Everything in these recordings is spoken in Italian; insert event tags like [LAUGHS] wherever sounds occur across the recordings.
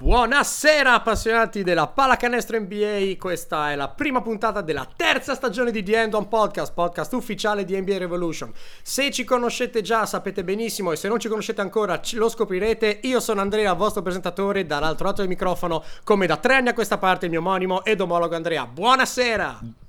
Buonasera appassionati della pallacanestro NBA, questa è la prima puntata della terza stagione di The End On Podcast, podcast ufficiale di NBA Revolution. Se ci conoscete già sapete benissimo e se non ci conoscete ancora lo scoprirete, io sono Andrea, vostro presentatore, dall'altro lato del microfono, come da tre anni a questa parte il mio omonimo ed omologo Andrea. Buonasera!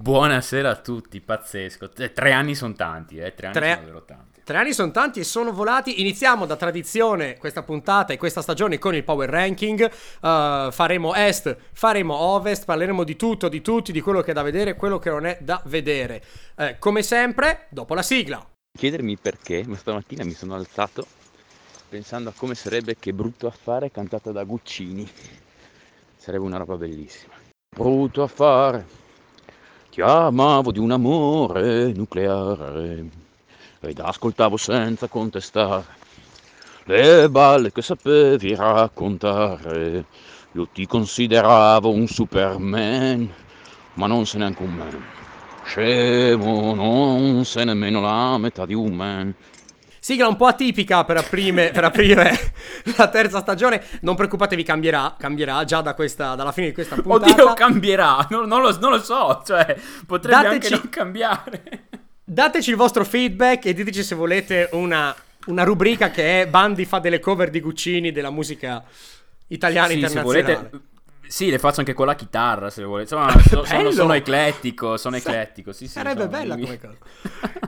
Buonasera a tutti, pazzesco. Tre anni sono tanti, eh, tre anni tre... sono davvero tanti. Tre anni sono tanti e sono volati. Iniziamo da tradizione questa puntata e questa stagione con il power ranking. Uh, faremo est, faremo ovest, parleremo di tutto, di tutti, di quello che è da vedere e quello che non è da vedere. Uh, come sempre, dopo la sigla. Chiedermi perché, ma stamattina mi sono alzato pensando a come sarebbe che brutto affare cantata da Guccini. Sarebbe una roba bellissima. Brutto affare, ti amavo di un amore nucleare ed ascoltavo senza contestare le balle che sapevi raccontare. Io ti consideravo un Superman, ma non sei neanche un man. Scemo, non sei nemmeno la metà di un man. Sigla un po' atipica per aprire, per aprire [LAUGHS] la terza stagione. Non preoccupatevi, cambierà. Cambierà già da questa, dalla fine di questa puntata. Oddio, cambierà. Non, non, lo, non lo, so. Cioè, potrebbe Dateci... anche non cambiare. Dateci il vostro feedback e diteci se volete una, una rubrica che è Bandi fa delle cover di Guccini della musica italiana sì, internazionale. Se volete sì, le faccio anche con la chitarra se vuole. Insomma, so, sono, sono, eclettico, sono eclettico. Sì, sì, Sarebbe insomma, bella come cosa.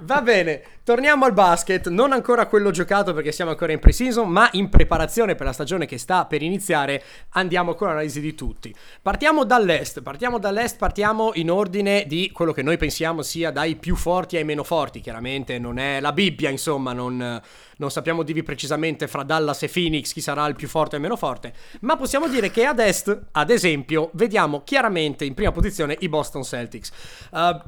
Va bene, torniamo al basket. Non ancora quello giocato perché siamo ancora in pre-season, ma in preparazione per la stagione che sta per iniziare. Andiamo con l'analisi di tutti. Partiamo dall'est. Partiamo dall'est, partiamo in ordine di quello che noi pensiamo sia dai più forti ai meno forti. Chiaramente non è la Bibbia, insomma, non non sappiamo dirvi precisamente fra Dallas e Phoenix chi sarà il più forte e il meno forte, ma possiamo dire che ad est, ad esempio, vediamo chiaramente in prima posizione i Boston Celtics. Uh,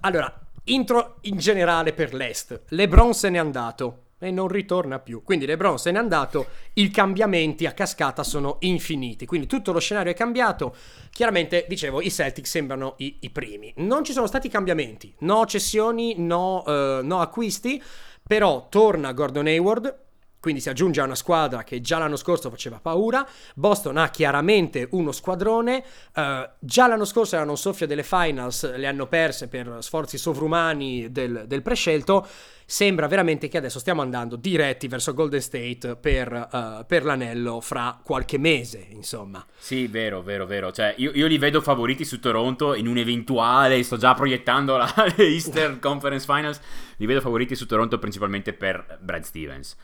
allora, intro in generale per l'est. LeBron se n'è andato e non ritorna più. Quindi LeBron se n'è andato, i cambiamenti a cascata sono infiniti, quindi tutto lo scenario è cambiato. Chiaramente, dicevo, i Celtics sembrano i, i primi. Non ci sono stati cambiamenti, no cessioni, no, uh, no acquisti. Però torna Gordon Hayward, quindi si aggiunge a una squadra che già l'anno scorso faceva paura. Boston ha chiaramente uno squadrone. Uh, già l'anno scorso erano un soffio delle finals, le hanno perse per sforzi sovrumani del, del prescelto. Sembra veramente che adesso stiamo andando diretti verso Golden State per, uh, per l'anello fra qualche mese, insomma. Sì, vero, vero, vero. Cioè, io, io, li vedo favoriti su Toronto in un eventuale, sto già proiettando la [LAUGHS] Eastern Conference Finals, li vedo favoriti su Toronto principalmente per Brad Stevens.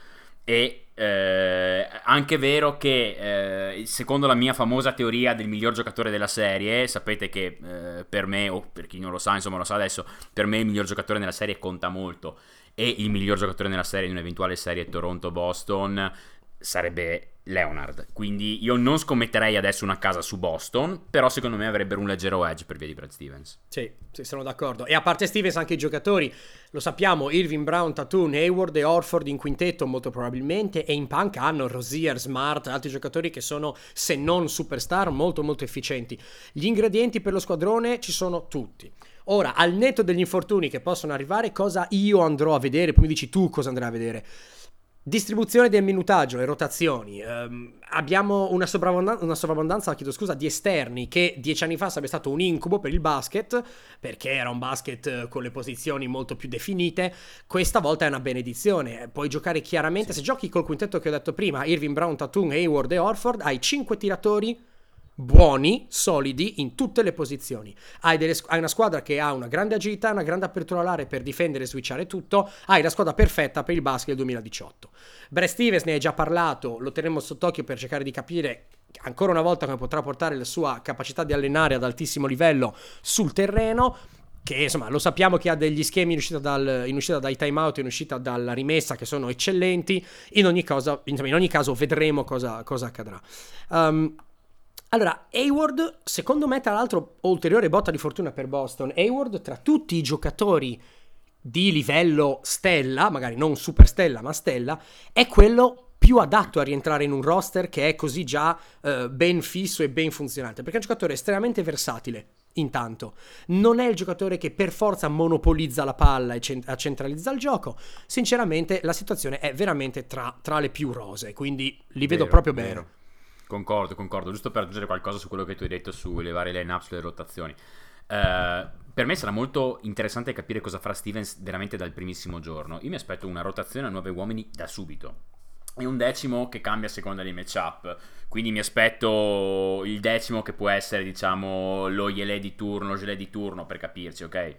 E eh, anche vero che eh, secondo la mia famosa teoria del miglior giocatore della serie, sapete che eh, per me, o per chi non lo sa, insomma lo sa adesso, per me il miglior giocatore nella serie conta molto. E il miglior giocatore nella serie in un'eventuale serie Toronto-Boston sarebbe Leonard. Quindi io non scommetterei adesso una casa su Boston, però secondo me avrebbero un leggero edge per via di Brad Stevens. Sì, sì, sono d'accordo. E a parte Stevens anche i giocatori, lo sappiamo, Irving Brown, Tattoo, Hayward e Orford in quintetto molto probabilmente, e in panca hanno Rosier, Smart, altri giocatori che sono, se non superstar, molto molto efficienti. Gli ingredienti per lo squadrone ci sono tutti. Ora, al netto degli infortuni che possono arrivare, cosa io andrò a vedere? Poi mi dici tu cosa andrai a vedere. Distribuzione del minutaggio, le rotazioni. Um, abbiamo una, sovrabbondanza, una sovrabbondanza scusa, di esterni che dieci anni fa sarebbe stato un incubo per il basket, perché era un basket eh, con le posizioni molto più definite. Questa volta è una benedizione. Puoi giocare chiaramente, sì. se giochi col quintetto che ho detto prima, Irving Brown, Tatum, Hayward e Orford, hai cinque tiratori buoni, solidi in tutte le posizioni. Hai, delle, hai, una squadra che ha una grande agilità, una grande apertura all'area per difendere e switchare tutto. Hai la squadra perfetta per il basket del 2018. Brad Stevens ne hai già parlato, lo terremo sott'occhio per cercare di capire ancora una volta come potrà portare la sua capacità di allenare ad altissimo livello sul terreno che insomma lo sappiamo che ha degli schemi in uscita, dal, in uscita dai timeout, in uscita dalla rimessa che sono eccellenti, in ogni, cosa, in ogni caso vedremo cosa, cosa accadrà. Um, allora, Hayward, secondo me, tra l'altro, ulteriore botta di fortuna per Boston. Hayward, tra tutti i giocatori di livello stella, magari non super stella, ma stella, è quello più adatto a rientrare in un roster che è così già eh, ben fisso e ben funzionante, perché è un giocatore estremamente versatile. Intanto, non è il giocatore che per forza monopolizza la palla e cent- centralizza il gioco. Sinceramente, la situazione è veramente tra, tra le più rose, quindi li vedo vero, proprio bene. Concordo, concordo. Giusto per aggiungere qualcosa su quello che tu hai detto sulle varie line-up, sulle rotazioni. Uh, per me sarà molto interessante capire cosa farà Stevens veramente dal primissimo giorno. Io mi aspetto una rotazione a nuovi uomini da subito. E un decimo che cambia a seconda dei matchup. Quindi mi aspetto il decimo che può essere, diciamo, lo Yele di turno, lo Gelé di turno, per capirci, ok?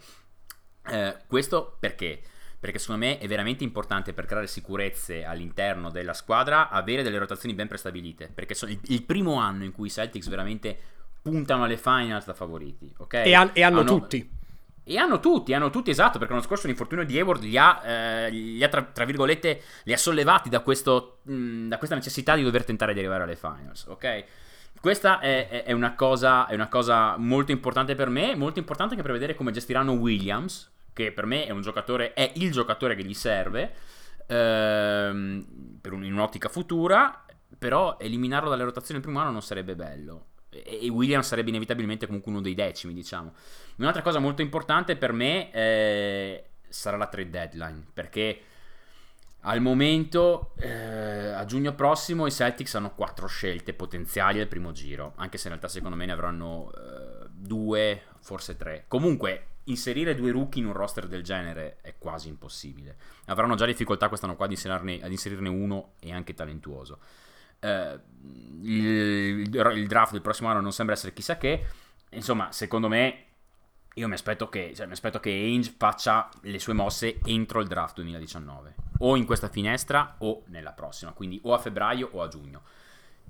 Uh, questo perché? Perché secondo me è veramente importante per creare sicurezze all'interno della squadra avere delle rotazioni ben prestabilite, perché sono il, il primo anno in cui i Celtics veramente puntano alle finals da favoriti, ok? E, han- e hanno, hanno, tutti. E hanno tutti, hanno tutti, esatto, perché l'anno scorso l'infortunio di Hayward li ha, eh, li ha tra, tra, virgolette, li ha sollevati da, questo, mh, da questa necessità di dover tentare di arrivare alle finals, ok? Questa è, è, una cosa, è una cosa molto importante per me, molto importante anche per vedere come gestiranno Williams, che per me è un giocatore, è il giocatore che gli serve ehm, per un, in un'ottica futura, però eliminarlo dalle rotazioni il primo anno non sarebbe bello. E, e Williams sarebbe inevitabilmente comunque uno dei decimi, diciamo. Un'altra cosa molto importante per me eh, sarà la trade deadline, perché al momento, eh, a giugno prossimo, i Celtics hanno quattro scelte potenziali al primo giro, anche se in realtà secondo me ne avranno eh, due, forse tre. Comunque, inserire due rookie in un roster del genere è quasi impossibile. Avranno già difficoltà quest'anno qua ad inserirne, ad inserirne uno e anche talentuoso. Uh, il, il, draft del prossimo anno non sembra essere chissà che. Insomma, secondo me, io mi aspetto che, cioè, mi aspetto che Ainge faccia le sue mosse entro il draft 2019, o in questa finestra o nella prossima, quindi o a febbraio o a giugno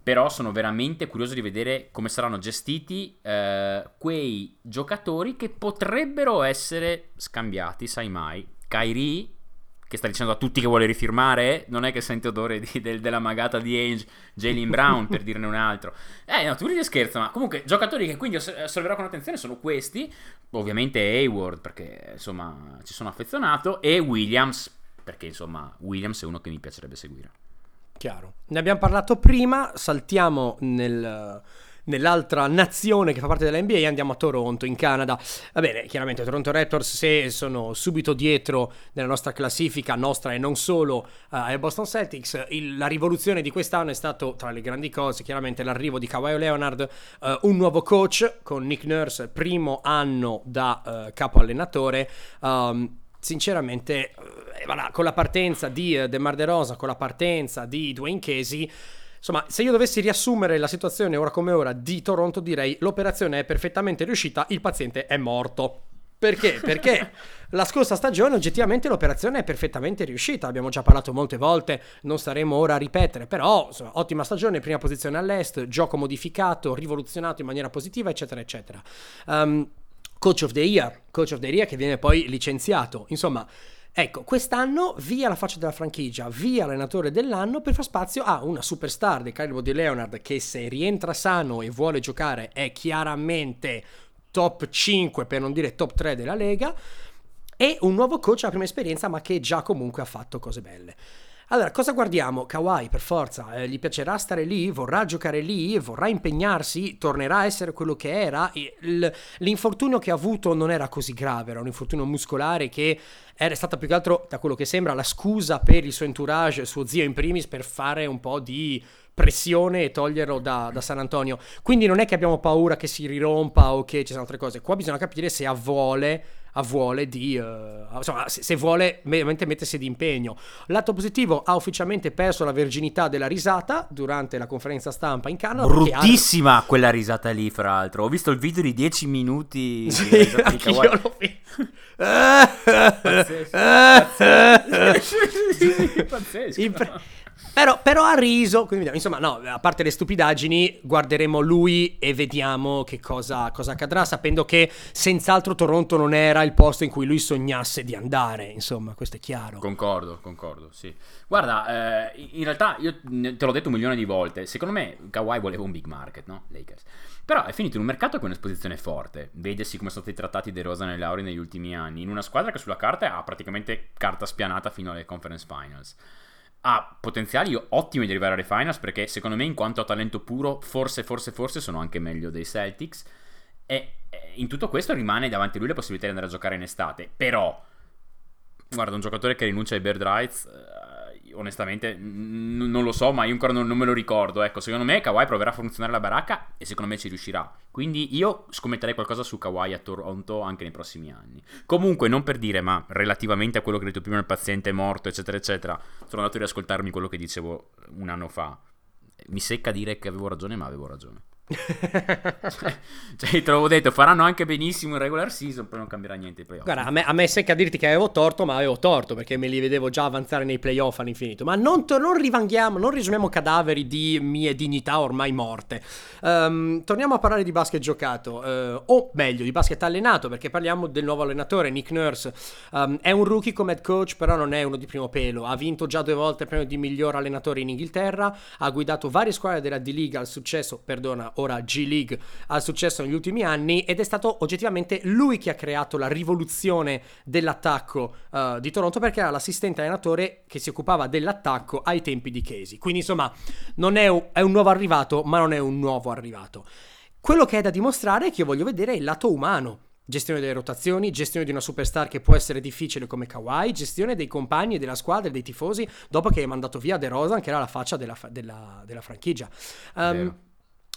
però sono veramente curioso di vedere come saranno gestiti eh, quei giocatori che potrebbero essere scambiati, sai mai. Kyrie, che sta dicendo a tutti che vuole rifirmare, non è che sente odore di, del, della magata di Age, Jalen Brown, per dirne un altro. Eh, no, tu ridi scherzo, ma comunque giocatori che quindi osserverò con attenzione sono questi, ovviamente Hayward, perché insomma ci sono affezionato, e Williams, perché insomma Williams è uno che mi piacerebbe seguire. Chiaro. Ne abbiamo parlato prima, saltiamo nel, nell'altra nazione che fa parte della NBA e andiamo a Toronto, in Canada. Va bene, chiaramente Toronto Raptors se sono subito dietro nella nostra classifica, nostra e non solo, uh, ai Boston Celtics. Il, la rivoluzione di quest'anno è stato, tra le grandi cose, chiaramente l'arrivo di Kawhi Leonard, uh, un nuovo coach con Nick Nurse, primo anno da uh, capo allenatore. Um, sinceramente, eh, voilà, con la partenza di eh, DeMar DeRosa, con la partenza di Dwayne Casey, insomma, se io dovessi riassumere la situazione ora come ora di Toronto, direi l'operazione è perfettamente riuscita, il paziente è morto. Perché? [LAUGHS] Perché la scorsa stagione oggettivamente l'operazione è perfettamente riuscita, abbiamo già parlato molte volte, non staremo ora a ripetere, però insomma, ottima stagione, prima posizione all'est, gioco modificato, rivoluzionato in maniera positiva, eccetera, eccetera. Um, coach of the year, coach of the year che viene poi licenziato. Insomma, ecco, quest'anno via la faccia della franchigia, via allenatore dell'anno per far spazio a una superstar del calibro di Leonard che se rientra sano e vuole giocare è chiaramente top 5 per non dire top 3 della Lega e un nuovo coach alla prima esperienza ma che già comunque ha fatto cose belle. Allora, cosa guardiamo? Kawhi, per forza, eh, gli piacerà stare lì, vorrà giocare lì, vorrà impegnarsi, tornerà a essere quello che era. Il, l'infortunio che ha avuto non era così grave, era un infortunio muscolare che era stata più che altro, da quello che sembra, la scusa per il suo entourage, suo zio in primis, per fare un po' di pressione e toglierlo da, da, San Antonio. Quindi non è che abbiamo paura che si rirompa o che ci siano altre cose. Qua bisogna capire se ha vuole ha vuole di uh, insomma se, se vuole veramente mettersi di impegno. Lato positivo ha ufficialmente perso la verginità della risata durante la conferenza stampa in Canada bruttissima ha... quella risata lì fra l'altro. Ho visto il video di 10 minuti [LAUGHS] sì, anche io l'ho visto [LAUGHS] pazzesco. [LAUGHS] Pazzesco, pazzesco. Impre- però, però, ha riso, quindi insomma no, a parte le stupidaggini, guarderemo lui e vediamo che cosa, cosa, accadrà, sapendo che senz'altro Toronto non era il posto in cui lui sognasse di andare, insomma, questo è chiaro. Concordo, concordo, sì. Guarda, eh, in realtà io te l'ho detto un milione di volte, secondo me Kawhi voleva un big market, no? Lakers. Però è finito in un mercato con un'esposizione forte. Vedesi come sono stati trattati De Rosa e Lauri negli ultimi anni, in una squadra che sulla carta ha praticamente carta spianata fino alle conference finals ha potenziali ottimi di arrivare alle finals perché secondo me in quanto a talento puro forse, forse, forse sono anche meglio dei Celtics. E in tutto questo rimane davanti a lui la possibilità di andare a giocare in estate. Però guarda un giocatore che rinuncia ai bird rights uh, onestamente n- non lo so, ma io ancora non, non, me lo ricordo. Ecco, secondo me Kawhi proverà a funzionare la baracca e secondo me ci riuscirà. Quindi io scommetterei qualcosa su Kawhi a Toronto anche nei prossimi anni. Comunque, non per dire, ma relativamente a quello che ho detto prima, il paziente è morto, eccetera, eccetera, sono andato a riascoltarmi quello che dicevo un anno fa. Mi secca dire che avevo ragione, ma avevo ragione [LAUGHS] cioè, te l'avevo detto, faranno anche benissimo in regular season, poi non cambierà niente i playoff. Guarda, a me, a me secca dirti che avevo torto, ma avevo torto perché me li vedevo già avanzare nei playoff all'infinito. Ma non, non rivanghiamo, non risumiamo cadaveri di mie dignità ormai morte. Um, torniamo a parlare di basket giocato, uh, o meglio, di basket allenato, perché parliamo del nuovo allenatore, Nick Nurse. Um, è un rookie come head coach, però non è uno di primo pelo. Ha vinto già due volte il premio di miglior allenatore in Inghilterra, ha guidato varie squadre della D-League al successo, perdona, ora G League al successo negli ultimi anni ed è stato oggettivamente lui che ha creato la rivoluzione dell'attacco uh, di Toronto perché era l'assistente allenatore che si occupava dell'attacco ai tempi di Casey. Quindi insomma non è un, è un nuovo arrivato ma non è un nuovo arrivato. Quello che è da dimostrare è che io voglio vedere il lato umano gestione delle rotazioni, gestione di una superstar che può essere difficile come Kawhi, gestione dei compagni, della squadra dei tifosi dopo che hai mandato via De Rosa, che era la faccia della, della, della franchigia. Um,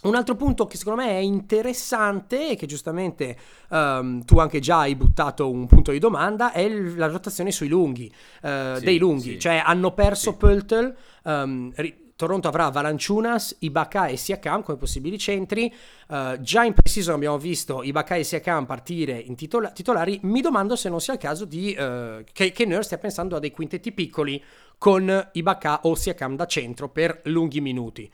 un altro punto che secondo me è interessante e che giustamente um, tu anche già hai buttato un punto di domanda è il, la rotazione sui lunghi, uh, sì, dei lunghi, sì. cioè hanno perso sì. Pöltl, um, ri- Toronto avrà Valanciunas, Ibaka e Siakam come possibili centri. Uh, già in pre-season abbiamo visto Ibaka e Siakam partire in titola- titolari. Mi domando se non sia il caso di, uh, che, che Nurse stia pensando a dei quintetti piccoli con Ibaka o Siakam da centro per lunghi minuti.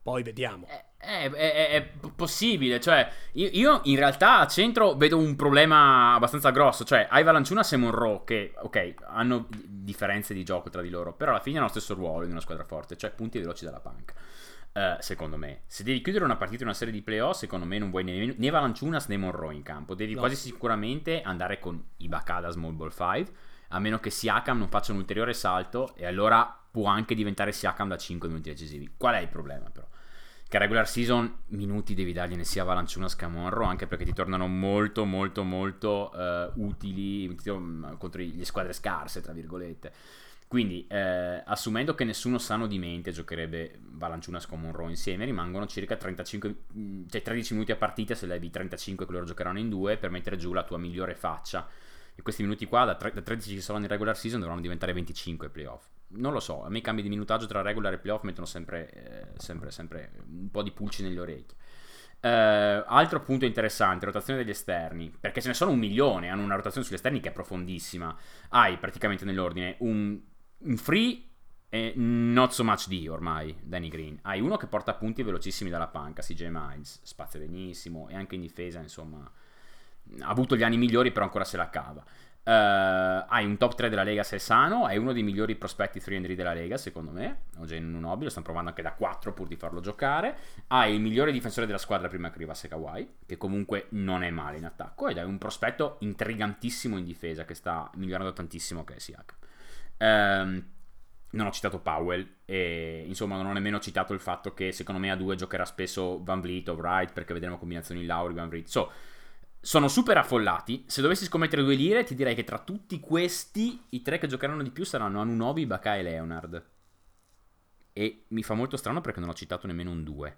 Poi vediamo. Eh è, è, è, possibile, cioè io, io, in realtà a centro vedo un problema abbastanza grosso, cioè hai Valanciunas e Monroe che, ok, hanno differenze di gioco tra di loro, però alla fine hanno lo stesso ruolo di una squadra forte, cioè punti veloci dalla panca. Uh, secondo me, se devi chiudere una partita in una serie di playoff, secondo me non vuoi né, né Valanciunas né Monroe in campo, devi no. quasi sicuramente andare con Ibaka da Small Ball 5, a meno che Siakam non faccia un ulteriore salto e allora può anche diventare Siakam da 5 minuti decisivi. Qual è il problema però? Che regular season minuti devi dargliene sia Valanciunas che a Monroe anche perché ti tornano molto molto molto uh, utili contro le squadre scarse tra virgolette. Quindi eh, assumendo che nessuno sano di mente giocherebbe Valanciunas con Monroe insieme rimangono circa 35 mm, cioè 13 minuti a partita se levi 35 che loro giocheranno in due per mettere giù la tua migliore faccia. E questi minuti qua da, tre, da 13 che sono in regular season dovranno diventare 25 playoff non lo so, a me i cambi di minutaggio tra regular e playoff mettono sempre, eh, sempre, sempre un po' di pulci negli orecchi. Uh, altro punto interessante, rotazione degli esterni, perché ce ne sono un milione, hanno una rotazione sugli esterni che è profondissima. Hai praticamente nell'ordine un, un free e not so much D ormai, Danny Green. Hai uno che porta punti velocissimi dalla panca, CJ Miles, spazia benissimo e anche in difesa, insomma, ha avuto gli anni migliori però ancora se la cava. Uh, hai un top 3 della Lega se è sano, hai uno dei migliori prospetti 3 della Lega secondo me, Eugenio Nunobi, lo stanno provando anche da 4 pur di farlo giocare, hai il migliore difensore della squadra prima che arrivasse Kawhi, che comunque non è male in attacco, ed hai un prospetto intrigantissimo in difesa che sta migliorando tantissimo che è Siak. Um, non ho citato Powell e insomma non ho nemmeno citato il fatto che secondo me a due giocherà spesso Van Vliet o Wright perché vedremo combinazioni in Lauri Van Vliet. So, sono super affollati. Se dovessi scommettere due lire, ti direi che tra tutti questi, i tre che giocheranno di più saranno Anunobi, Baka e Leonard. E mi fa molto strano perché non ho citato nemmeno un 2.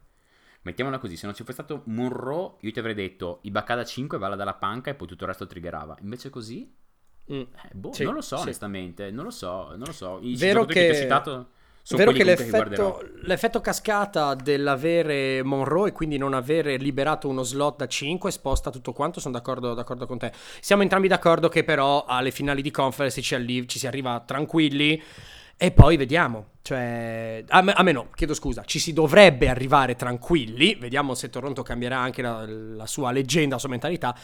Mettiamola così, se non ci fosse stato Monroe, io ti avrei detto Ibaka da 5, Vala dalla panca e poi tutto il resto triggerava. Invece così... Mm. Eh, boh, sì, non lo so sì. onestamente, non lo so, non lo so. I Vero che... che ho citato sono Vero che l'effetto, l'effetto, cascata dell'avere Monroe e quindi non avere liberato uno slot da 5 sposta tutto quanto, sono d'accordo, d'accordo con te. Siamo entrambi d'accordo che però alle finali di conference ci, alliv- ci si arriva tranquilli e poi vediamo. Cioè, a, me, a me no, chiedo scusa, ci si dovrebbe arrivare tranquilli, vediamo se Toronto cambierà anche la, la sua leggenda, la sua mentalità.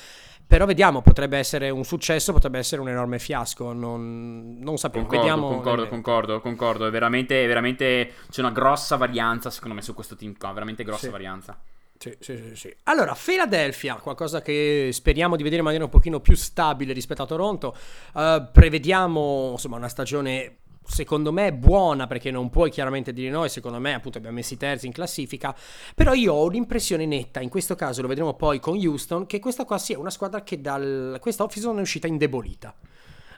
Però vediamo, potrebbe essere un successo, potrebbe essere un enorme fiasco, non, non sappiamo. Concordo, vediamo concordo, concordo, concordo, è veramente, veramente, c'è una grossa varianza secondo me su questo team qua, veramente grossa sì. varianza. Sì, sì, sì, sì. Allora, Philadelphia, qualcosa che speriamo di vedere in maniera un pochino più stabile rispetto a Toronto. Uh, prevediamo, insomma, una stagione secondo me buona perché non puoi chiaramente dire no e secondo me appunto abbiamo messi terzi in classifica però io ho un'impressione netta in questo caso lo vedremo poi con Houston che questa qua sia una squadra che dal questa off-season è uscita indebolita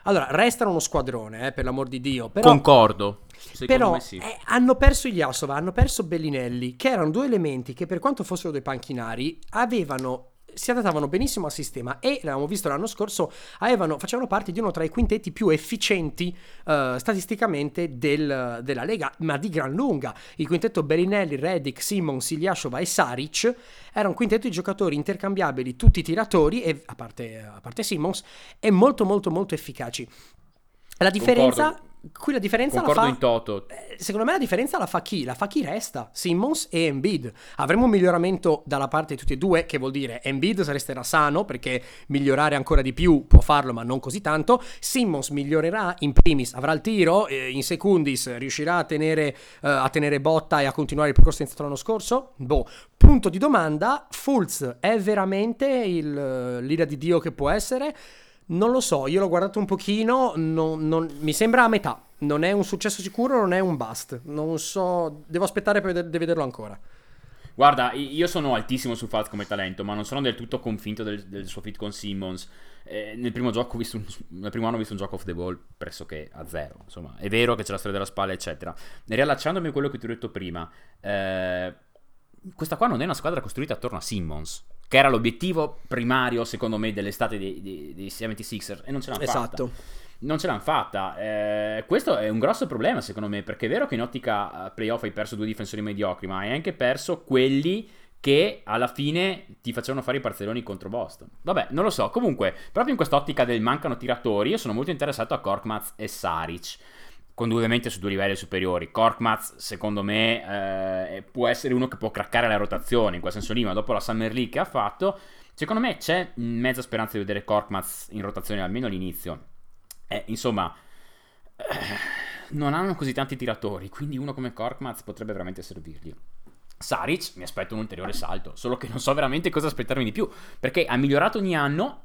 Allora, restano uno squadrone, eh, per l'amor di Dio. Però, Concordo. Però sì. eh, hanno perso Ilyasova, hanno perso Bellinelli, che erano due elementi che per quanto fossero due panchinari, avevano si adattavano benissimo al sistema e l'abbiamo visto l'anno scorso avevano, facevano parte di uno tra i quintetti più efficienti uh, statisticamente del, della Lega ma di gran lunga il quintetto Bellinelli, Redick, Simons, Ilyashova e Saric era un quintetto di giocatori intercambiabili tutti tiratori e, a, parte, a parte Simons e molto molto molto efficaci la differenza Concordo. Qui la differenza Concordo la fa in toto. eh, Secondo me la differenza la fa chi? La fa chi resta, Simmons e Embiid. Avremo un miglioramento dalla parte di tutti e due, che vuol dire Embiid resterà sano perché migliorare ancora di più può farlo, ma non così tanto. Simmons migliorerà in primis, avrà il tiro, eh, in secundis riuscirà a tenere, eh, a tenere botta e a continuare il percorso iniziato l'anno scorso? Boh, punto di domanda, Fultz è veramente il, l'ira di Dio che può essere? Non lo so, io l'ho guardato un pochino, non- non- mi sembra a metà. Non è un successo sicuro, non è un bust. Non so, devo aspettare per veder- vederlo ancora. Guarda, io sono altissimo su Faz come talento, ma non sono del tutto convinto del, del suo fit con Simmons. Eh, nel primo gioco visto nel primo anno ho visto un gioco off the ball pressoché a zero. Insomma, è vero che c'è la storia della spalla, eccetera. Riallacciandomi a quello che ti ho detto prima, eh, questa qua non è una squadra costruita attorno a Simmons, che era l'obiettivo primario, secondo me, dell'estate dei, dei, dei 76ers, e non ce l'hanno fatta Esatto. non ce l'hanno fatta. Eh, questo è un grosso problema, secondo me, perché è vero che in ottica eh, playoff hai perso due difensori mediocri, ma hai anche perso quelli che alla fine ti facevano fare i parzelloni contro Boston. Vabbè, non lo so. Comunque, proprio in quest'ottica del mancano tiratori, io sono molto interessato a Korkmaz e Saric. Con due ovviamente su due livelli superiori. Korkmaz, secondo me, eh, può essere uno che può craccare la rotazione in quel senso lì, ma dopo la Summer League che ha fatto, secondo me c'è mezza speranza di vedere Korkmaz in rotazione almeno all'inizio. Eh, insomma, eh, non hanno così tanti tiratori, quindi uno come Korkmaz potrebbe veramente servirgli. Saric mi aspetto un ulteriore salto, solo che non so veramente cosa aspettarmi di più, perché ha migliorato ogni anno,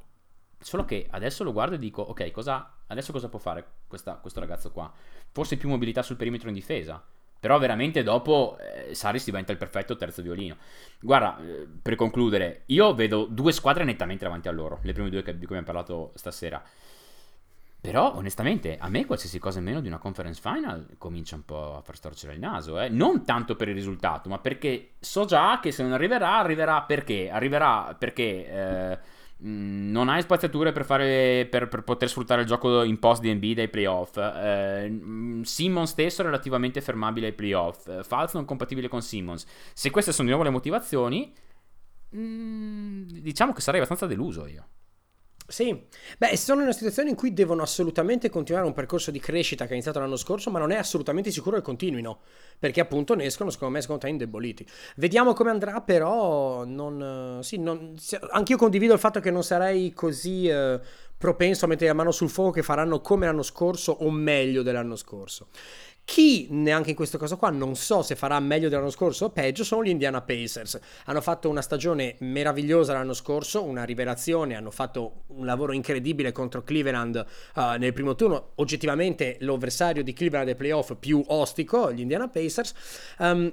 solo che adesso lo guardo e dico, ok, cosa, adesso cosa può fare questa- questo ragazzo qua? Forse più mobilità sul perimetro in difesa, però veramente dopo eh, Saric diventa il perfetto terzo violino. Guarda, eh, per concludere, io vedo due squadre nettamente davanti a loro, le prime due che- di cui abbiamo parlato stasera. Però, onestamente, a me qualsiasi cosa in meno di una conference final comincia un po' a far storcere il naso. Eh? Non tanto per il risultato, ma perché so già che se non arriverà, arriverà perché? Arriverà perché eh, non hai spaziature per, fare, per, per poter sfruttare il gioco in post di NB dai playoff. Eh, mh, Simmons stesso relativamente fermabile ai playoff. Falz non compatibile con Simmons. Se queste sono di nuovo le motivazioni, mh, diciamo che sarei abbastanza deluso io. Sì, beh, sono in una situazione in cui devono assolutamente continuare un percorso di crescita che è iniziato l'anno scorso, ma non è assolutamente sicuro che continuino, perché appunto ne escono, secondo me, secondo te, indeboliti. Vediamo come andrà, però, non, eh, sì, non, anch'io condivido il fatto che non sarei così eh, propenso a mettere la mano sul fuoco che faranno come l'anno scorso o meglio dell'anno scorso. Chi neanche in questo caso qua non so se farà meglio dell'anno scorso o peggio sono gli Indiana Pacers. Hanno fatto una stagione meravigliosa l'anno scorso, una rivelazione, hanno fatto un lavoro incredibile contro Cleveland eh, nel primo turno, oggettivamente l'avversario di Cleveland dei playoff più ostico, gli Indiana Pacers. Ehm,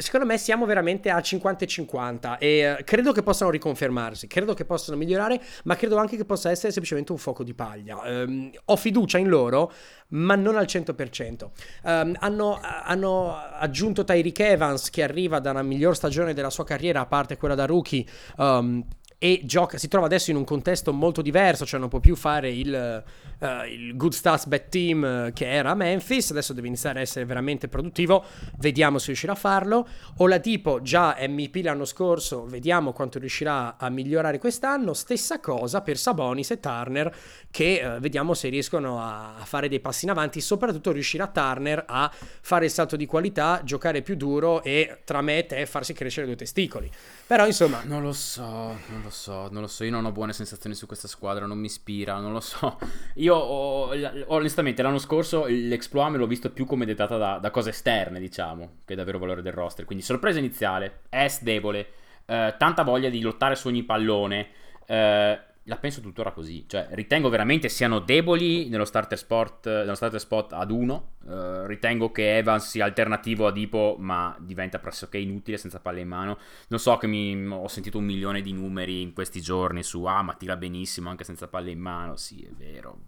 Secondo me siamo veramente a 50 e 50 e eh, credo che possano riconfermarsi, credo che possano migliorare, ma credo anche che possa essere semplicemente un fuoco di paglia. Ehm, ho fiducia in loro, ma non al 100%. Ehm, hanno, hanno aggiunto Tyreek Evans che arriva da una miglior stagione della sua carriera, a parte quella da rookie. ehm, e gioca, si trova adesso in un contesto molto diverso, cioè non può più fare il, eh, il good stats bad team eh, che era a Memphis, adesso deve iniziare a essere veramente produttivo, vediamo se riuscirà a farlo. Oladipo già MVP l'anno scorso, vediamo quanto riuscirà a migliorare quest'anno, stessa cosa per Sabonis e Turner che eh, vediamo se riescono a, a fare dei passi in avanti, soprattutto riuscirà Turner a fare il salto di qualità, giocare più duro e tra me e te farsi crescere due testicoli. Però insomma, Non lo so, non lo so, non lo so. Io non ho buone sensazioni su questa squadra, non mi ispira, non lo so. Io ho- onestamente l'anno scorso l'exploit me l'ho visto più come dettata da, da cose esterne, diciamo, che davvero valore del roster. Quindi sorpresa iniziale, S debole, eh, tanta voglia di lottare su ogni pallone. eh, la penso tuttora così. Cioè, ritengo veramente siano deboli nello starter, sport, nello starter spot ad uno. Uh, ritengo che Evans sia alternativo a Dipo, ma diventa pressoché inutile senza palle in mano. Non so che mi, ho sentito un milione di numeri in questi giorni su ah, ma tira benissimo anche senza palle in mano. Sì, è vero.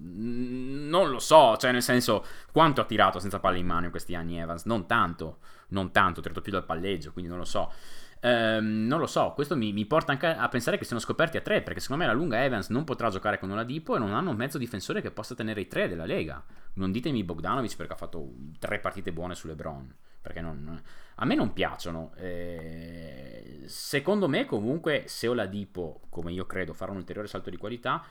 Non lo so, cioè, nel senso, quanto ha tirato senza palle in mano in questi anni Evans? Non tanto, non tanto, ho tirato più dal palleggio, quindi non lo so. Ehm, non lo so, questo mi, mi, porta anche a pensare che siano scoperti a tre, perché secondo me la lunga Evans non potrà giocare con una Dipo e non hanno un mezzo difensore che possa tenere i tre della Lega. Non ditemi Bogdanovic perché ha fatto tre partite buone su LeBron, perché non, a me non piacciono. Eh, secondo me comunque se Oladipo, come io credo, farà un ulteriore salto di qualità,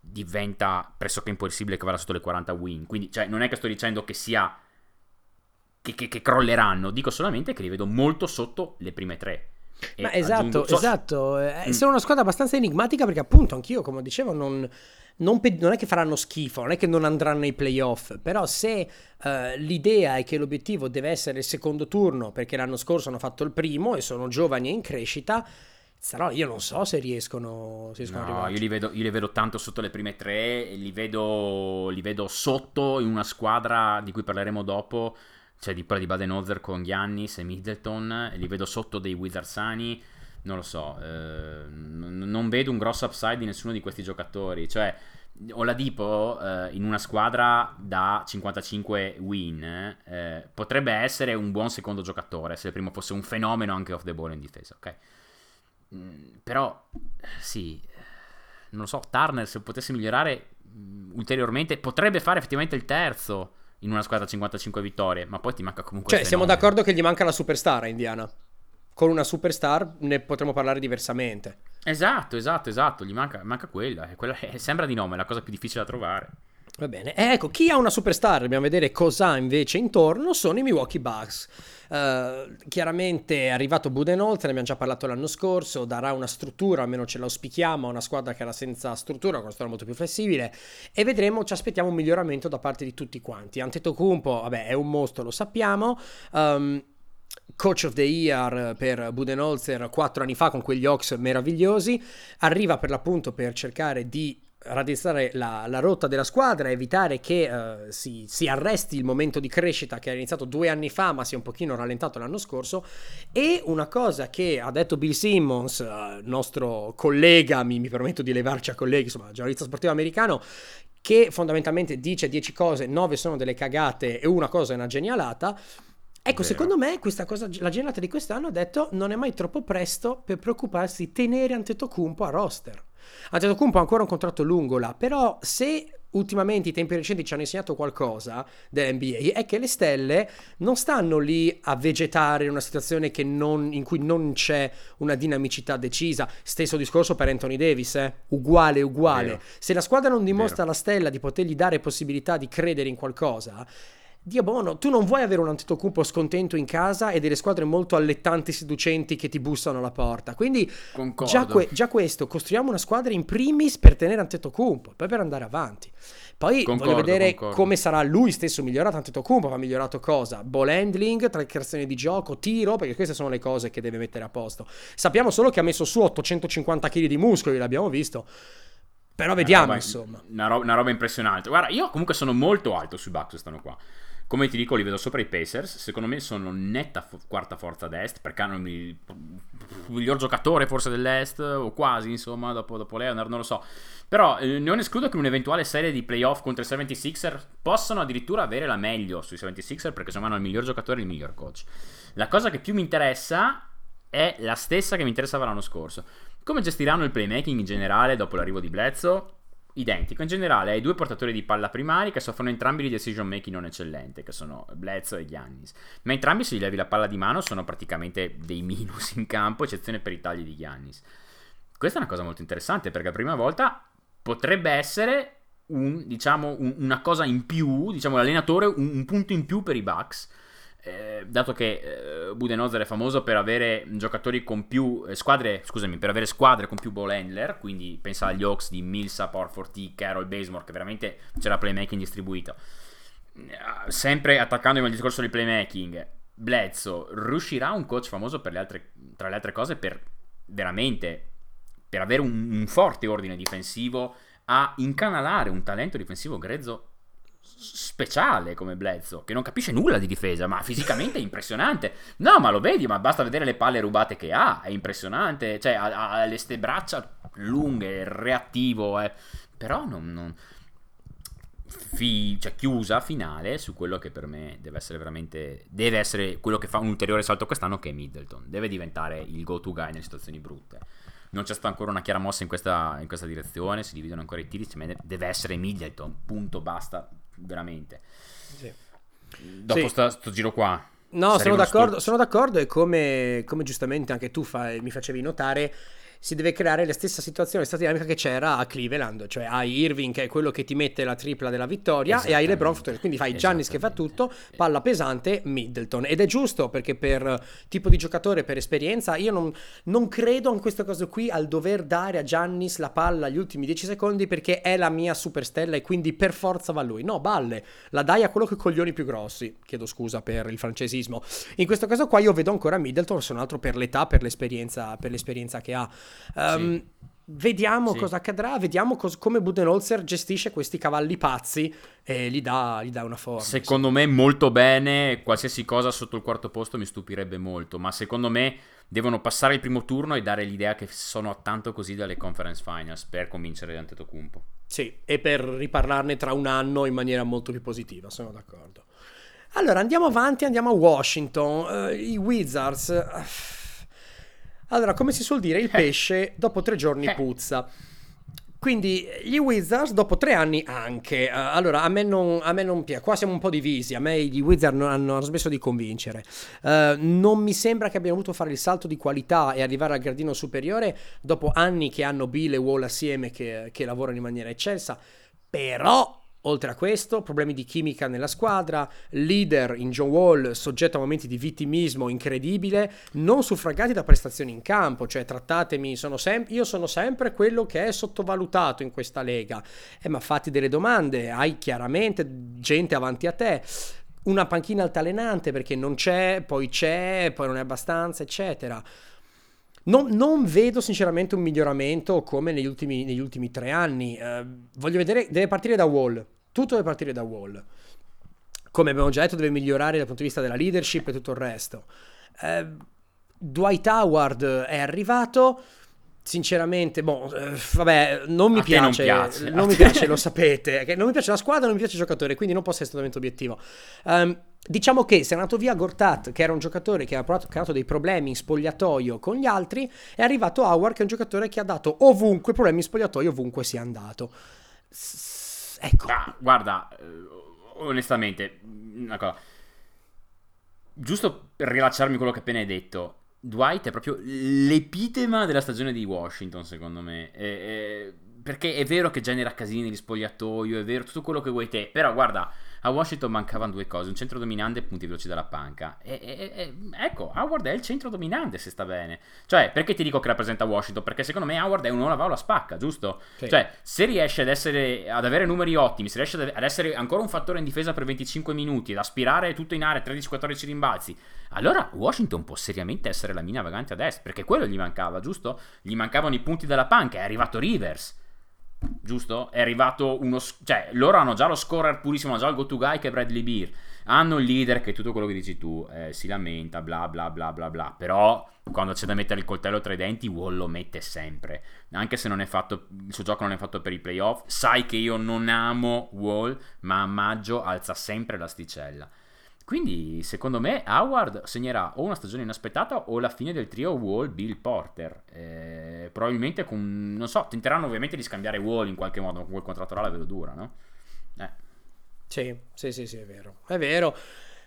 diventa pressoché impossibile che vada sotto le 40 win. Quindi, cioè, non è che sto dicendo che sia che, che, che crolleranno, dico solamente che li vedo molto sotto le prime tre. Ma esatto, aggiungo, so, esatto. Eh, mm. Sono una squadra abbastanza enigmatica perché appunto anch'io, come dicevo, non, non, pe- non, è che faranno schifo, non è che non andranno ai playoff, però se uh, l'idea è che l'obiettivo deve essere il secondo turno perché l'anno scorso hanno fatto il primo e sono giovani e in crescita, però io non so se riescono, se riescono no, a io li, vedo, io li, vedo, tanto sotto le prime tre, li vedo, li vedo sotto in una squadra di cui parleremo dopo cioè di quella di Baden-Holzer con Giannis e Middleton, li vedo sotto dei Wizardsani, non lo so, eh, n- non vedo un grosso upside di nessuno di questi giocatori, cioè Oladipo eh, in una squadra da 55 win eh, potrebbe essere un buon secondo giocatore se il primo fosse un fenomeno anche off the ball in difesa, ok? Mm, però sì, non lo so, Turner se potesse migliorare mm, ulteriormente potrebbe fare effettivamente il terzo in una squadra 55 vittorie, ma poi ti manca comunque... Cioè, siamo d'accordo che gli manca la superstar a Indiana. Con una superstar ne potremmo parlare diversamente. Esatto, esatto, esatto, gli manca, manca quella. quella è, [LAUGHS] sembra di nome, è la cosa più difficile da trovare. Va bene, eh, ecco, chi ha una superstar, dobbiamo vedere cosa invece intorno, sono i Milwaukee Bucks. Uh, chiaramente è arrivato Budenholzer, ne abbiamo già parlato l'anno scorso, darà una struttura, almeno ce l'auspichiamo, a una squadra che era senza struttura, una squadra molto più flessibile e vedremo, ci aspettiamo un miglioramento da parte di tutti quanti. Antetokounmpo, vabbè, è un mostro, lo sappiamo. Um, Coach of the Year per Budenholzer quattro anni fa con quegli Hawks meravigliosi, arriva per l'appunto per cercare di raddrizzare la, la, rotta della squadra, evitare che uh, si, si, arresti il momento di crescita che è iniziato due anni fa ma si è un pochino rallentato l'anno scorso e una cosa che ha detto Bill Simmons, uh, nostro collega, mi, mi, permetto di levarci a colleghi, insomma giornalista sportivo americano, che fondamentalmente dice 10 cose, 9 sono delle cagate e una cosa è una genialata. Ecco, Vero. secondo me questa cosa, la genialata di quest'anno ha detto non è mai troppo presto per preoccuparsi di tenere Antetokounmpo a roster. Antetokounmpo ha ancora un contratto lungo là, però se ultimamente i tempi recenti ci hanno insegnato qualcosa dell'NBA è che le stelle non stanno lì a vegetare in una situazione non, in cui non c'è una dinamicità decisa. Stesso discorso per Anthony Davis, eh? uguale, uguale. Vero. Se la squadra non dimostra Vero. alla stella di potergli dare possibilità di credere in qualcosa, Dio buono, tu non vuoi avere un Antetokounmpo scontento in casa e delle squadre molto allettanti seducenti che ti bussano alla porta. Quindi già, que- già, questo, costruiamo una squadra in primis per tenere Antetokounmpo, poi per andare avanti. Poi concordo, voglio vedere concordo. come sarà lui stesso migliorato Antetokounmpo, ha migliorato cosa? Ball handling, creazione di gioco, tiro, perché queste sono le cose che deve mettere a posto. Sappiamo solo che ha messo su 850 kg di muscoli, l'abbiamo visto. Però vediamo, una roba, insomma. Una roba, una roba impressionante. Guarda, io comunque sono molto alto sui Bucks quest'anno qua. Come ti dico, li vedo sopra i Pacers. Secondo me sono netta fo- quarta forza d'est, perché hanno il miglior giocatore forse dell'est, o quasi, insomma, dopo, dopo Leonard, non lo so. Però eh, non escludo che un'eventuale serie di playoff contro i 76er possano addirittura avere la meglio sui 76er, perché insomma hanno il miglior giocatore e il miglior coach. La cosa che più mi interessa è la stessa che mi interessava l'anno scorso. Come gestiranno il playmaking in generale dopo l'arrivo di Bledsoe? Identico. In generale hai due portatori di palla primari che soffrono entrambi di decision making non eccellente, che sono Bledsoe e Giannis. Ma entrambi se gli levi la palla di mano sono praticamente dei minus in campo, eccezione per i tagli di Giannis. Questa è una cosa molto interessante perché la prima volta potrebbe essere un, diciamo, un, una cosa in più, diciamo l'allenatore un, un punto in più per i Bucks eh, dato che eh, Budenholzer è famoso per avere giocatori con più eh, squadre, scusami, per avere squadre con più ball handler, quindi pensa agli Hawks di Millsap, Orford Carroll, Basemore, che veramente c'era playmaking distribuito. Eh, sempre attaccandomi al discorso di playmaking, Bledsoe riuscirà un coach famoso le altre, tra le altre cose per veramente per avere un, un forte ordine difensivo, a incanalare un talento difensivo grezzo speciale come Bledsoe, che non capisce nulla di difesa, ma fisicamente è [LAUGHS] impressionante. No, ma lo vedi, ma basta vedere le palle rubate che ha, è impressionante. Cioè, ha, ha le ste braccia lunghe, reattivo, eh. però non... non... Fi, cioè chiusa finale su quello che per me deve essere veramente deve essere quello che fa un ulteriore salto quest'anno che è Middleton deve diventare il go to guy nelle situazioni brutte non c'è stata ancora una chiara mossa in questa, in questa direzione si dividono ancora i tiri deve essere Middleton punto basta veramente. Sì. Dopo sì. Sto giro qua. No, sono d'accordo, sono d'accordo, e come, come giustamente anche tu fai, mi facevi notare, si deve creare la stessa situazione, la stessa dinamica che c'era a Cleveland, cioè hai Irving che è quello che ti mette la tripla della vittoria e hai LeBron, quindi fai Giannis che fa tutto, palla pesante, Middleton. Ed è giusto perché per tipo di giocatore, per esperienza, io non, non credo in questa cosa qui al dover dare a Giannis la palla agli ultimi 10 secondi perché è la mia superstella e quindi per forza va lui. No, balle, la dai a quello che coglioni più grossi. Chiedo scusa per il francesismo. In questo caso qua io vedo ancora Middleton, se non altro per l'età, per l'esperienza, per l'esperienza che ha. Um, sì. Vediamo sì. cosa accadrà, vediamo cos- come Budenholzer gestisce questi cavalli pazzi e gli dà, gli dà una forma. Secondo me molto bene, qualsiasi cosa sotto il quarto posto mi stupirebbe molto, ma secondo me devono passare il primo turno e dare l'idea che sono a tanto così dalle conference finals per convincere Antetokounmpo. Sì, e per riparlarne tra un anno in maniera molto più positiva, sono d'accordo. Allora, andiamo avanti, andiamo a Washington. Uh, I Wizards... Uh, allora, come si suol dire, il eh. pesce dopo tre giorni eh. puzza. Quindi gli Wizards dopo tre anni anche. Uh, allora, a me, non, a me non piace. Qua siamo un po' divisi. A me gli Wizards non hanno, hanno smesso di convincere. Uh, non mi sembra che abbiano voluto fare il salto di qualità e arrivare al gradino superiore dopo anni che hanno Bill e Wall assieme che, che lavorano in maniera eccelsa. Però Oltre a questo, problemi di chimica nella squadra, leader in John Wall soggetto a momenti di vittimismo incredibile, non suffragati da prestazioni in campo, cioè trattatemi, sono sem- io sono sempre quello che è sottovalutato in questa lega. Eh, ma fatti delle domande, hai chiaramente gente avanti a te, una panchina altalenante perché non c'è, poi c'è, poi non è abbastanza, eccetera. Non, non, vedo sinceramente un miglioramento come negli ultimi, negli ultimi tre anni. Eh, voglio vedere, deve partire da Wall. Tutto deve partire da Wall. Come abbiamo già detto, deve migliorare dal punto di vista della leadership e tutto il resto. Eh, Dwight Howard è arrivato. Sinceramente, boh, eh, vabbè, non mi piace, non, piace, non mi piace, lo sapete. Non mi piace la squadra, non mi piace il giocatore, quindi non posso essere totalmente obiettivo. Um, Diciamo che se è andato via Gortat, che era un giocatore che ha creato dei problemi in spogliatoio con gli altri, è arrivato Howard, che è un giocatore che ha dato ovunque problemi in spogliatoio, ovunque sia andato. Ecco. Ah, guarda, eh, onestamente, una cosa. Giusto per rilacciarmi quello che appena hai detto, Dwight è proprio l'epitema della stagione di Washington, secondo me. E, e, perché è vero che genera casini negli spogliatoio, è vero tutto quello che vuoi te, però guarda a Washington mancavano due cose, un centro dominante e punti veloci dalla panca. E, e, e, ecco, Howard è il centro dominante se sta bene. Cioè, perché ti dico che rappresenta Washington? Perché secondo me Howard è uno la va o la spacca, giusto? Sì. Cioè, se riesce ad, essere, ad avere numeri ottimi, se riesce ad essere ancora un fattore in difesa per 25 minuti, ad aspirare tutto in area 13-14 rimbalzi, allora Washington può seriamente essere la mina vagante a destra, perché quello gli mancava, giusto? Gli mancavano i punti dalla panca, è arrivato Rivers giusto? È arrivato uno. Cioè, loro hanno già lo scorer purissimo, hanno già il go-to guy che è Bradley Beer. Hanno il leader che tutto quello che dici tu eh, si lamenta, bla bla bla bla bla. Però quando c'è da mettere il coltello tra i denti, Wall lo mette sempre. Anche se fatto, il suo gioco non è fatto per i playoff. Sai che io non amo Wall, ma a maggio alza sempre l'asticella. Quindi, secondo me, Howard segnerà o una stagione inaspettata o la fine del trio Wall Bill Porter. Eh, probabilmente con. non so, tenteranno ovviamente di scambiare Wall in qualche modo, con quel contratto là la vedo dura, no? Eh. Sì, sì, sì, sì, è vero. È vero.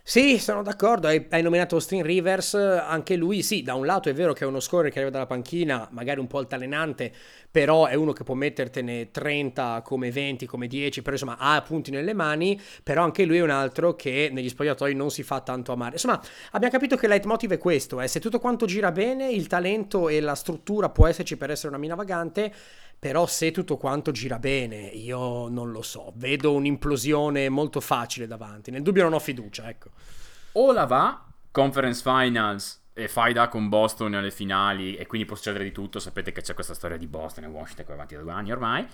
Sì, sono d'accordo, hai, hai, nominato Austin Rivers, anche lui sì, da un lato è vero che è uno scorer che arriva dalla panchina, magari un po' altalenante, però è uno che può mettertene 30 come 20, come 10, però insomma ha punti nelle mani, però anche lui è un altro che negli spogliatoi non si fa tanto amare. Insomma, abbiamo capito che il leitmotiv è questo, eh. se tutto quanto gira bene, il talento e la struttura può esserci per essere una mina vagante, però se tutto quanto gira bene, io non lo so, vedo un'implosione molto facile davanti. Nel dubbio non ho fiducia, ecco. O la va, Conference Finals e faida con Boston alle finali e quindi può succedere di tutto, sapete che c'è questa storia di Boston e Washington che va avanti da due anni ormai,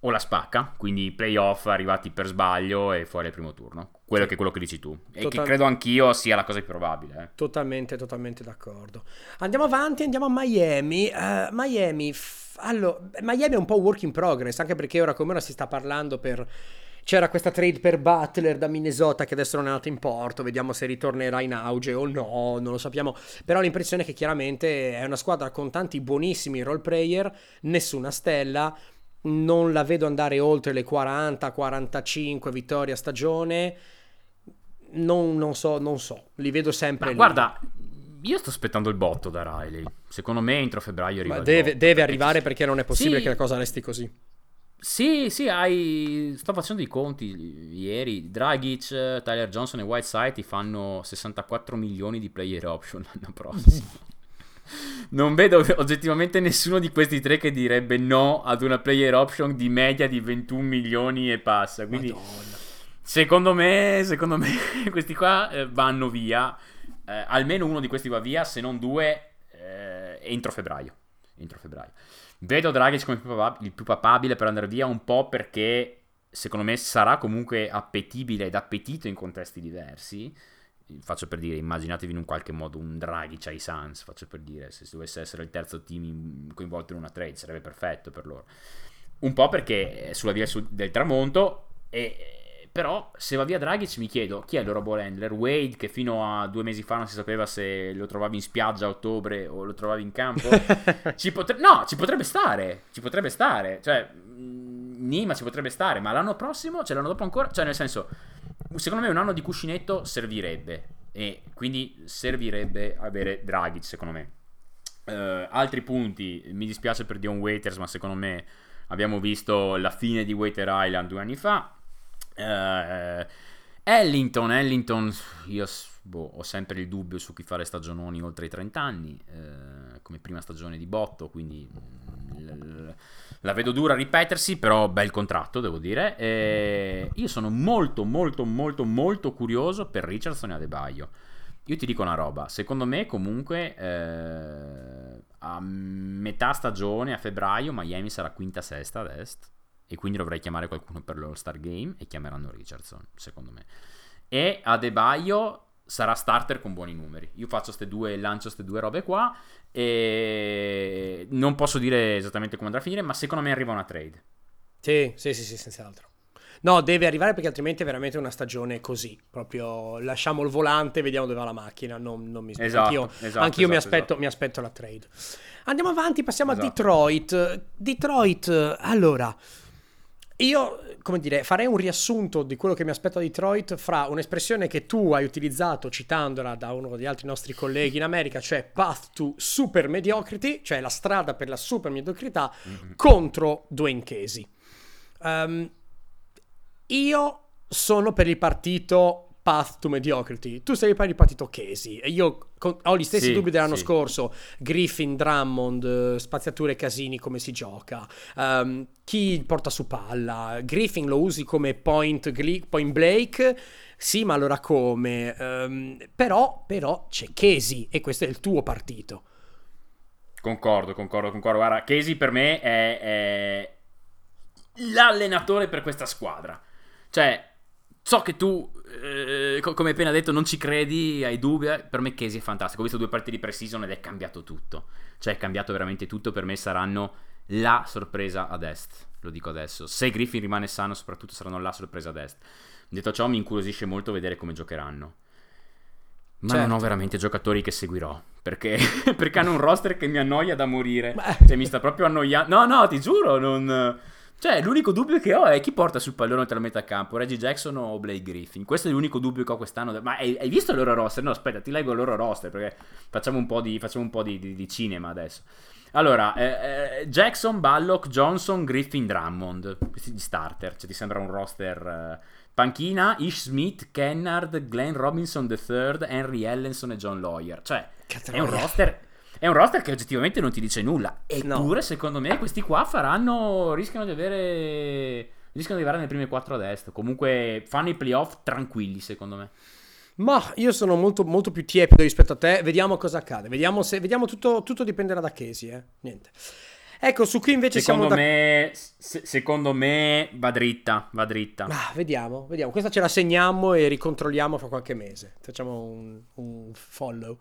o la spacca, quindi playoff arrivati per sbaglio e fuori al primo turno, quello che è quello che dici tu, e Total... che credo anch'io sia la cosa più probabile. Eh. Totalmente, totalmente d'accordo. Andiamo avanti, andiamo a Miami. Uh, Miami, f- allora, Miami è un po' work in progress, anche perché ora come ora si sta parlando per c'era questa trade per Butler da Minnesota che adesso non è andata in porto, vediamo se ritornerà in auge o no, non lo sappiamo. Però l'impressione è che chiaramente è una squadra con tanti buonissimi role player, nessuna stella, non la vedo andare oltre le 40-45 vittorie a stagione. Non, non, so, non so, li vedo sempre. Ma guarda, io sto aspettando il botto da Riley. Secondo me entro febbraio arriva. Ma deve, deve arrivare perché non è possibile sì. che la cosa resti così. Sì, sì, hai... sto facendo i conti ieri. Dragic, Tyler Johnson e Whiteside ti fanno 64 milioni di player option [LAUGHS] l'anno prossimo. non vedo oggettivamente nessuno di questi tre che direbbe no ad una player option di media di 21 milioni e passa. Quindi, Madonna. Secondo me, secondo me, [LAUGHS] questi qua eh, vanno via. Eh, almeno uno di questi va via, se non due, eh, entro febbraio. Entro febbraio. Vedo Dragic come il più, papab- il più papabile per andare via un po' perché secondo me sarà comunque appetibile ed appetito in contesti diversi. Faccio per dire, immaginatevi in un qualche modo un Dragic ai Suns, faccio per dire, se dovesse essere il terzo team coinvolto in una trade sarebbe perfetto per loro. Un po' perché è sulla via del tramonto e però se va via Dragic mi chiedo chi è il loro ball handler? Wade che fino a due mesi fa non si sapeva se lo trovavi in spiaggia a ottobre o lo trovavi in campo. [LAUGHS] ci potre- no, ci potrebbe stare, ci potrebbe stare. Cioè, mm, Nima ci potrebbe stare, ma l'anno prossimo, cioè l'anno dopo ancora, cioè nel senso, secondo me un anno di cuscinetto servirebbe. E quindi servirebbe avere Dragic, secondo me. Uh, altri punti, mi dispiace per Dion Waiters, ma secondo me abbiamo visto la fine di Waiter Island due anni fa Uh, Ellington, Ellington, io boh, ho sempre il dubbio su chi fare stagiononi oltre i 30 anni, uh, come prima stagione di botto, quindi l- la vedo dura a ripetersi, però bel contratto devo dire. E io sono molto molto molto molto curioso per Richardson e Adebaio. Io ti dico una roba, secondo me comunque eh, a metà stagione, a febbraio, Miami sarà quinta sesta ad est e quindi dovrei chiamare qualcuno per l'All Star Game e chiameranno Richardson, secondo me. E Adebayo sarà starter con buoni numeri. Io faccio queste due, lancio queste due robe qua e non posso dire esattamente come andrà a finire, ma secondo me arriva una trade. Sì, sì, sì, sì senz'altro. No, deve arrivare perché altrimenti è veramente una stagione così. Proprio lasciamo il volante, vediamo dove va la macchina. Non, non mi esatto, anch'io, esatto, anch'io esatto, mi, aspetto, esatto. mi, aspetto, la trade. Andiamo avanti, passiamo a esatto. Detroit. Detroit, allora. Io, come dire, farei un riassunto di quello che mi aspetto da Detroit fra un'espressione che tu hai utilizzato citandola da uno degli altri nostri colleghi in America, cioè path to super mediocrity, cioè la strada per la super mediocrità, mm-hmm. contro Dwayne Casey. Um, io sono per il partito path to mediocrity. Tu sei per il partito Casey e io ho gli stessi sì, dubbi dell'anno sì. scorso. Griffin, Drummond, spaziature casini, come si gioca. Um, chi porta su palla? Griffin lo usi come point, point Blake? Sì, ma allora come? Um, però, però c'è Casey e questo è il tuo partito. Concordo, concordo, concordo. Guarda, Casey per me è, è l'allenatore per questa squadra. Cioè, so che tu eh, come appena detto, non ci credi, hai dubbi. Eh, per me Casey è fantastico. Ho visto due partite di pre-season ed è cambiato tutto. Cioè, è cambiato veramente tutto. Per me saranno la sorpresa ad est. Lo dico adesso. Se Griffin rimane sano, soprattutto saranno la sorpresa ad est. Detto ciò, mi incuriosisce molto vedere come giocheranno. Ma certo. non ho veramente giocatori che seguirò. Perché, [LAUGHS] perché hanno un roster che mi annoia da morire. Beh. Cioè, mi sta proprio annoiando. No, no, ti giuro, non. Cioè, l'unico dubbio che ho è chi porta sul pallone tra metà campo, Reggie Jackson o Blake Griffin. Questo è l'unico dubbio che ho quest'anno. Ma hai, hai visto il loro roster? No, aspetta, ti leggo il loro roster perché facciamo un po' di, un po di, di, di cinema adesso. Allora, eh, eh, Jackson, Ballock, Johnson, Griffin, Drummond. Questi gli starter. Cioè, ti sembra un roster... Eh, panchina, Ish Smith, Kennard, Glenn Robinson III, Henry Ellenson e John Lawyer. Cioè, Catroia. è un roster è un roster che oggettivamente non ti dice nulla. Eppure, no. secondo me, questi qua faranno. rischiano di avere. rischiano di arrivare nelle prime quattro a destra. Comunque, fanno i playoff tranquilli, secondo me. Ma io sono molto, molto più tiepido rispetto a te. Vediamo cosa accade. Vediamo se. Vediamo tutto, tutto dipenderà da Casey, eh. Niente. Ecco, su qui invece secondo siamo me, se, secondo me va dritta, va dritta. Ah, vediamo, vediamo. Questa ce la segniamo e ricontrolliamo fra qualche mese. Facciamo un, un follow.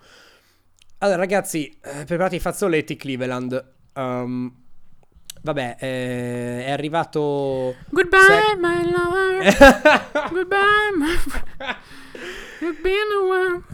Allora, ragazzi, eh, preparate i fazzoletti Cleveland. Um, vabbè, eh, è arrivato. Goodbye, Se- my lover. [LAUGHS] Goodbye, my.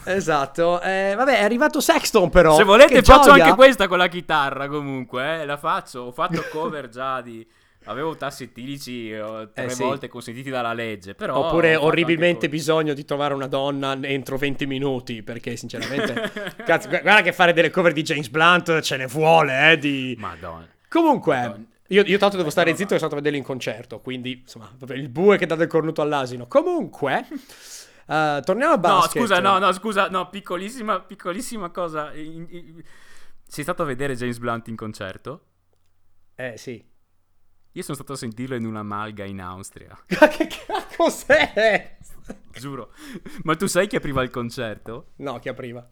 Esatto, eh, vabbè, è arrivato Sexton però. Se volete faccio gioia. anche questa con la chitarra comunque, eh, la faccio, ho fatto cover già di... Avevo tassi etilici eh, tre eh, sì. volte consentiti dalla legge, però... Oppure orribilmente bisogno di trovare una donna entro 20 minuti, perché sinceramente... [LAUGHS] cazzo, guarda che fare delle cover di James Blunt ce ne vuole, eh, di... Madonna. Comunque... Madonna. Io, io, tanto devo stare zitto e sono stato a vederlo in concerto, quindi insomma, il bue che dà del cornuto all'asino. Comunque, uh, [LAUGHS] torniamo a basket. No, scusa, no, no, scusa, no, piccolissima, piccolissima cosa. In, in, sei stato a vedere James Blunt in concerto? Eh, sì. Io sono stato a sentirlo in una malga in Austria. [LAUGHS] che cos'è? Giuro. Ma tu sai chi apriva il concerto? No, chi apriva?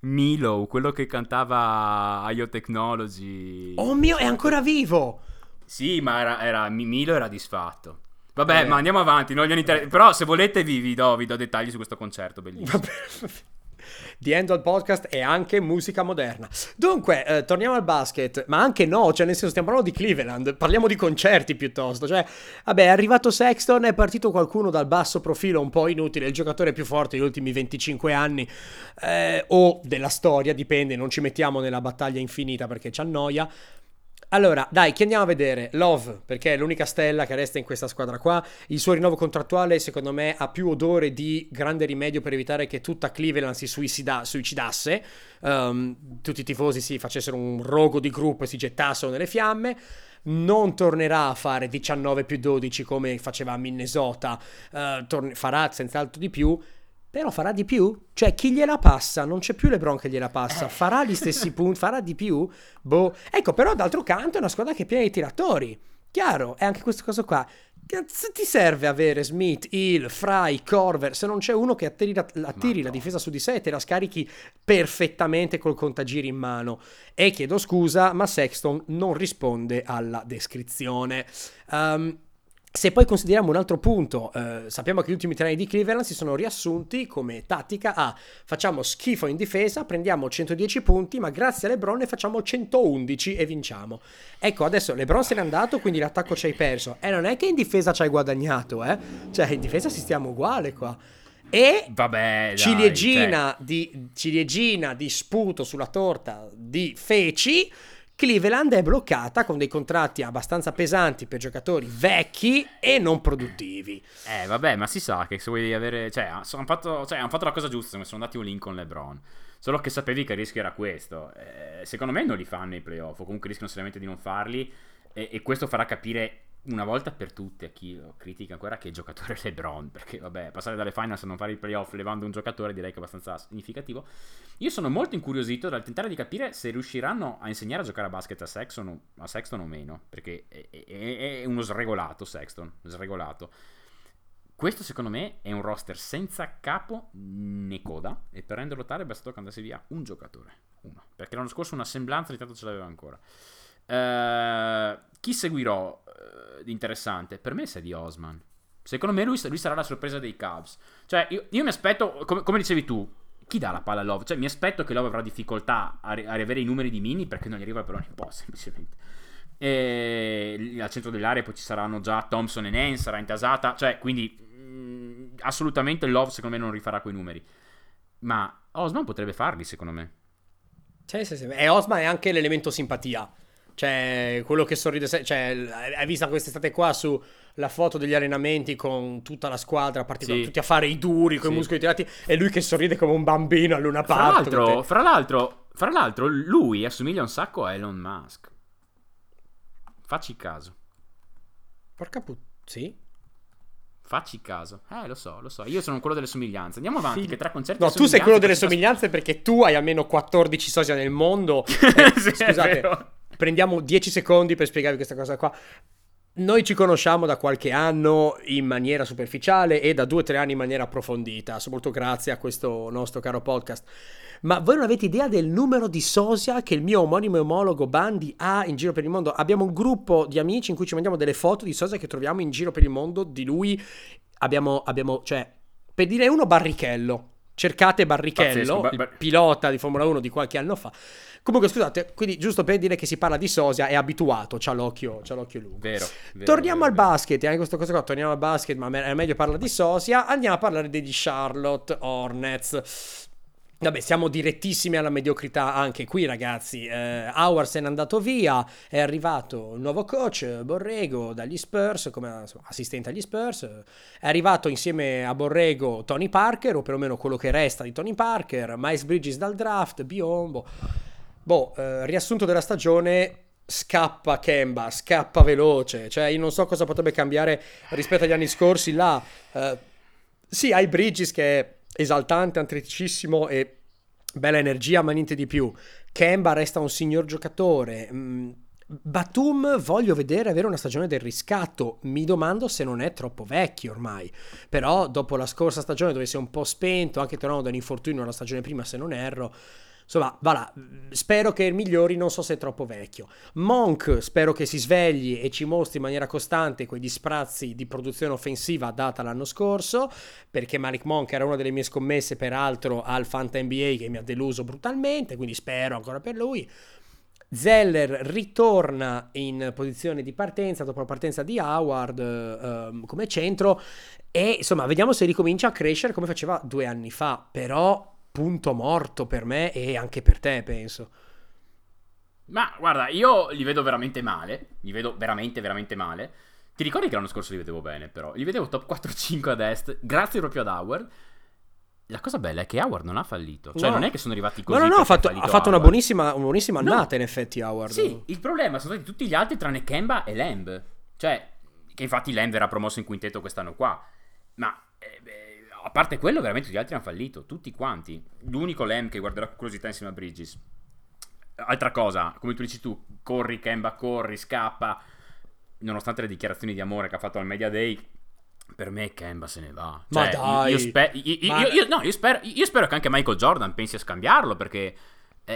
Milo, quello che cantava IO Technology. Oh mio, è ancora vivo! Sì, ma era, era, Milo era disfatto. Vabbè, eh. ma andiamo avanti. Inter- però se volete vi, vi, do, vi, do, dettagli su questo concerto, bellissimo. Vabbè. The End of Podcast è anche musica moderna. Dunque, eh, torniamo al basket, ma anche no, cioè nel senso stiamo parlando di Cleveland, parliamo di concerti piuttosto, cioè, vabbè, è arrivato Sexton, è partito qualcuno dal basso profilo un po' inutile, il giocatore più forte degli ultimi 25 anni, eh, o della storia, dipende, non ci mettiamo nella battaglia infinita perché ci annoia, allora, dai, chi andiamo a vedere? Love, perché è l'unica stella che resta in questa squadra qua. Il suo rinnovo contrattuale, secondo me, ha più odore di grande rimedio per evitare che tutta Cleveland si suicida- suicidasse. Um, tutti i tifosi si facessero un rogo di gruppo e si gettassero nelle fiamme. Non tornerà a fare 19 più 12 come faceva a Minnesota, uh, torn- farà senz'altro di più però farà di più? Cioè, chi gliela passa? Non c'è più LeBron che gliela passa. Eh. Farà gli stessi [LAUGHS] punti? Farà di più? Boh. Ecco, però, d'altro canto, è una squadra che è piena di tiratori. Chiaro, è anche questo caso qua. Cazzo ti serve avere Smith, Hill, Fry, Corver se non c'è uno che attiri, la, attiri la difesa su di sé e te la scarichi perfettamente col contagiri in mano? E chiedo scusa, ma Sexton non risponde alla descrizione. Um, se poi consideriamo un altro punto, eh, sappiamo che gli ultimi tre anni di Cleveland si sono riassunti come tattica a facciamo schifo in difesa, prendiamo 110 punti, ma grazie a LeBron ne facciamo 111 e vinciamo. Ecco, adesso LeBron se n'è andato, quindi l'attacco ci hai perso. E non è che in difesa ci hai guadagnato, eh? Cioè, in difesa si stiamo uguale qua. E Vabbè, dai, ciliegina, cioè... di, ciliegina di sputo sulla torta di feci Cleveland è bloccata con dei contratti abbastanza pesanti per giocatori vecchi e non produttivi. Eh, vabbè, ma si sa che se vuoi avere. Cioè, hanno fatto, cioè, han fatto, la cosa giusta, sono andati un link con LeBron. Solo che sapevi che il rischio era questo. Eh, secondo me non li fanno i playoff, o comunque rischiano seriamente di non farli. E, e questo farà capire una volta per tutte a chi critica ancora che giocatore è LeBron, perché vabbè, passare dalle finals a non fare i playoff levando un giocatore direi che è abbastanza significativo. Io sono molto incuriosito dal tentare di capire se riusciranno a insegnare a giocare a basket a Sexton, a Sexton o meno, perché è, è, è uno sregolato Sexton, sregolato. Questo secondo me è un roster senza capo né coda e per renderlo tale è bastato che andasse via un giocatore, uno, perché l'anno scorso una semblanza di tanto ce l'aveva ancora. Uh, chi seguirò interessante? Per me è Sadie Osman. Secondo me lui, lui, sarà la sorpresa dei Cubs. Cioè, io, io mi aspetto, come, come, dicevi tu, chi dà la palla a Love? Cioè, mi aspetto che Love avrà difficoltà a, a riavere i numeri di Mini perché non gli arriva però un po', [LAUGHS] semplicemente. E al centro dell'area poi ci saranno già Thompson e Nance, sarà intasata. Cioè, quindi mh, mm, assolutamente Love secondo me non rifarà quei numeri. Ma Osman potrebbe farli, secondo me. Sì, sì, sì. E Osman è anche l'elemento simpatia. Cioè, quello che sorride, cioè, hai visto quest'estate qua sulla foto degli allenamenti con tutta la squadra, sì. tutti a fare i duri, con sì. i muscoli tirati, e lui che sorride come un bambino a Luna Park. Fra l'altro, fra l'altro, fra l'altro, lui assomiglia un sacco a Elon Musk. Facci caso. Porca puttana, sì. Facci caso. Eh, lo so, lo so. Io sono quello delle somiglianze. Andiamo avanti, sì. che tra concerti No, tu sei quello delle somiglianze perché tu hai almeno 14 sosia nel mondo. [LAUGHS] Eh, sì, scusate prendiamo 10 secondi per spiegarvi questa cosa qua. noi ci conosciamo da qualche anno in maniera superficiale e da due o tre anni in maniera approfondita, molto grazie a questo nostro caro podcast. Ma voi non avete idea del numero di sosia che il mio omonimo omologo Bandi ha in giro per il mondo? Abbiamo un gruppo di amici in cui ci mandiamo delle foto di sosia che troviamo in giro per il mondo di lui. Abbiamo, abbiamo cioè, per dire uno Barrichello. Cercate Barrichello, Pazzesco, il pilota di Formula 1 di qualche anno fa. Comunque, scusate, quindi giusto per dire che si parla di Sosia, è abituato, c'ha l'occhio, c'ha l'occhio lungo. Vero. vero torniamo vero, al basket, anche questa cosa qua, torniamo al basket, ma è meglio parlare di Sosia. Andiamo a parlare degli Charlotte Hornets. Vabbè, siamo direttissimi alla mediocrità anche qui, ragazzi. Eh, Howard se n'è andato via, è arrivato il nuovo coach, Borrego, dagli Spurs, come insomma, assistente agli Spurs. È arrivato insieme a Borrego Tony Parker, o perlomeno quello che resta di Tony Parker, Miles Bridges dal draft, Biombo. Boh, eh, riassunto della stagione, scappa Kemba, scappa veloce, cioè io non so cosa potrebbe cambiare rispetto agli anni scorsi là. Eh, sì, hai Bridges che è esaltante, atleticissimo e bella energia, ma niente di più. Kemba resta un signor giocatore. Mm, Batum voglio vedere avere una stagione del riscatto. Mi domando se non è troppo vecchio ormai. Però dopo la scorsa stagione dove si è un po' spento, anche tornando da un infortunio la stagione prima se non erro, Insomma, va spero che migliori, non so se è troppo vecchio. Monk, spero che si svegli e ci mostri in maniera costante quegli sprazzi di produzione offensiva data l'anno scorso, perché Malik Monk era una delle mie scommesse, peraltro, al Fanta NBA che mi ha deluso brutalmente, quindi spero ancora per lui. Zeller ritorna in posizione di partenza dopo la partenza di Howard eh, come centro e insomma vediamo se ricomincia a crescere come faceva due anni fa, però punto morto per me e anche per te, penso. Ma guarda, io li vedo veramente male. Li vedo veramente, veramente male. Ti ricordi che l'anno scorso li vedevo bene, però? Li vedevo top 4-5 ad est, grazie proprio ad Howard. La cosa bella è che Howard non ha fallito. Cioè, No. non è che sono arrivati così. No, no, no, ha fatto, ha fatto una buonissima, una buonissima No. annata in effetti Howard. Sì, il problema sono stati tutti gli altri tranne Kemba e Lamb. Cioè, che infatti Lamb verrà promosso in quintetto quest'anno qua. Ma eh, a parte quello, veramente gli altri hanno fallito. Tutti quanti. L'unico Lamb che guarderà con curiosità insieme a Bridges. Altra cosa, come tu dici tu, corri, Kemba, corri, scappa. Nonostante le dichiarazioni di amore che ha fatto al Media Day, per me Kemba se ne va. Ma Cioè, dai! Io, spe- io- Ma- io- io- no, io spero, io spero che anche Michael Jordan pensi a scambiarlo perché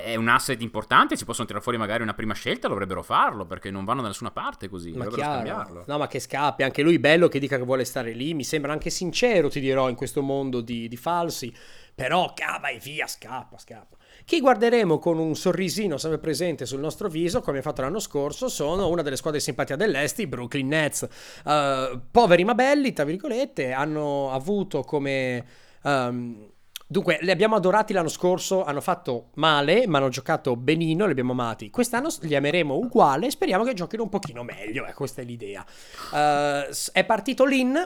è un asset importante. Si possono tirare fuori magari una prima scelta, dovrebbero farlo perché non vanno da nessuna parte così. Ma dovrebbero chiaro, scambiarlo. no, ma che scappi, anche lui bello che dica che vuole stare lì, mi sembra anche sincero, ti dirò, in questo mondo di, di falsi, però cava e via, scappa, scappa. Chi guarderemo con un sorrisino sempre presente sul nostro viso, come ha fatto l'anno scorso, sono una delle squadre simpatia dell'Est, i Brooklyn Nets. Eh, poveri ma belli, tra virgolette, hanno avuto come... ehm, Dunque, li abbiamo adorati l'anno scorso, hanno fatto male, ma hanno giocato benino, li abbiamo amati. Quest'anno li ameremo uguale, speriamo che giochino un pochino meglio, eh, questa è l'idea. S- è partito Lin,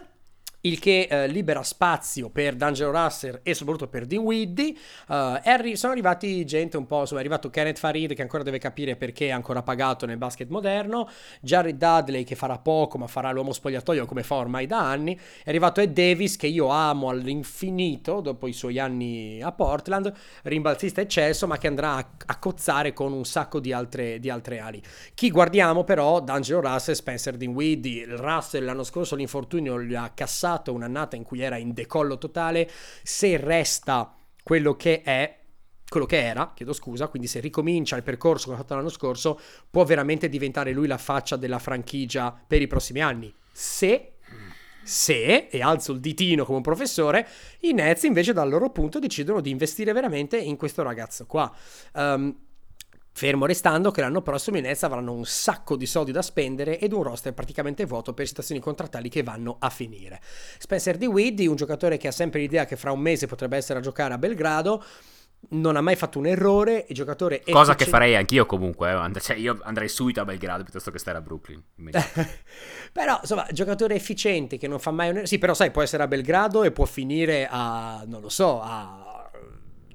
il che eh, libera spazio per D'Angelo Russell e soprattutto per Dinwiddie. Eh, è arri- sono arrivati gente un po', insomma, è arrivato Kenneth Farid che ancora deve capire perché è ancora pagato nel basket moderno, Jared Dudley che farà poco ma farà l'uomo spogliatoio come fa ormai da anni, è arrivato Ed Davis che io amo all'infinito dopo i suoi anni a Portland, rimbalzista eccelso ma che andrà a, a cozzare con un sacco di altre, di altre ali. Chi guardiamo però, D'Angelo Russell, Spencer Dinwiddie, Russell l'anno scorso l'infortunio gli ha cassato un'annata in cui era in decollo totale, se resta quello che è quello che era, chiedo scusa, quindi se ricomincia il percorso come ha fatto l'anno scorso, può veramente diventare lui la faccia della franchigia per i prossimi anni. Se se, e alzo il ditino come un professore, i Nets invece dal loro punto decidono di investire veramente in questo ragazzo qua. Um, Fermo restando che l'anno prossimo i Nets avranno un sacco di soldi da spendere ed un roster praticamente vuoto per situazioni contrattuali che vanno a finire. Spencer Dinwiddie, un giocatore che ha sempre l'idea che fra un mese potrebbe essere a giocare a Belgrado, non ha mai fatto un errore, il giocatore Cosa che effici- farei anch'io comunque. eh. Cioè, io andrei subito a Belgrado piuttosto che stare a Brooklyn. [LAUGHS] però insomma giocatore efficiente che non fa mai un errore sì però sai può essere a Belgrado e può finire a non lo so a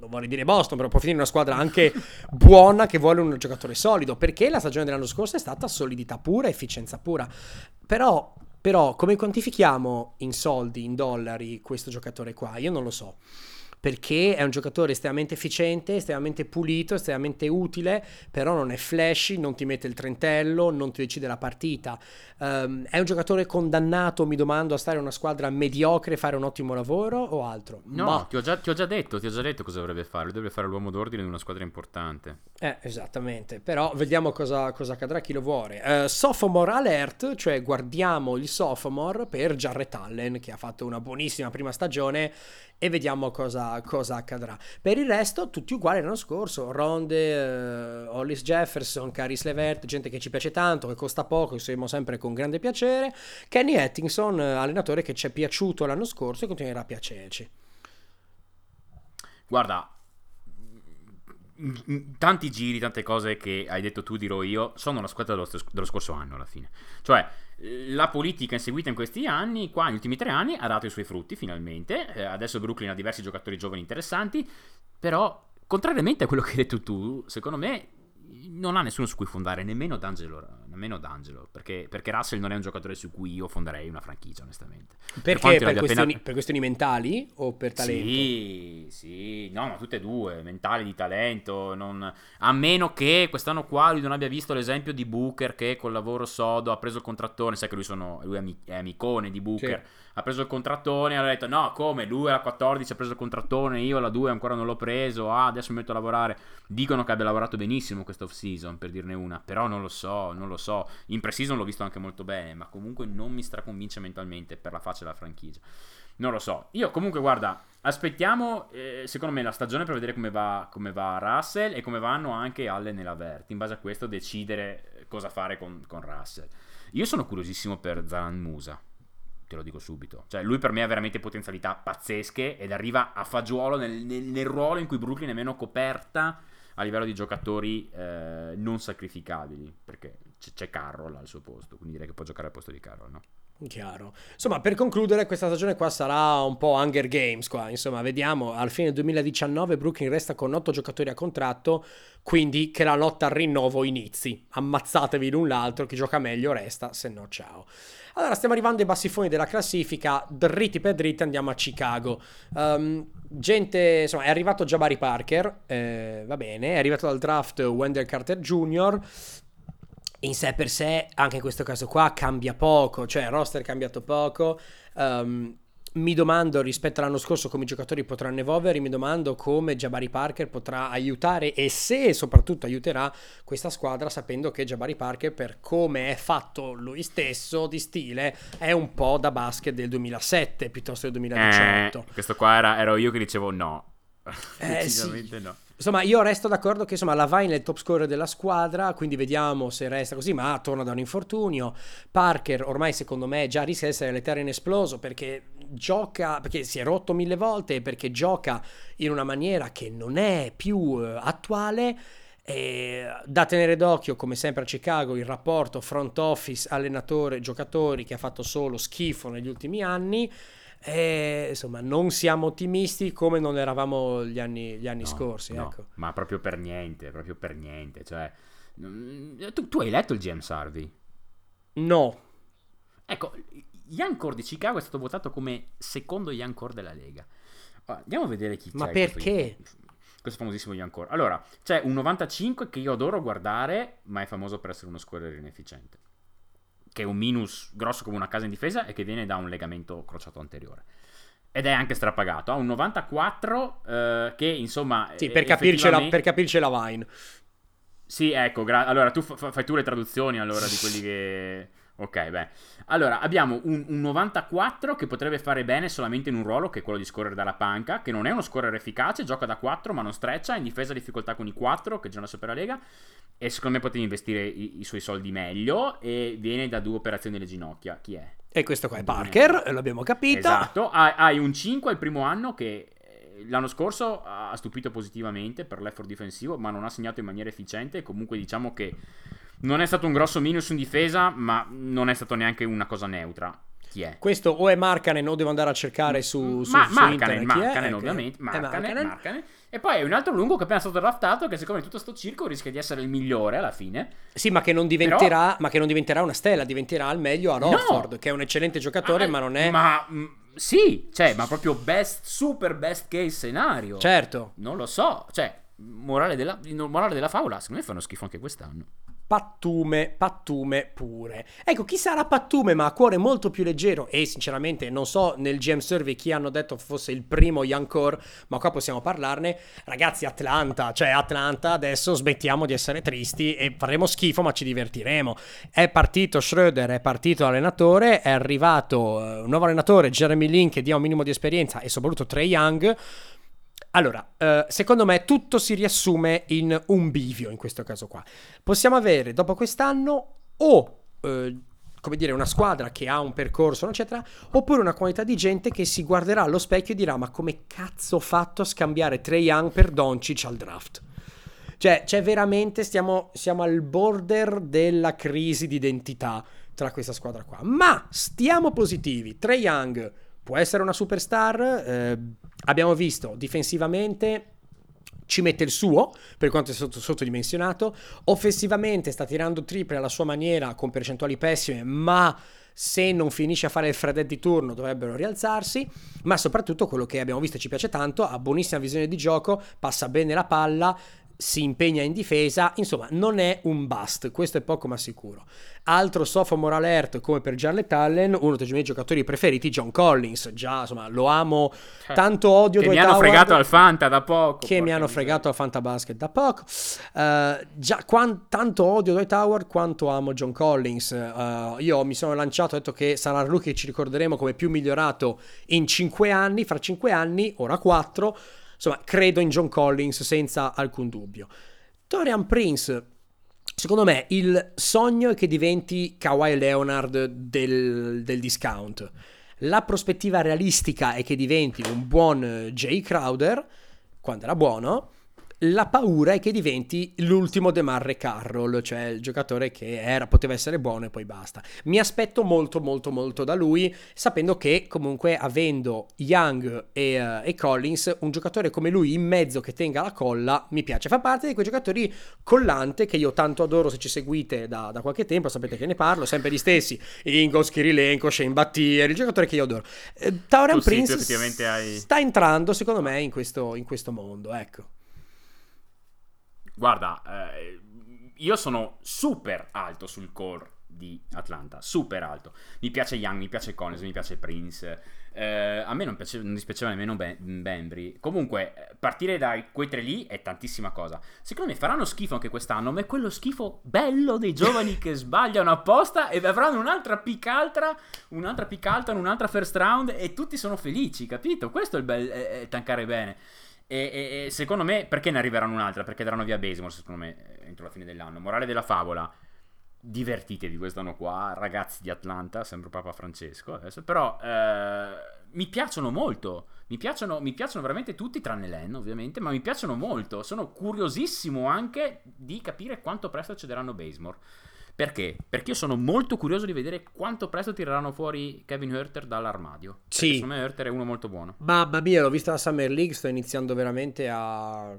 non vorrei dire Boston però può finire in una squadra anche [LAUGHS] buona che vuole un giocatore solido perché la stagione dell'anno scorso è stata solidità pura efficienza pura. Però però come quantifichiamo in soldi in dollari questo giocatore qua? Io non lo so perché è un giocatore estremamente efficiente, estremamente pulito, estremamente utile, però non è flashy, non ti mette il trentello, non ti decide la partita. Um, è un giocatore condannato, mi domando, a stare in una squadra mediocre fare un ottimo lavoro o altro? No, Ma... ti, ho già, ti, ho già, detto, ti ho già detto cosa dovrebbe fare. Lui dovrebbe fare l'uomo d'ordine in una squadra importante. Eh, esattamente. Però vediamo cosa, cosa accadrà chi lo vuole. Uh, sophomore alert, cioè guardiamo il sophomore per Jarrett Allen, che ha fatto una buonissima prima stagione e vediamo cosa, cosa, accadrà. Per il resto, tutti uguali l'anno scorso: Ronde, uh, Hollis Jefferson, Caris Levert, gente che ci piace tanto, che costa poco, che seguiamo sempre con grande piacere. Kenny Atkinson, allenatore che ci è piaciuto l'anno scorso e continuerà a piacerci. Guarda, tanti giri, tante cose che hai detto tu, dirò io, sono la squadra dello, dello, scorso anno alla fine. Cioè, la politica inseguita in questi anni, qua negli ultimi tre anni, ha dato i suoi frutti finalmente. Eh, adesso Brooklyn ha diversi giocatori giovani interessanti, però, contrariamente a quello che hai detto tu, secondo me non ha nessuno su cui fondare, nemmeno D'Angelo, nemmeno D'Angelo perché, perché, Russell non è un giocatore su cui io fonderei una franchigia, onestamente. Perché? Per, per, questioni, appena... per questioni, mentali o per talento? Sì, sì, no, ma tutte e due, mentali di talento, non... a meno che quest'anno qua lui non abbia visto l'esempio di Booker che col lavoro sodo ha preso il contrattone, sai che lui, sono, lui è, amic- è amicone di Booker. Sì ha preso il contrattone ha detto no come? Lui alla 14 ha preso il contrattone io alla 2 ancora non l'ho preso ah adesso mi metto a lavorare. Dicono che abbia lavorato benissimo questa off season per dirne una però non lo so non lo so. In pre-season l'ho visto anche molto bene ma comunque non mi straconvince mentalmente per la faccia della franchigia. Non lo so. Io comunque guarda aspettiamo eh, secondo me la stagione per vedere come va, come va Russell e come vanno anche Allen e Lavert. In base a questo decidere cosa fare con, con Russell. Io sono curiosissimo per Zalan Musa te lo dico subito. Cioè, lui per me ha veramente potenzialità pazzesche ed arriva a fagiolo nel, nel, nel ruolo in cui Brooklyn è meno coperta a livello di giocatori eh, non sacrificabili, perché c- c'è Carroll al suo posto, quindi direi che può giocare al posto di Carroll, no? Chiaro. Insomma, per concludere, questa stagione qua sarà un po' Hunger Games qua. Insomma, vediamo, al fine 2019 Brooklyn resta con 8 giocatori a contratto, quindi che la lotta al rinnovo inizi. Ammazzatevi l'un l'altro, chi gioca meglio resta, se no ciao. Allora, stiamo arrivando ai bassifoni della classifica, dritti per dritti andiamo a Chicago. Um, gente, insomma, è arrivato Jabari Parker, eh, va bene, è arrivato dal draft Wendell Carter Jr., in sé per sé, anche in questo caso qua, cambia poco, cioè il roster è cambiato poco. Um, mi domando rispetto all'anno scorso come i giocatori potranno evolvere, mi domando come Jabari Parker potrà aiutare e se soprattutto aiuterà questa squadra sapendo che Jabari Parker per come è fatto lui stesso di stile è un po' da basket del 2007 piuttosto del 2018. Eh, questo qua era, ero io che dicevo no. [LAUGHS] Eh, sì. no. Insomma, io resto d'accordo che insomma, Lavine è il top scorer della squadra, quindi vediamo se resta così, ma torna da un infortunio. Parker ormai secondo me già rischia di essere l'eterno esploso perché gioca, perché si è rotto mille volte perché gioca in una maniera che non è più uh, attuale. E da tenere d'occhio, come sempre a Chicago, il rapporto front office, allenatore, giocatori che ha fatto solo schifo negli ultimi anni. E, insomma, non siamo ottimisti come non eravamo gli anni, gli anni no, scorsi. No, ecco. Ma proprio per niente, proprio per niente. Cioè, tu, tu, hai letto il James Harvey? No. Ecco, Young Core di Chicago è stato votato come secondo Young Core della Lega. Andiamo a vedere chi Ma c'è. Ma perché? Questo, questo famosissimo Young Core. Allora, c'è un 95 che io adoro guardare, ma è famoso per essere uno scorer inefficiente che è un minus grosso come una casa in difesa e che viene da un legamento crociato anteriore. Ed è anche strapagato. Ha un 94 eh, che insomma... Sì, per, la, per capirci la Vine. Sì, ecco, gra- allora tu f- fai tu le traduzioni allora di quelli che... Ok, beh. Allora, abbiamo un, un, 94 che potrebbe fare bene solamente in un ruolo che è quello di scorrere dalla panca, che non è uno scorrere efficace, gioca da 4 ma non streccia, in difesa difficoltà con i 4, che già la Lega, e secondo me potevi investire i, i, suoi soldi meglio e viene da due operazioni alle ginocchia. Chi è? E questo qua è Parker, l'abbiamo capito. Esatto, hai, hai un 5 al primo anno che eh, l'anno scorso ha stupito positivamente per l'effort difensivo, ma non ha segnato in maniera efficiente. Comunque diciamo che non è stato un grosso minus in difesa, ma non è stato neanche una cosa neutra. Chi è? Questo o è Markanen o devo andare a cercare su, su, ma, su Markanen, Markanen ovviamente. Markanen, Markanen. Markanen. E poi è un altro lungo che è appena stato draftato che secondo me tutto sto circo rischia di essere il migliore alla fine. Sì, ma che non diventerà, Però... ma che non diventerà una stella, diventerà al meglio a Rockford, no. che è un eccellente giocatore, ah, ma non è... Ma sì, cioè, ma proprio best, super best case scenario. Certo. Non lo so, cioè, morale della, morale della favola, secondo me fanno schifo anche quest'anno. Pattume, pattume pure. Ecco, chi sarà pattume ma a cuore molto più leggero e sinceramente non so nel GM Survey chi hanno detto fosse il primo Young Core, ma qua possiamo parlarne. Ragazzi, Atlanta, cioè Atlanta adesso smettiamo di essere tristi e faremo schifo ma ci divertiremo. È partito Schroeder, è partito l'allenatore, è arrivato uh, un nuovo allenatore, Jeremy Lin che dia un minimo di esperienza e soprattutto Trey Young allora, eh, secondo me tutto si riassume in un bivio in questo caso qua. Possiamo avere dopo quest'anno o eh, come dire, una squadra che ha un percorso, eccetera, oppure una quantità di gente che si guarderà allo specchio e dirà: Ma come cazzo ho fatto a scambiare Trey Young per Doncic al draft? Cioè, c'è veramente, stiamo, siamo al border della crisi di identità tra questa squadra qua. Ma stiamo positivi. Trey Young può essere una superstar. Eh, abbiamo visto difensivamente ci mette il suo per quanto è sotto, sottodimensionato. Offensivamente sta tirando triple alla sua maniera con percentuali pessime, ma se non finisce a fare il Fred di turno dovrebbero rialzarsi, ma soprattutto quello che abbiamo visto ci piace tanto, ha buonissima visione di gioco, passa bene la palla, si impegna in difesa, insomma non è un bust, questo è poco ma sicuro. Altro sophomore alert come per Jarlett Allen, uno dei miei giocatori preferiti, John Collins, già insomma lo amo, cioè, tanto odio che mi hanno fregato al Fanta da poco. Che mi hanno fregato al Fanta Basket da poco. Uh, già quant- tanto odio Dwight Howard quanto amo John Collins. Uh, io mi sono lanciato, ho detto che sarà rookie che ci ricorderemo come più migliorato in 5 anni, fra 5 anni, ora 4 Insomma, credo in John Collins senza alcun dubbio. Torian Prince, secondo me, il sogno è che diventi Kawhi Leonard del, del discount. La prospettiva realistica è che diventi un buon Jay Crowder, quando era buono, la paura è che diventi l'ultimo DeMarre Carroll, cioè il giocatore che era, poteva essere buono e poi basta. Mi aspetto molto molto molto da lui, sapendo che comunque avendo Young e, uh, e Collins, un giocatore come lui in mezzo che tenga la colla, mi piace. Fa parte di quei giocatori collante che io tanto adoro se ci seguite da, da qualche tempo, sapete che ne parlo, sempre gli stessi, Ingos, Kirilenko, Shane Battier, il giocatore che io adoro. Eh, Tauren Prince sì, hai... sta entrando secondo me in questo, in questo mondo, ecco. Guarda, eh, io sono super alto sul core di Atlanta, super alto. Mi piace Young, mi piace Collins, mi piace Prince. Eh, a me non, piace, non dispiaceva nemmeno ben, Bembry. Comunque, partire da quei tre lì è tantissima cosa. Secondo me faranno schifo anche quest'anno, ma è quello schifo bello dei giovani [LAUGHS] che sbagliano apposta e avranno un'altra pick altra, un'altra pick alta, un'altra first round e tutti sono felici, capito? Questo è il bel è, è tankare bene. E, e, secondo me, perché ne arriveranno un'altra? Perché daranno via Basemore, secondo me, entro la fine dell'anno. Morale della favola, divertitevi quest'anno qua, ragazzi di Atlanta, sembro Papa Francesco adesso, però eh, mi piacciono molto. Mi piacciono, mi piacciono veramente tutti, tranne Len, ovviamente, ma mi piacciono molto. Sono curiosissimo anche di capire quanto presto cederanno Basemore. Perché? Perché io sono molto curioso di vedere quanto presto tireranno fuori Kevin Herter dall'armadio. Sì. Secondo me Herter è uno molto buono. Mamma mia, l'ho vista la Summer League, sto iniziando veramente a...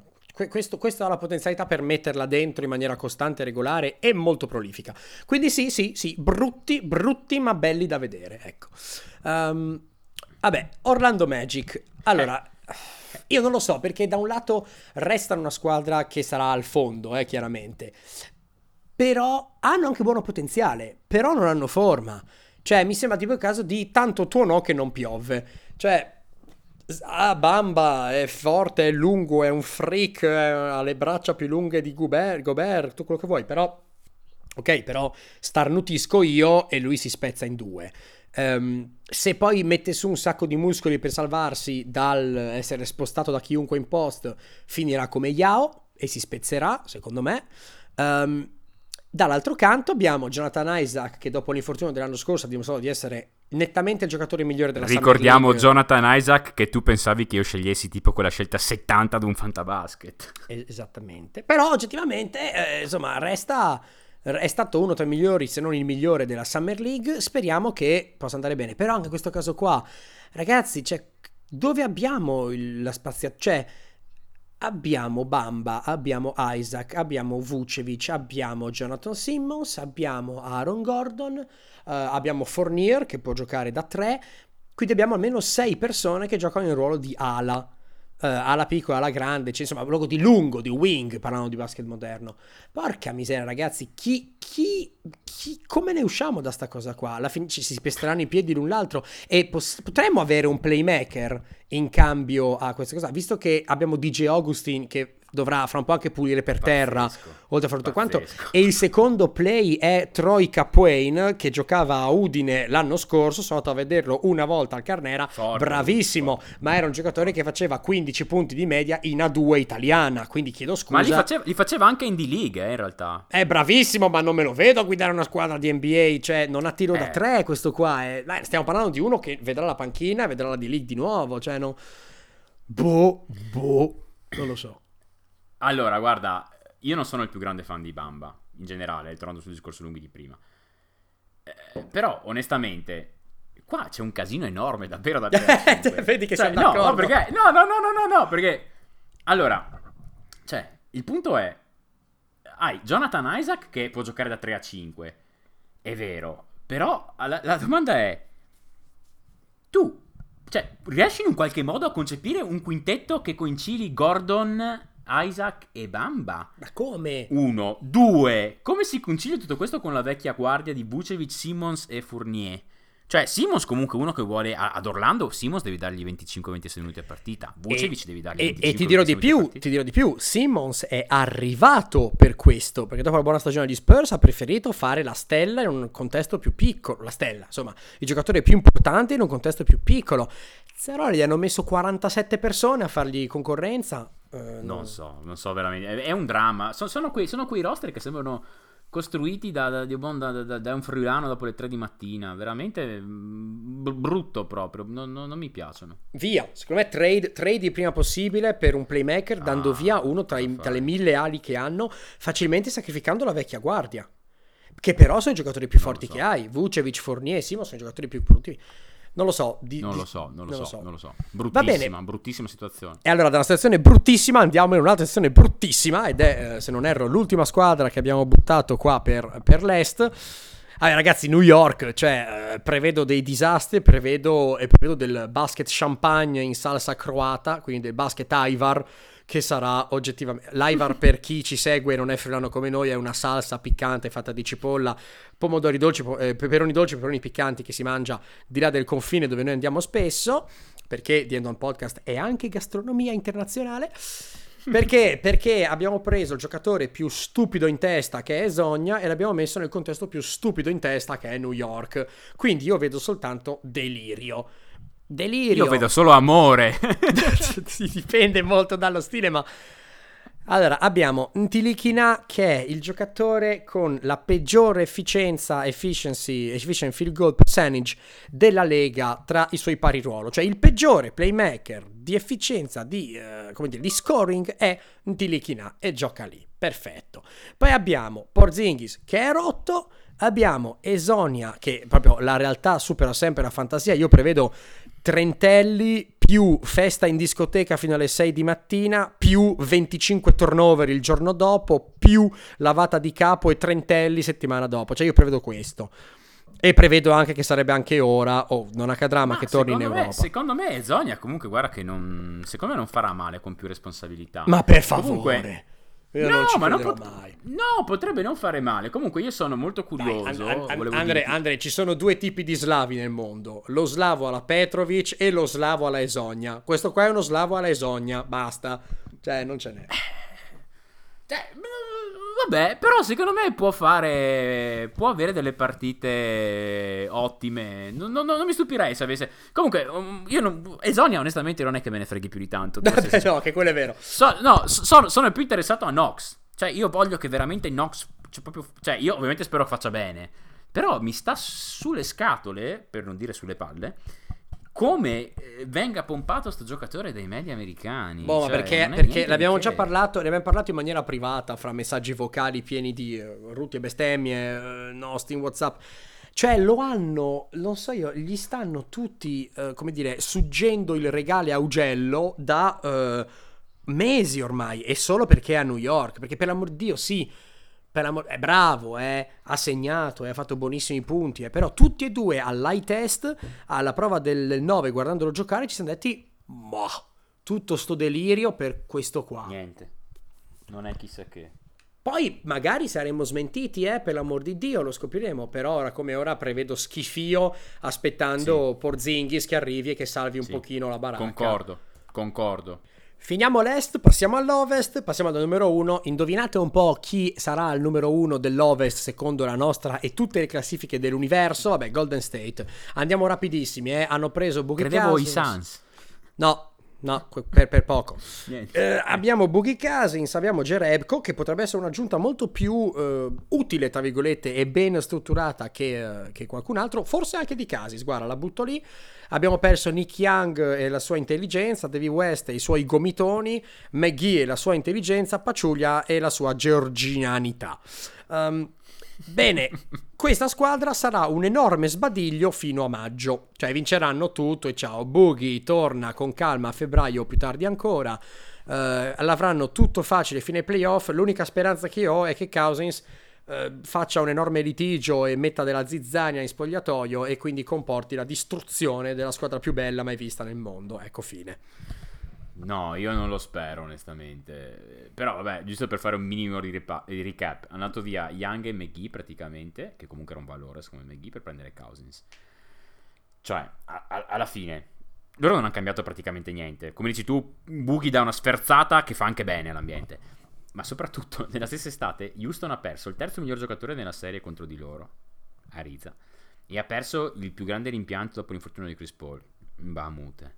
Questo, questo, ha la potenzialità per metterla dentro in maniera costante, regolare e molto prolifica. Quindi sì, sì, sì, brutti, brutti ma belli da vedere, ecco. Um, vabbè, Orlando Magic. Allora... Io non lo so perché da un lato resta una squadra che sarà al fondo, eh, chiaramente però hanno anche buono potenziale, però non hanno forma. Cioè, mi sembra tipo il caso di tanto tuonò che non piove. Cioè, ah, Bamba è forte, è lungo, è un freak, ha le braccia più lunghe di Gobert, Gobert, tutto quello che vuoi, però... Ok, però starnutisco io e lui si spezza in due. Um, se poi mette su un sacco di muscoli per salvarsi dal essere spostato da chiunque in post, finirà come Yao e si spezzerà, secondo me. Um, Dall'altro canto abbiamo Jonathan Isaac che dopo l'infortunio dell'anno scorso ha dimostrato di essere nettamente il giocatore migliore della Ricordiamo Jonathan Isaac che tu pensavi che io scegliessi tipo quella scelta 70 ad un fantabasket. Esattamente. Però oggettivamente, eh, insomma, resta è stato uno tra i migliori, se non il migliore della Summer League. Speriamo che possa andare bene. Però anche in questo caso qua, ragazzi, cioè, dove abbiamo il, la spazia? Cioè, abbiamo Bamba, abbiamo Isaac, abbiamo Vucevic, abbiamo Jonathan Simmons, abbiamo Aaron Gordon, uh, abbiamo Fournier che può giocare da 3. Quindi abbiamo almeno sei persone che giocano in ruolo di ala uh, ala piccola, ala grande, cioè, insomma, logo di lungo, di wing, parlando di basket moderno. Porca miseria, ragazzi, chi, chi, chi come ne usciamo da sta cosa qua? Alla fine ci si pesteranno i piedi l'un l'altro e pos- potremmo avere un playmaker in cambio a questa cosa, visto che abbiamo DJ Augustin che dovrà fra un po' anche pulire per Pazzesco. terra, oltre a fare tutto quanto. E il secondo play è Troy Capuane, che giocava a Udine l'anno scorso, sono andato a vederlo una volta al Carnera, forte, bravissimo, forte. ma era un giocatore che faceva 15 punti di media in A2 italiana, quindi chiedo scusa. Ma li faceva, li faceva anche in D-League, eh, in realtà. È bravissimo, ma non me lo vedo a guidare una squadra di NBA, cioè non ha tiro eh. da tre questo qua. Eh. Stiamo parlando di uno che vedrà la panchina e vedrà la D-League di nuovo, cioè no... Boh, boh, non lo so. Allora, guarda, io non sono il più grande fan di Bamba, in generale, tornando sul discorso lunghi di prima. Eh, però, onestamente, qua c'è un casino enorme davvero da [LAUGHS] dire. Vedi che cioè, sei no, no, perché, no, no, no, no, no, perché... Allora, cioè, il punto è... Hai Jonathan Isaac che può giocare da 3 a 5. È vero. Però la, la domanda è... Tu, cioè, riesci in qualche modo a concepire un quintetto che coincidi Gordon Isaac e Bamba. Ma come? Uno. Due. Come si concilia tutto questo con la vecchia guardia di Vucevic, Simmons e Fournier? Cioè, Simmons comunque uno che vuole ad Orlando, Simmons devi dargli 25-26 minuti a partita. Vucevic devi dargli 25 e, e ti dirò di più, ti dirò di più, Simmons è arrivato per questo, perché dopo la buona stagione di Spurs ha preferito fare la stella in un contesto più piccolo, la stella, insomma, il giocatore più importante in un contesto più piccolo. Zeroli gli hanno messo 47 persone a fargli concorrenza. Eh, non no. so, non so veramente. È, è un dramma. Sono, sono, quei, sono, quei, roster che sembrano costruiti da, da, da, da, un friulano dopo le 3 di mattina. Veramente mm, brutto proprio. Non, non, non mi piacciono. Via. Secondo me trade, trade il prima possibile per un playmaker, ah, dando via uno tra, i, tra le mille ali che hanno, facilmente sacrificando la vecchia guardia. Che però sono i giocatori più forti so. che hai. Vucevic, Fournier, Simo sono i giocatori più produttivi. Non lo so. Di, non, lo so non, lo, non so, so, non lo so. Bruttissima, bruttissima situazione. E allora, da una situazione bruttissima andiamo in un'altra situazione bruttissima ed è, eh, se non erro, l'ultima squadra che abbiamo buttato qua per, per l'Est. Allora, ragazzi, New York, cioè, eh, prevedo dei disastri, prevedo, e prevedo del basket champagne in salsa croata, quindi del basket Ivar che sarà oggettivamente... L'Ivar [LAUGHS] per chi ci segue e non è friulano come noi è una salsa piccante fatta di cipolla, pomodori dolci, eh, peperoni dolci, peperoni piccanti che si mangia di là del confine dove noi andiamo spesso, perché The End On Podcast è anche gastronomia internazionale. Perché? [LAUGHS] Perché abbiamo preso il giocatore più stupido in testa che è Esonia e l'abbiamo messo nel contesto più stupido in testa che è New York. Quindi io vedo soltanto delirio. Delirio. Io vedo solo amore. [LAUGHS] [LAUGHS] dipende molto dallo stile, ma... Allora, abbiamo Ntilikina che è il giocatore con la peggiore efficienza, efficiency, efficient field goal percentage della Lega tra i suoi pari ruolo. Cioè il peggiore playmaker di efficienza, di, come dire, di scoring è Ntilikina e gioca lì. Perfetto. Poi abbiamo Porzingis che è rotto, abbiamo Esonia che proprio la realtà supera sempre la fantasia. Io prevedo Trentelli più festa in discoteca fino alle 6 di mattina, più 25 turnover il giorno dopo, più lavata di capo e Trentelli settimana dopo. Cioè io prevedo questo. E prevedo anche che sarebbe anche ora, o oh, non accadrà, ma, ma che torni in Europa. Me, secondo me Zonia comunque guarda che non, secondo me non farà male con più responsabilità. Ma per favore. Comunque, io no, ma non pot- mai. No, potrebbe non fare male. Comunque io sono molto curioso. Dai, an- an- Andre, Andre, ci sono due tipi di slavi nel mondo. Lo slavo alla Petrovic e lo slavo alla Esonia. Questo qua è uno slavo alla Esonia, basta. Cioè, non ce n'è. Cioè, Vabbè, però secondo me può fare. Può avere delle partite ottime. Non, non, non mi stupirei se avesse. Comunque, um, io non. Esonia, onestamente, non è che me ne freghi più di tanto. [LAUGHS] Beh, no, che quello è vero. So, no, so, sono più interessato a Nox. Cioè, io voglio che veramente Nox. Cioè, proprio, cioè, io ovviamente spero faccia bene. Però mi sta sulle scatole, per non dire sulle palle come eh, venga pompato sto giocatore dai media americani. Boh, cioè, perché, perché l'abbiamo già parlato, ne abbiamo parlato in maniera privata fra messaggi vocali pieni di uh, rutti e bestemmie, uh, nosti in WhatsApp. Cioè, lo hanno, non so io, gli stanno tutti, uh, come dire, suggendo il regale a Ugello da mesi ormai, e solo perché è a New York. Perché per l'amor di Dio, sì per amor- è bravo, eh, ha segnato, eh, ha fatto buonissimi punti, eh, però tutti e due all'eye test, alla prova del 9, guardandolo giocare, ci siamo detti, ma tutto sto delirio per questo qua. Niente, non è chissà che. Poi magari saremmo smentiti, eh, per l'amor di Dio, lo scopriremo, però ora come ora prevedo schifio aspettando sì. Porzingis che arrivi e che salvi un sì. pochino la baracca. Concordo, concordo. Finiamo l'Est, passiamo all'Ovest, passiamo al numero 1. Indovinate un po' chi sarà il numero 1 dell'Ovest secondo la nostra e tutte le classifiche dell'universo. Vabbè, Golden State. Andiamo rapidissimi, eh. Hanno preso Boogie Credevo i Suns. No, No, per, per poco. Eh, abbiamo Boogie Cousins, abbiamo Jerebko, che potrebbe essere un'aggiunta molto più eh, utile, tra virgolette, e ben strutturata che, eh, che, qualcun altro, forse anche di Cousins, guarda, la butto lì. Abbiamo perso Nick Young e la sua intelligenza, Davy West e i suoi gomitoni, McGee e la sua intelligenza, Paciuglia e la sua georgianità. Um, Bene, questa squadra sarà un enorme sbadiglio fino a maggio, cioè vinceranno tutto e ciao, Boogie torna con calma a febbraio o più tardi ancora, eh, l'avranno tutto facile fino ai playoff, l'unica speranza che ho è che Cousins eh, faccia un enorme litigio e metta della zizzania in spogliatoio e quindi comporti la distruzione della squadra più bella mai vista nel mondo, ecco fine. No, io non lo spero onestamente. Però vabbè, giusto per fare un minimo di, ripa- di recap. Hanno andato via Young e McGee praticamente, che comunque era un valore secondo McGee per prendere Cousins. Cioè, a- a- alla fine, loro non hanno cambiato praticamente niente. Come dici tu, Boogie dà una sferzata che fa anche bene all'ambiente. Ma soprattutto, [LAUGHS] nella stessa estate, Houston ha perso il terzo miglior giocatore nella serie contro di loro, Ariza. E ha perso il più grande rimpianto dopo l'infortunio di Chris Paul, Mbamute.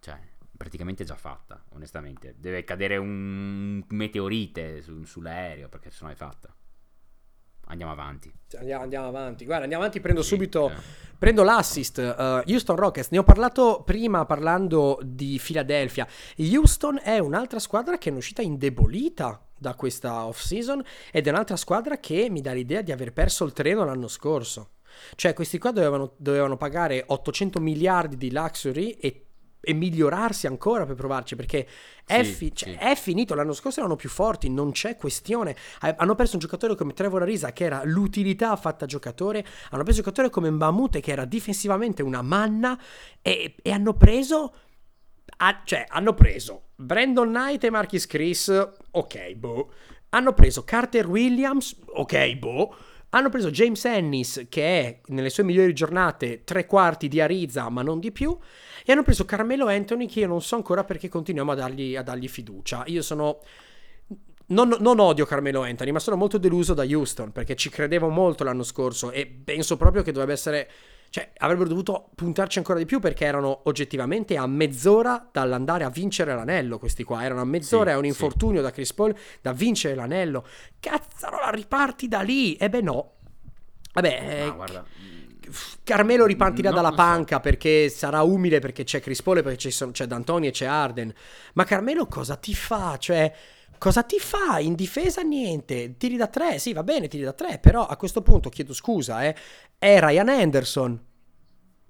Cioè, praticamente già fatta, onestamente. Deve cadere un meteorite su, sull'aereo perché se no è fatta. Andiamo avanti. Andiamo, andiamo, avanti. Guarda, andiamo avanti. Prendo sì, subito. Eh. Prendo l'assist. Uh, Houston Rockets. Ne ho parlato prima parlando di Philadelphia. Houston è un'altra squadra che è uscita indebolita da questa off-season ed è un'altra squadra che mi dà l'idea di aver perso il treno l'anno scorso. Cioè, questi qua dovevano, dovevano pagare 800 miliardi di luxury e e migliorarsi ancora per provarci perché è, sì, fi- cioè, sì. è, finito l'anno scorso erano più forti non c'è questione. Hanno perso un giocatore come Trevor Arisa che era l'utilità fatta giocatore hanno preso un giocatore come Mbamute che era difensivamente una manna e, e hanno preso a, cioè hanno preso Brandon Knight e Marquis Chris ok boh. Hanno preso Carter Williams ok boh hanno preso James Ennis, che è nelle sue migliori giornate tre quarti di Ariza, ma non di più, e hanno preso Carmelo Anthony, che io non so ancora perché continuiamo a dargli, a dargli fiducia. Io sono. Non, non, odio Carmelo Anthony, ma sono molto deluso da Houston perché ci credevo molto l'anno scorso e penso proprio che dovrebbe essere. Cioè, avrebbero dovuto puntarci ancora di più perché erano oggettivamente a mezz'ora dall'andare a vincere l'anello. Questi qua erano a mezz'ora sì, a un infortunio sì. da Chris Paul da vincere l'anello. Cazzaro, la riparti da lì. E beh, no. Vabbè, no, guarda. Carmelo ripartirà no, dalla panca so. perché sarà umile perché c'è Chris Paul e perché c'è, c'è D'Antoni e c'è Arden. Ma Carmelo cosa ti fa? Cioè, cosa ti fa? In difesa niente. Tiri da tre, sì, va bene, tiri da tre, però a questo punto chiedo scusa, eh. È Ryan Anderson.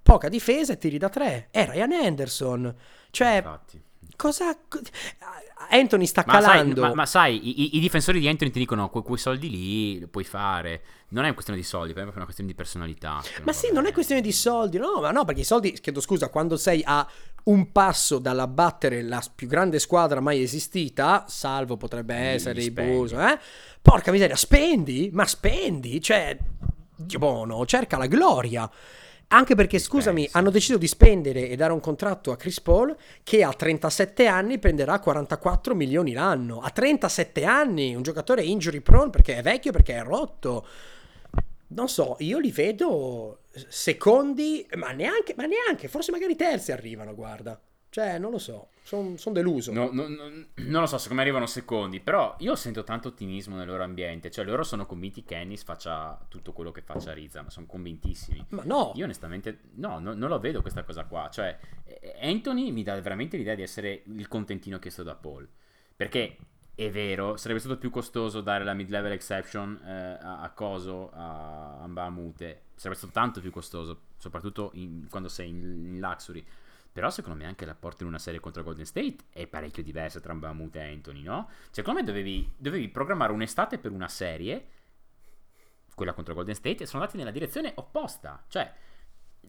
Poca difesa e tiri da tre. È Ryan Anderson. Cioè, Infatti. Cosa... Anthony sta ma calando. Sai, ma, ma, sai, i, i, difensori di Anthony ti dicono: que, quei soldi lì lo puoi fare. Non è una questione di soldi, è una questione di personalità. Ma sì, non è questione di soldi, no, ma no, perché i soldi, chiedo scusa, quando sei a un passo dall'abbattere la più grande squadra mai esistita, salvo potrebbe essere i Bulls, eh? Porca miseria, spendi? Ma spendi? Cioè, buono, cerca la gloria. Anche perché, scusami, hanno deciso di spendere e dare un contratto a Chris Paul che a 37 anni prenderà 44 milioni l'anno. A 37 anni, un giocatore injury prone perché è vecchio, perché è rotto. Non so, io li vedo secondi, ma neanche, ma neanche, forse magari terzi arrivano, guarda. Cioè, non lo so, sono son deluso. No, no, no, non lo so, secondo me arrivano secondi, però io sento tanto ottimismo nel loro ambiente, cioè loro sono convinti che Ennis faccia tutto quello che faccia Riza, ma sono convintissimi. Ma no! Io onestamente, no, no, non lo vedo questa cosa qua, cioè Anthony mi dà veramente l'idea di essere il contentino chiesto da Paul, perché è vero, sarebbe stato più costoso dare la mid-level exception eh, a, a, Coso, a Mbamute, sarebbe stato tanto più costoso, soprattutto in, quando sei in, in Luxury Però secondo me anche l'apporto in una serie contro Golden State è parecchio diversa tra Bamut e Anthony, no? Cioè, secondo me dovevi, dovevi programmare un'estate per una serie, quella contro Golden State, e sono andati nella direzione opposta. Cioè,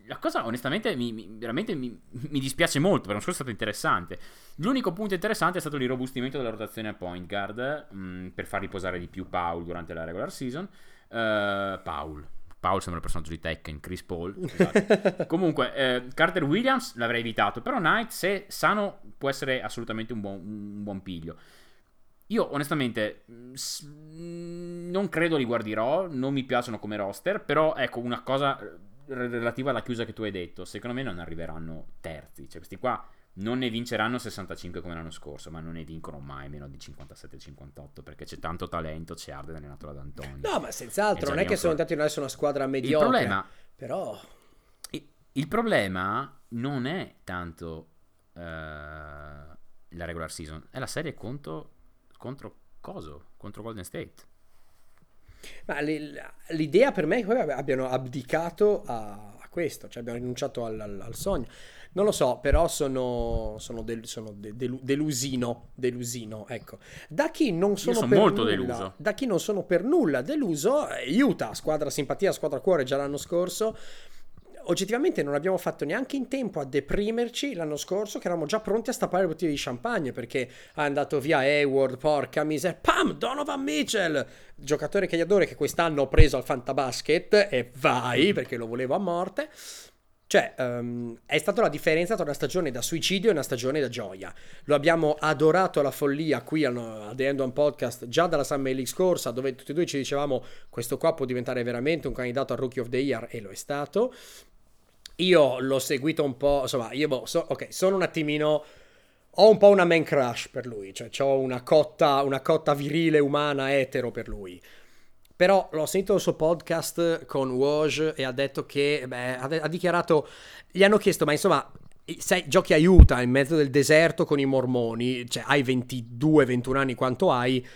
la cosa onestamente mi, mi, veramente mi, mi, dispiace molto, perché non è stato interessante. L'unico punto interessante è stato l'irrobustimento della rotazione a point guard mh, mm, per far riposare di più Paul durante la regular season. Uh, Paul, Paul sembra il personaggio di Tekken, Chris Paul. [LAUGHS] Esatto. Comunque, eh, Carter Williams l'avrei evitato, però Knight, se sano, può essere assolutamente un buon, un buon piglio. Io onestamente non credo li guarderò, non mi piacciono come roster, però ecco una cosa relativa alla chiusa che tu hai detto, secondo me non arriveranno terzi, cioè questi qua non ne vinceranno 65 come l'anno scorso, ma non ne vincono mai meno di 57-58 perché c'è tanto talento, c'è Arden allenato da Antonio. No, ma senz'altro, non è che sono andati in adesso una squadra mediocre. Il problema, però... Il problema non è tanto uh, la regular season, è la serie contro, contro Coso, contro Golden State. Ma l'idea per me è che abbiano abdicato a, questo, cioè abbiamo rinunciato al, al, al sogno. Non lo so, però sono, sono, del, sono de, de, delusino, delusino, ecco. Da chi non sono, sono per molto nulla, deluso. Da chi non sono per nulla deluso, eh, Utah, squadra simpatia, squadra cuore già l'anno scorso, oggettivamente non abbiamo fatto neanche in tempo a deprimerci l'anno scorso che eravamo già pronti a stappare le bottiglie di champagne perché è andato via Hayward, porca miseria, pam, Donovan Mitchell, giocatore che gli adoro che quest'anno ho preso al Fantabasket e vai perché lo volevo a morte. Cioè, um, è stata la differenza tra una stagione da suicidio e una stagione da gioia. Lo abbiamo adorato alla follia qui al, The End One Podcast già dalla Summer League scorsa, dove tutti e due ci dicevamo questo qua può diventare veramente un candidato al Rookie of the Year e lo è stato. Io l'ho seguito un po', insomma, io boh, so, ok, sono un attimino ho un po' una man crush per lui, cioè ho una cotta, una cotta virile, umana, etero per lui. Però l'ho sentito il suo podcast con Woj e ha detto che, beh, ha, dichiarato, gli hanno chiesto, ma insomma, sai, giochi aiuta in mezzo del deserto con i mormoni, cioè hai 22-21 anni quanto hai,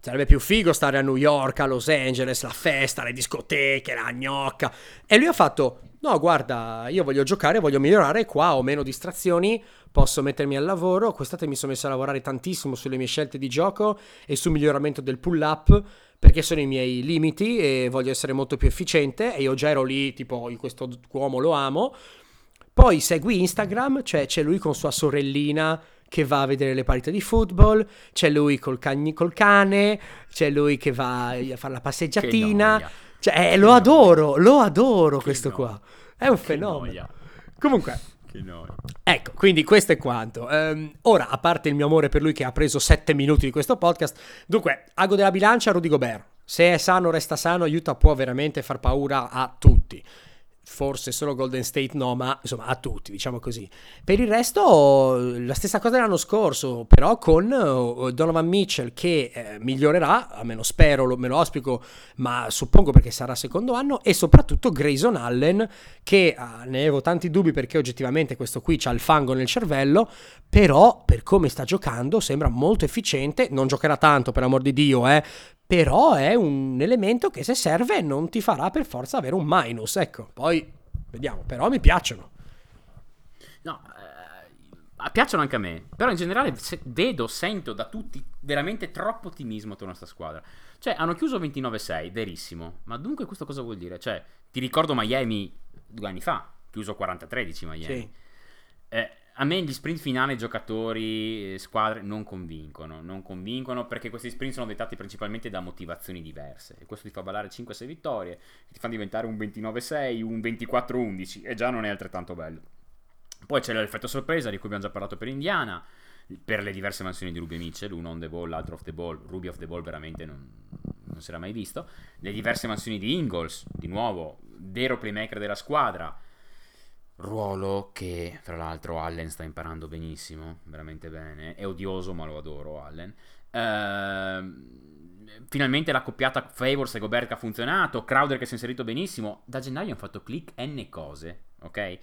sarebbe più figo stare a New York, a Los Angeles, la festa, le discoteche, la gnocca. E lui ha fatto, no guarda, io voglio giocare, voglio migliorare, qua ho meno distrazioni, posso mettermi al lavoro, quest'estate mi sono messo a lavorare tantissimo sulle mie scelte di gioco e sul miglioramento del pull up perché sono i miei limiti e voglio essere molto più efficiente e io già ero lì, tipo, questo uomo lo amo. Poi segui Instagram, cioè c'è lui con sua sorellina che va a vedere le partite di football, c'è lui col, cagni, col cane, c'è lui che va a fare la passeggiatina. Cioè, eh, lo adoro, lo adoro che questo noia. qua. È un che fenomeno. Noia. Comunque, Ecco, quindi questo è quanto. Um, ora, a parte il mio amore per lui che ha preso 7 minuti di questo podcast, dunque, ago della bilancia Rudy Gobert. Se è sano, resta sano, aiuta può veramente far paura a tutti forse solo Golden State no, ma insomma a tutti, diciamo così. Per il resto la stessa cosa dell'anno scorso, però con uh, Donovan Mitchell che eh, migliorerà, almeno spero, lo, me lo auspico, ma suppongo perché sarà secondo anno, e soprattutto Grayson Allen che uh, ne avevo tanti dubbi perché oggettivamente questo qui ha il fango nel cervello, però per come sta giocando sembra molto efficiente, non giocherà tanto per amor di Dio, eh, però è un elemento che se serve non ti farà per forza avere un minus, ecco, poi vediamo, però mi piacciono. No, eh, piacciono anche a me, però in generale se, vedo, sento da tutti veramente troppo ottimismo attorno a questa squadra. Cioè, hanno chiuso 29-6, verissimo, ma dunque questo cosa vuol dire? Cioè, ti ricordo Miami due anni fa, chiuso 40-13 Miami. Sì. Eh, a me gli sprint finali giocatori, squadre non convincono, non convincono perché questi sprint sono dettati principalmente da motivazioni diverse e questo ti fa ballare 5-6 vittorie, ti fa diventare un 29-6, un 24-11 e già non è altrettanto bello. Poi c'è l'effetto sorpresa di cui abbiamo già parlato per Indiana, per le diverse mansioni di Ruby Mitchell, uno on the ball, l'altro off the ball, Ruby off the ball veramente non, non si era mai visto, le diverse mansioni di Ingalls, di nuovo, vero playmaker della squadra, Ruolo che, fra l'altro, Allen sta imparando benissimo, veramente bene. È odioso, ma lo adoro, Allen. Ehm, finalmente la coppiata Favors e Gobert ha funzionato. Crowder che si è inserito benissimo. Da gennaio hanno fatto click N cose, ok?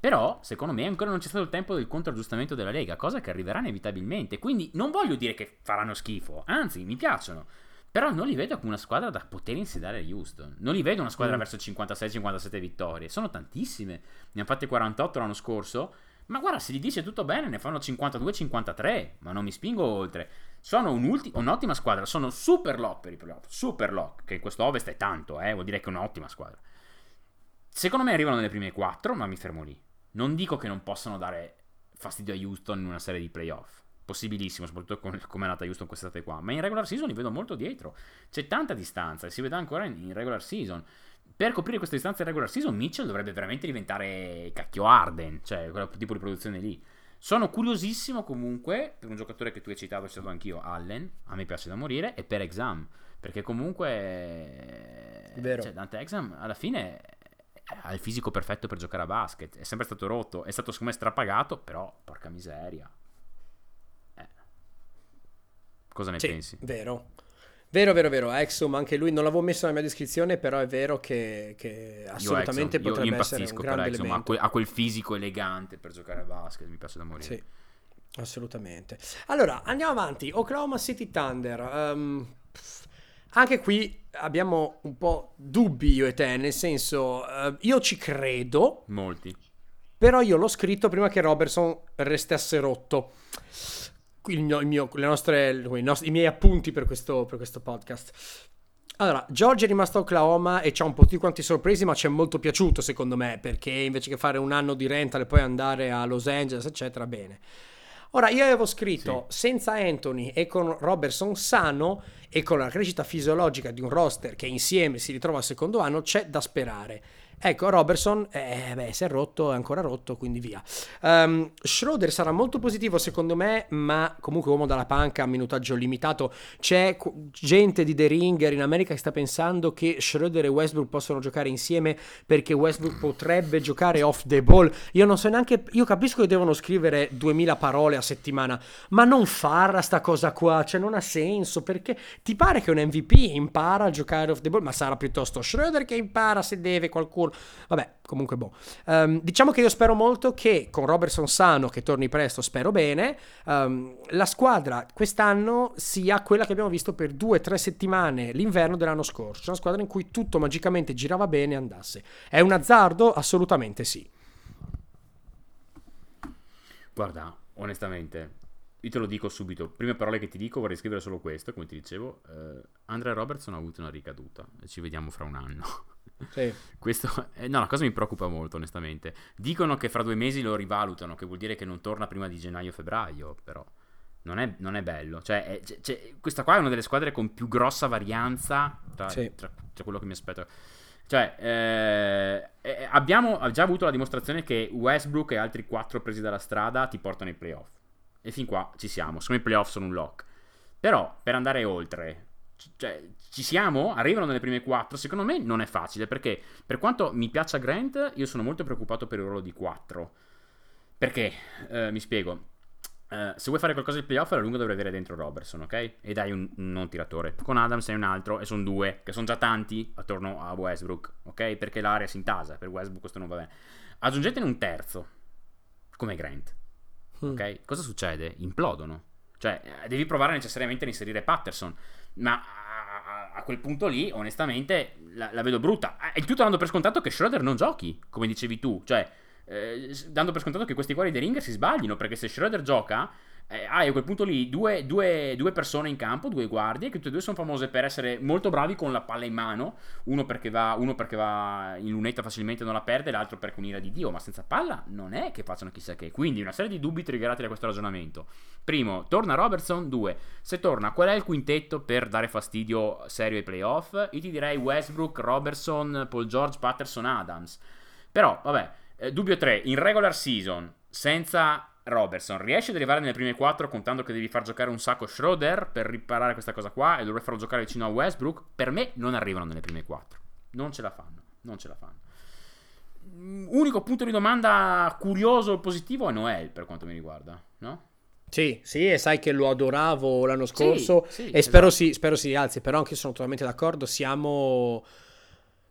Però, secondo me, ancora non c'è stato il tempo del controaggiustamento della Lega, cosa che arriverà inevitabilmente. Quindi non voglio dire che faranno schifo, anzi, mi piacciono. Però non li vedo come una squadra da poter insedare a Houston. Non li vedo una squadra mm. verso 56-57 vittorie. Sono tantissime. Ne hanno fatte 48 l'anno scorso. Ma guarda, se gli dice tutto bene, ne fanno 52-53, ma non mi spingo oltre. Sono un ulti- un'ottima squadra, sono super lock per i playoff, super lock, che in questo Ovest è tanto, eh, vuol dire che è un'ottima squadra. Secondo me arrivano nelle prime 4, ma mi fermo lì. Non dico che non possano dare fastidio a Houston in una serie di playoff. Possibilissimo, soprattutto come è nata Houston quest'estate qua. Ma in regular season li vedo molto dietro. C'è tanta distanza e si vede ancora in, in regular season per coprire questa distanza in regular season, Mitchell dovrebbe veramente diventare cacchio Arden, cioè quel tipo di produzione lì. Sono curiosissimo comunque per un giocatore che tu hai citato, ho citato anch'io, Allen, a me piace da morire, e per Exam, perché comunque Vero. Cioè, Dante Exam alla fine ha il fisico perfetto per giocare a basket, è sempre stato rotto, è stato secondo me strapagato, però porca miseria. Cosa ne sì, pensi? Vero. Vero, vero, vero. Exum, anche lui non l'avevo messo nella mia descrizione, però è vero che, che assolutamente io, Exum, potrebbe io, io essere un grande Exum, elemento. Ha quel, ha quel fisico elegante per giocare a basket, mi piace da morire. Sì, assolutamente. Allora, andiamo avanti. Oklahoma City Thunder. Um, anche qui abbiamo un po' dubbi io e te, nel senso, uh, io ci credo. Molti. Però io l'ho scritto prima che Robertson restasse rotto mio, il mio, le nostre, i, miei appunti per questo, per questo podcast. Allora, George è rimasto a Oklahoma e c'ha un po' tutti quanti sorpresi, ma ci è molto piaciuto secondo me, perché invece che fare un anno di rental e poi andare a Los Angeles, eccetera, bene. Ora, io avevo scritto, sì. senza Anthony e con Robertson sano e con la crescita fisiologica di un roster che insieme si ritrova al secondo anno, c'è da sperare. Ecco, Robertson, eh, beh, si è rotto, è ancora rotto, quindi via. Um, Schroeder sarà molto positivo secondo me, ma comunque uomo dalla panca, minutaggio limitato. C'è gente di The Ringer in America che sta pensando che Schroeder e Westbrook possono giocare insieme perché Westbrook potrebbe giocare off the ball. Io non so neanche, io capisco che devono scrivere 2000 parole a settimana, ma non farla sta cosa qua, cioè non ha senso, perché ti pare che un MVP impara a giocare off the ball, ma sarà piuttosto Schroeder che impara se deve qualcuno Vabbè, comunque boh. Um, diciamo che io spero molto che con Robertson sano, che torni presto, spero bene, um, la squadra quest'anno sia quella che abbiamo visto per due o tre settimane l'inverno dell'anno scorso. Una squadra in cui tutto magicamente girava bene e andasse. È un azzardo? Assolutamente sì. Guarda, onestamente, io te lo dico subito. Prime parole che ti dico, vorrei scrivere solo questo, come ti dicevo. Uh, Andrea Robertson ha avuto una ricaduta ci vediamo fra un anno. Sì. [LAUGHS] Questo, eh, no, la cosa mi preoccupa molto, onestamente. Dicono che fra due mesi lo rivalutano, che vuol dire che non torna prima di gennaio-febbraio, però non è, non è bello. Cioè, è, c- c- questa qua è una delle squadre con più grossa varianza tra, sì. tra, tra quello che mi aspetto. Cioè, eh, eh, abbiamo già avuto la dimostrazione che Westbrook e altri quattro presi dalla strada ti portano ai playoff. E fin qua ci siamo. Secondo me i playoff sono un lock. Però, per andare oltre, cioè, ci siamo? Arrivano nelle prime quattro? Secondo me non è facile perché per quanto mi piaccia Grant, io sono molto preoccupato per il ruolo di 4. Perché? Eh, mi spiego. Eh, se vuoi fare qualcosa di playoff, alla lunga dovrai avere dentro Robertson, ok? E dai un, non tiratore. Con Adams hai un altro e sono due, che sono già tanti attorno a Westbrook, ok? Perché l'area si intasa, per Westbrook questo non va bene. Aggiungetene un terzo, come Grant, ok? Mm. Cosa succede? Implodono. Cioè, devi provare necessariamente a inserire Patterson ma a, a, quel punto lì, onestamente, la, la, vedo brutta. E tutto dando per scontato che Schroeder non giochi, come dicevi tu. Cioè, eh, dando per scontato che questi cuori dei Ringer si sbaglino, perché se Schroeder gioca, eh, hai a quel punto lì due, due, due, persone in campo, due guardie, che tutte e due sono famose per essere molto bravi con la palla in mano. Uno perché va, uno perché va in lunetta facilmente e non la perde, l'altro perché un'ira di Dio. Ma senza palla non è che facciano chissà che. Quindi una serie di dubbi triggerati da questo ragionamento. Primo, torna Robertson. Due, se torna, qual è il quintetto per dare fastidio serio ai playoff? Io ti direi Westbrook, Robertson, Paul George, Patterson, Adams. Però, vabbè, eh, dubbio 3, in regular season, senza Robertson riesce ad arrivare nelle prime 4 contando che devi far giocare un sacco Schroeder per riparare questa cosa qua e dovrai farlo giocare vicino a Westbrook, per me non arrivano nelle prime 4. Non ce la fanno, non ce la fanno. Mm, unico punto di domanda curioso e positivo è Noel per quanto mi riguarda, no? Sì, sì, e sai che lo adoravo l'anno scorso sì, sì, e spero, esatto. si, spero si rialzi, però anche io sono totalmente d'accordo, siamo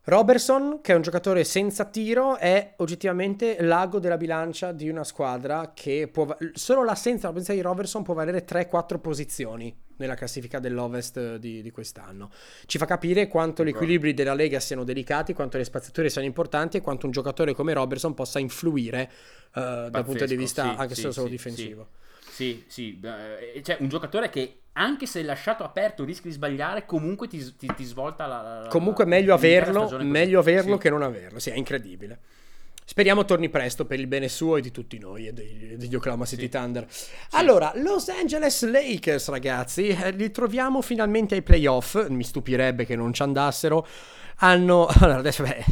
Robertson, che è un giocatore senza tiro, è oggettivamente l'ago della bilancia di una squadra che può... Solo l'assenza presenza di Robertson può valere 3-4 posizioni nella classifica dell'Ovest di, di, quest'anno. Ci fa capire quanto gli equilibri della Lega siano delicati, quanto le spaziature siano importanti e quanto un giocatore come Robertson possa influire uh, dal punto di vista sì, anche sì, solo sì, difensivo. Sì, sì, cioè un giocatore che anche se lasciato aperto rischi di sbagliare, comunque ti, ti, ti svolta la, la Comunque meglio averlo, meglio averlo che non averlo, sì, è incredibile. Speriamo torni presto per il bene suo e di tutti noi e degli, degli Oklahoma City sì. Thunder. Sì. Allora, Los Angeles Lakers, ragazzi, eh, li troviamo finalmente ai playoff. Mi stupirebbe che non ci andassero. Hanno. [LAUGHS] Allora, adesso, beh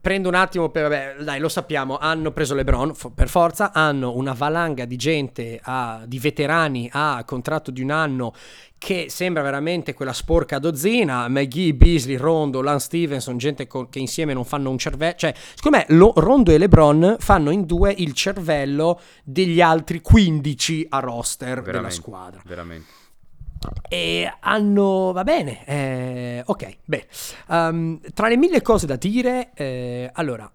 prendo un attimo per, vabbè, dai, lo sappiamo, hanno preso LeBron per forza, hanno una valanga di gente, a, di veterani a contratto di un anno che sembra veramente quella sporca dozzina, McGee, Beasley, Rondo, Lance Stevenson, gente co- che insieme non fanno un cervello, cioè secondo me lo, Rondo e LeBron fanno in due il cervello degli altri 15 a roster veramente, della squadra. Veramente. E hanno, va bene, eh, ok, bene. Um, tra le mille cose da dire, eh, allora,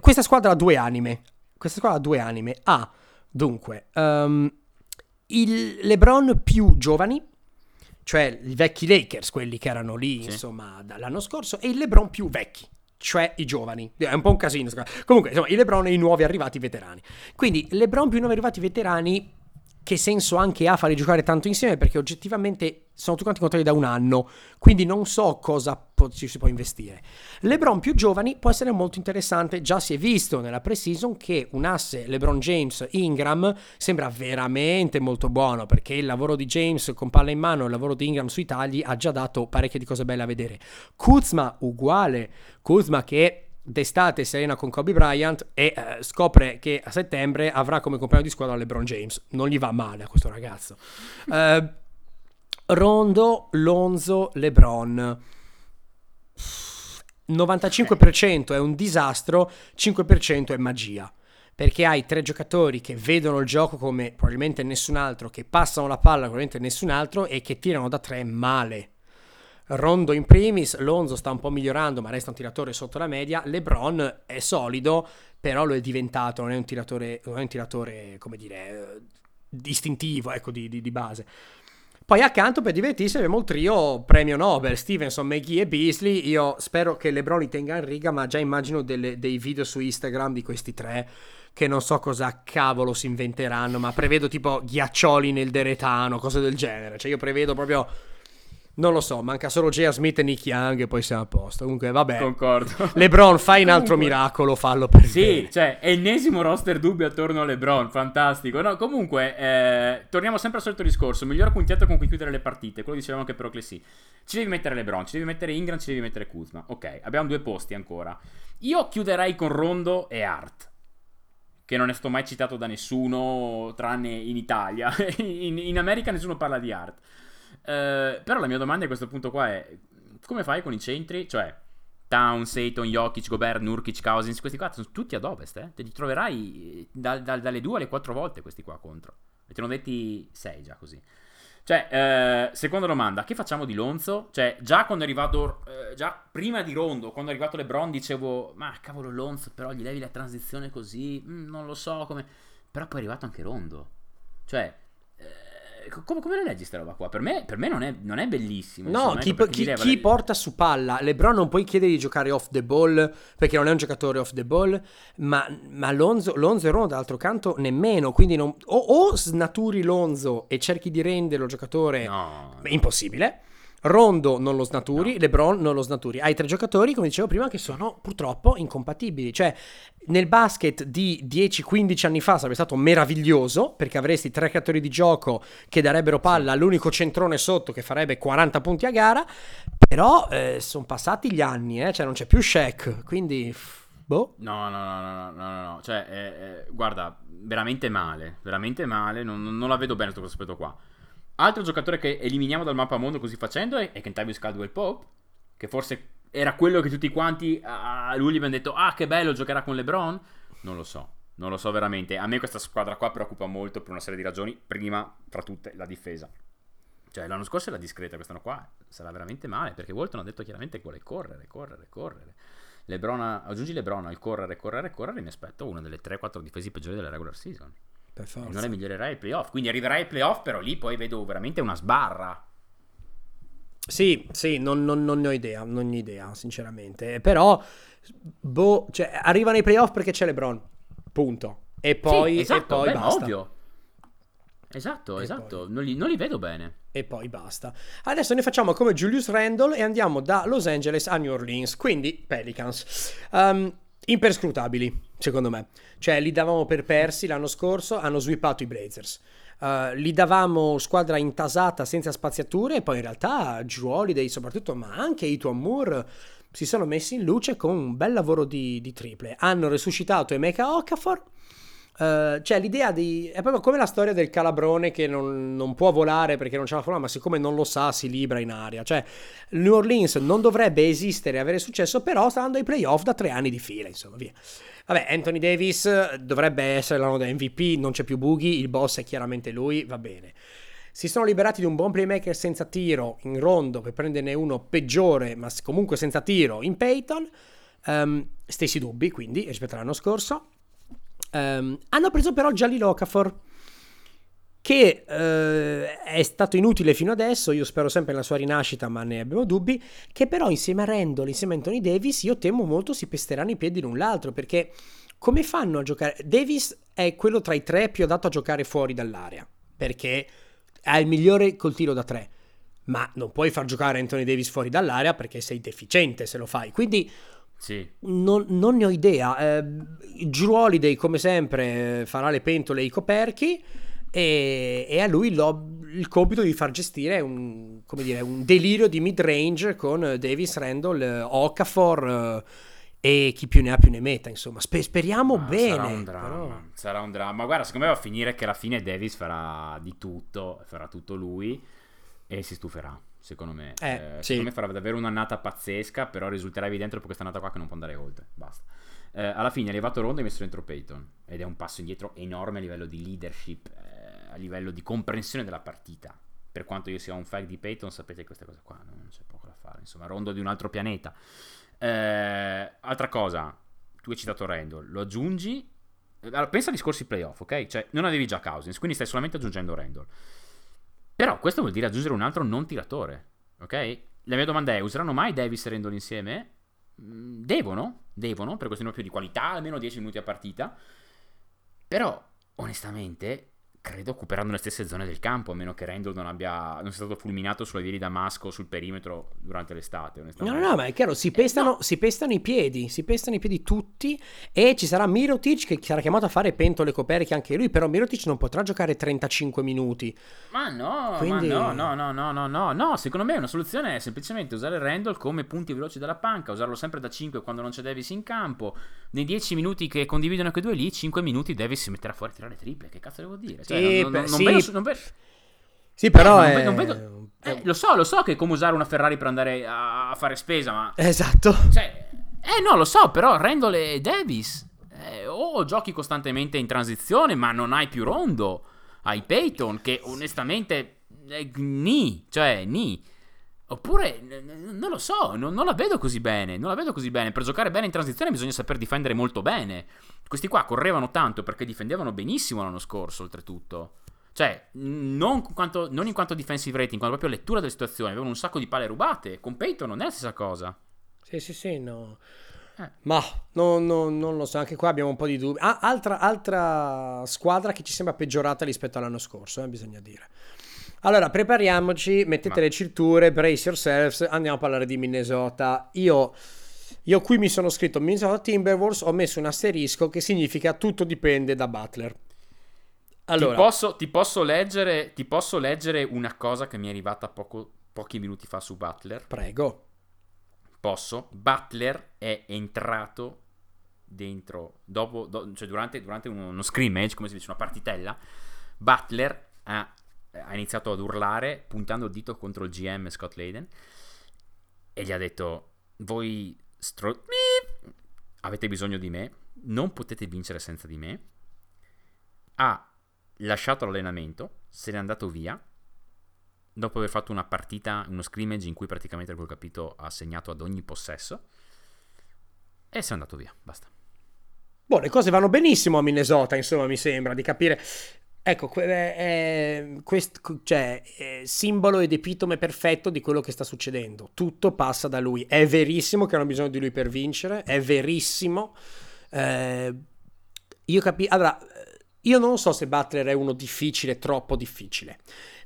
questa squadra ha due anime. Questa squadra ha due anime. Ha, dunque, um, il LeBron più giovani, cioè i vecchi Lakers, quelli che erano lì, sì. insomma, dall'anno scorso, e il LeBron più vecchi, cioè i giovani. È un po' un casino. Comunque, insomma, i LeBron e i nuovi arrivati veterani. Quindi, LeBron più i nuovi arrivati veterani che senso anche ha farli giocare tanto insieme perché oggettivamente sono tutti quanti contratti da un anno, quindi non so cosa po- ci si può investire. LeBron più giovani può essere molto interessante, già si è visto nella pre-season che un asse LeBron James Ingram sembra veramente molto buono perché il lavoro di James con palla in mano e il lavoro di Ingram sui tagli ha già dato parecchie di cose belle a vedere. Kuzma uguale, Kuzma che d'estate serena con Kobe Bryant e eh, scopre che a settembre avrà come compagno di squadra LeBron James. Non gli va male a questo ragazzo. [LAUGHS] Eh, Rondo, Lonzo, LeBron. 95% è un disastro, 5% è magia. Perché hai tre giocatori che vedono il gioco come probabilmente nessun altro, che passano la palla come probabilmente nessun altro e che tirano da tre male Rondo in primis, Lonzo sta un po' migliorando ma resta un tiratore sotto la media, LeBron è solido però lo è diventato, non è un tiratore, è un tiratore come dire, distintivo ecco di, di, di base. Poi accanto per divertirsi abbiamo il trio premio Nobel, Stevenson, McGee e Beasley. Io spero che LeBron li tenga in riga, ma già immagino delle, dei video su Instagram di questi tre che non so cosa cavolo si inventeranno, ma prevedo tipo ghiaccioli nel deretano, cose del genere. Cioè io prevedo proprio non lo so, manca solo J.R. Smith e Nick Young e poi siamo a posto. Comunque, vabbè. Concordo. [LAUGHS] LeBron, fai un altro miracolo, fallo per Sì, bene. cioè, ennesimo roster dubbio attorno a LeBron, fantastico. No, comunque, eh, torniamo sempre al solito discorso. Miglior quintetto con cui chiudere le partite. Quello dicevamo anche per Oklesi. Ci devi mettere LeBron, ci devi mettere Ingram, ci devi mettere Kuzma. Ok, abbiamo due posti ancora. Io chiuderei con Rondo e Art che non è stato mai citato da nessuno tranne in Italia. [LAUGHS] in, in America nessuno parla di Art. Eh, però la mia domanda a questo punto qua è: come fai con i centri? Cioè, Town, Seyton, Jokic, Gobert, Nurkic, Cousins, questi qua sono tutti ad ovest, eh? Te li troverai da, da, dalle due alle quattro volte questi qua contro. E te ne ho detti sei già così. Cioè, eh, seconda domanda, che facciamo di Lonzo? Cioè, già quando è arrivato, eh, già prima di Rondo, quando è arrivato LeBron, dicevo, ma cavolo Lonzo, però gli levi la transizione così, mm, non lo so come... Però poi è arrivato anche Rondo. Cioè, come, come le leggi questa roba qua? Per me, per me non, è, non, è, bellissimo. No, chi, chi, chi porta su palla LeBron non puoi chiedere di giocare off the ball perché non è un giocatore off the ball, ma, ma Lonzo, Lonzo e Rono dall'altro canto nemmeno. Quindi non, o, o snaturi Lonzo e cerchi di renderlo giocatore no, impossibile. Rondo non lo snaturi, no. LeBron non lo snaturi. Hai tre giocatori, come dicevo prima, che sono purtroppo incompatibili. Cioè, nel basket di 10-15 anni fa sarebbe stato meraviglioso perché avresti tre creatori di gioco che darebbero palla all'unico centrone sotto che farebbe 40 punti a gara. Però eh, sono passati gli anni, eh? cioè non c'è più Shaq, quindi boh. No, no, no, no, no, no, no. cioè eh, eh, guarda, veramente male, veramente male, non, non la vedo bene questo aspetto qua. Altro giocatore che eliminiamo dal mappa mondo così facendo è, è Kentavious Caldwell Pope, che forse era quello che tutti quanti a lui gli abbiamo detto ah che bello giocherà con LeBron. Non lo so, non lo so veramente. A me questa squadra qua preoccupa molto per una serie di ragioni. Prima, tra tutte, la difesa. Cioè, l'anno scorso era discreta, quest'anno qua sarà veramente male, perché Walton ha detto chiaramente che vuole correre, correre, correre. Lebron, aggiungi Lebron al correre, correre, correre, mi aspetto una delle 3-4 difese peggiori della regular season. Per forza. Non le migliorerai ai playoff. Quindi arriverai ai playoff, però lì poi vedo veramente una sbarra. Sì, sì, non, non, non ne ho idea, non ne ho idea, sinceramente. Però, boh, cioè, arriva nei playoff perché c'è LeBron, punto. E poi, sì, esatto, e poi beh, basta. ovvio. Esatto, E esatto, non li, non li vedo bene. E poi basta. Adesso ne facciamo come Julius Randle e andiamo da Los Angeles a New Orleans, quindi Pelicans. Um, imperscrutabili, secondo me. Cioè, li davamo per persi l'anno scorso, hanno swippato i Blazers. Uh, li davamo squadra intasata senza spaziature e poi in realtà Drew soprattutto, ma anche Ituan Moore si sono messi in luce con un bel lavoro di, di triple. Hanno resuscitato Emeka Okafor. Uh, cioè l'idea di è proprio come la storia del calabrone che non, non può volare perché non ce la fa ma siccome non lo sa si libra in aria cioè New Orleans non dovrebbe esistere e avere successo però sta andando ai playoff da tre anni di fila insomma via vabbè Anthony Davis dovrebbe essere l'anno da MVP non c'è più Boogie il boss è chiaramente lui va bene. Si sono liberati di un buon playmaker senza tiro in rondo per prenderne uno peggiore ma comunque senza tiro in Peyton. Um, stessi dubbi quindi rispetto all'anno scorso. Um, hanno preso però Jalil Okafor che eh, è stato inutile fino adesso, io spero sempre nella sua rinascita, ma ne abbiamo dubbi, che però insieme a Randall, insieme a Anthony Davis, io temo molto si pesteranno i piedi l'un l'altro, perché come fanno a giocare? Davis è quello tra i tre più adatto a giocare fuori dall'area, perché è il migliore col tiro da tre, ma non puoi far giocare Anthony Davis fuori dall'area perché sei deficiente se lo fai, quindi Sì. non, non ne ho idea. Eh, Drew Holiday, come sempre, eh, farà le pentole e i coperchi. E, e a lui il compito di far gestire un, come dire, un delirio di mid range con eh, Davis, Randall, eh, Okafor eh, e chi più ne ha più ne metta. Insomma, Spe- speriamo Ma bene. Sarà un dramma. però- Sarà un dramma. Guarda, secondo me va a finire che alla fine Davis farà di tutto, farà tutto lui e si stuferà. Secondo me, Eh, sì. secondo me farà davvero un'annata pazzesca. Però risulterà evidente dopo questa annata qua che non può andare oltre. Basta. Eh, alla fine è arrivato Ronda e ha messo dentro Peyton. Ed è un passo indietro enorme a livello di leadership, eh, a livello di comprensione della partita. Per quanto io sia un fan di Peyton, sapete che queste cose qua non c'è poco da fare. Insomma, Rondo di un altro pianeta. Eh, altra cosa, tu hai citato Randall, lo aggiungi. Allora, pensa ai discorsi playoff, ok? Cioè, non avevi già Cousins, quindi stai solamente aggiungendo Randall. Però questo vuol dire aggiungere un altro non tiratore, ok? La mia domanda è: useranno mai Davis e Randall insieme? Mm, Devono, devono, per questione più di qualità, almeno 10 minuti a partita. Però, onestamente, credo occuperanno le stesse zone del campo, a meno che Randall non abbia non sia stato fulminato sulle vie di Damasco sul perimetro durante l'estate, No, no, no, ma è chiaro, si pestano, no. si pestano i piedi, si pestano i piedi tutti e ci sarà Mirotic che sarà chiamato a fare pentole coperche anche lui, però Mirotic non potrà giocare 35 minuti. Ma no, Quindi- ma no, no, no, no, no, no, secondo me una soluzione è semplicemente usare Randall come punti veloci della panca, usarlo sempre da 5 quando non c'è Davis in campo, nei 10 minuti che condividono quei due lì, 5 minuti Davis si metterà fuori a tirare triple, che cazzo devo dire? Cioè, Sì, non, non- sì. vedo- non vedo- Sì, però non è... vedo- eh, lo so, lo so che è come usare una Ferrari per andare a, a fare spesa, ma... Esatto. Cioè, eh no, lo so, però Randall e Davis, eh, o giochi costantemente in transizione, ma non hai più rondo. Hai Peyton, che onestamente, eh, ni, cioè, ni. Oppure, non lo so, non, non la vedo così bene, non la vedo così bene. Per giocare bene in transizione bisogna saper difendere molto bene. Questi qua correvano tanto perché difendevano benissimo l'anno scorso, oltretutto. Cioè, non, quanto- non in quanto defensive rating, quanto proprio lettura delle situazioni. Avevano un sacco di palle rubate. Con Peyton non è la stessa cosa. Sì, sì, sì, no. Eh. Ma no, no, non lo so, anche qua abbiamo un po' di dubbi. Ah, altra, altra squadra che ci sembra peggiorata rispetto all'anno scorso, eh, bisogna dire. Allora, prepariamoci, mettete le cinture, brace yourselves, andiamo a parlare di Minnesota. Io, io qui mi sono scritto Minnesota Timberwolves, ho messo un asterisco che significa tutto dipende da Butler. Allora, Ti, posso, ti posso leggere, ti posso leggere una cosa che mi è arrivata poco- pochi minuti fa su Butler? prego. Posso? Butler è entrato dentro, dopo, do- cioè durante, durante uno, uno scrimmage, come si dice, una partitella. Butler ha, ha iniziato ad urlare puntando il dito contro il GM Scott Layden e gli ha detto: Voi stro- avete bisogno di me, non potete vincere senza di me. Ha lasciato l'allenamento, se n'è andato via dopo aver fatto una partita, uno scrimmage in cui praticamente, come ho capito, ha segnato ad ogni possesso. E si è andato via, basta. Boh, le cose vanno benissimo a Minnesota, insomma, mi sembra di capire. Ecco, è, quest, cioè, è simbolo ed epitome perfetto di quello che sta succedendo. Tutto passa da lui. È verissimo che hanno bisogno di lui per vincere, è verissimo. Eh, io capisco. Allora, io non so se Butler è uno difficile, troppo difficile,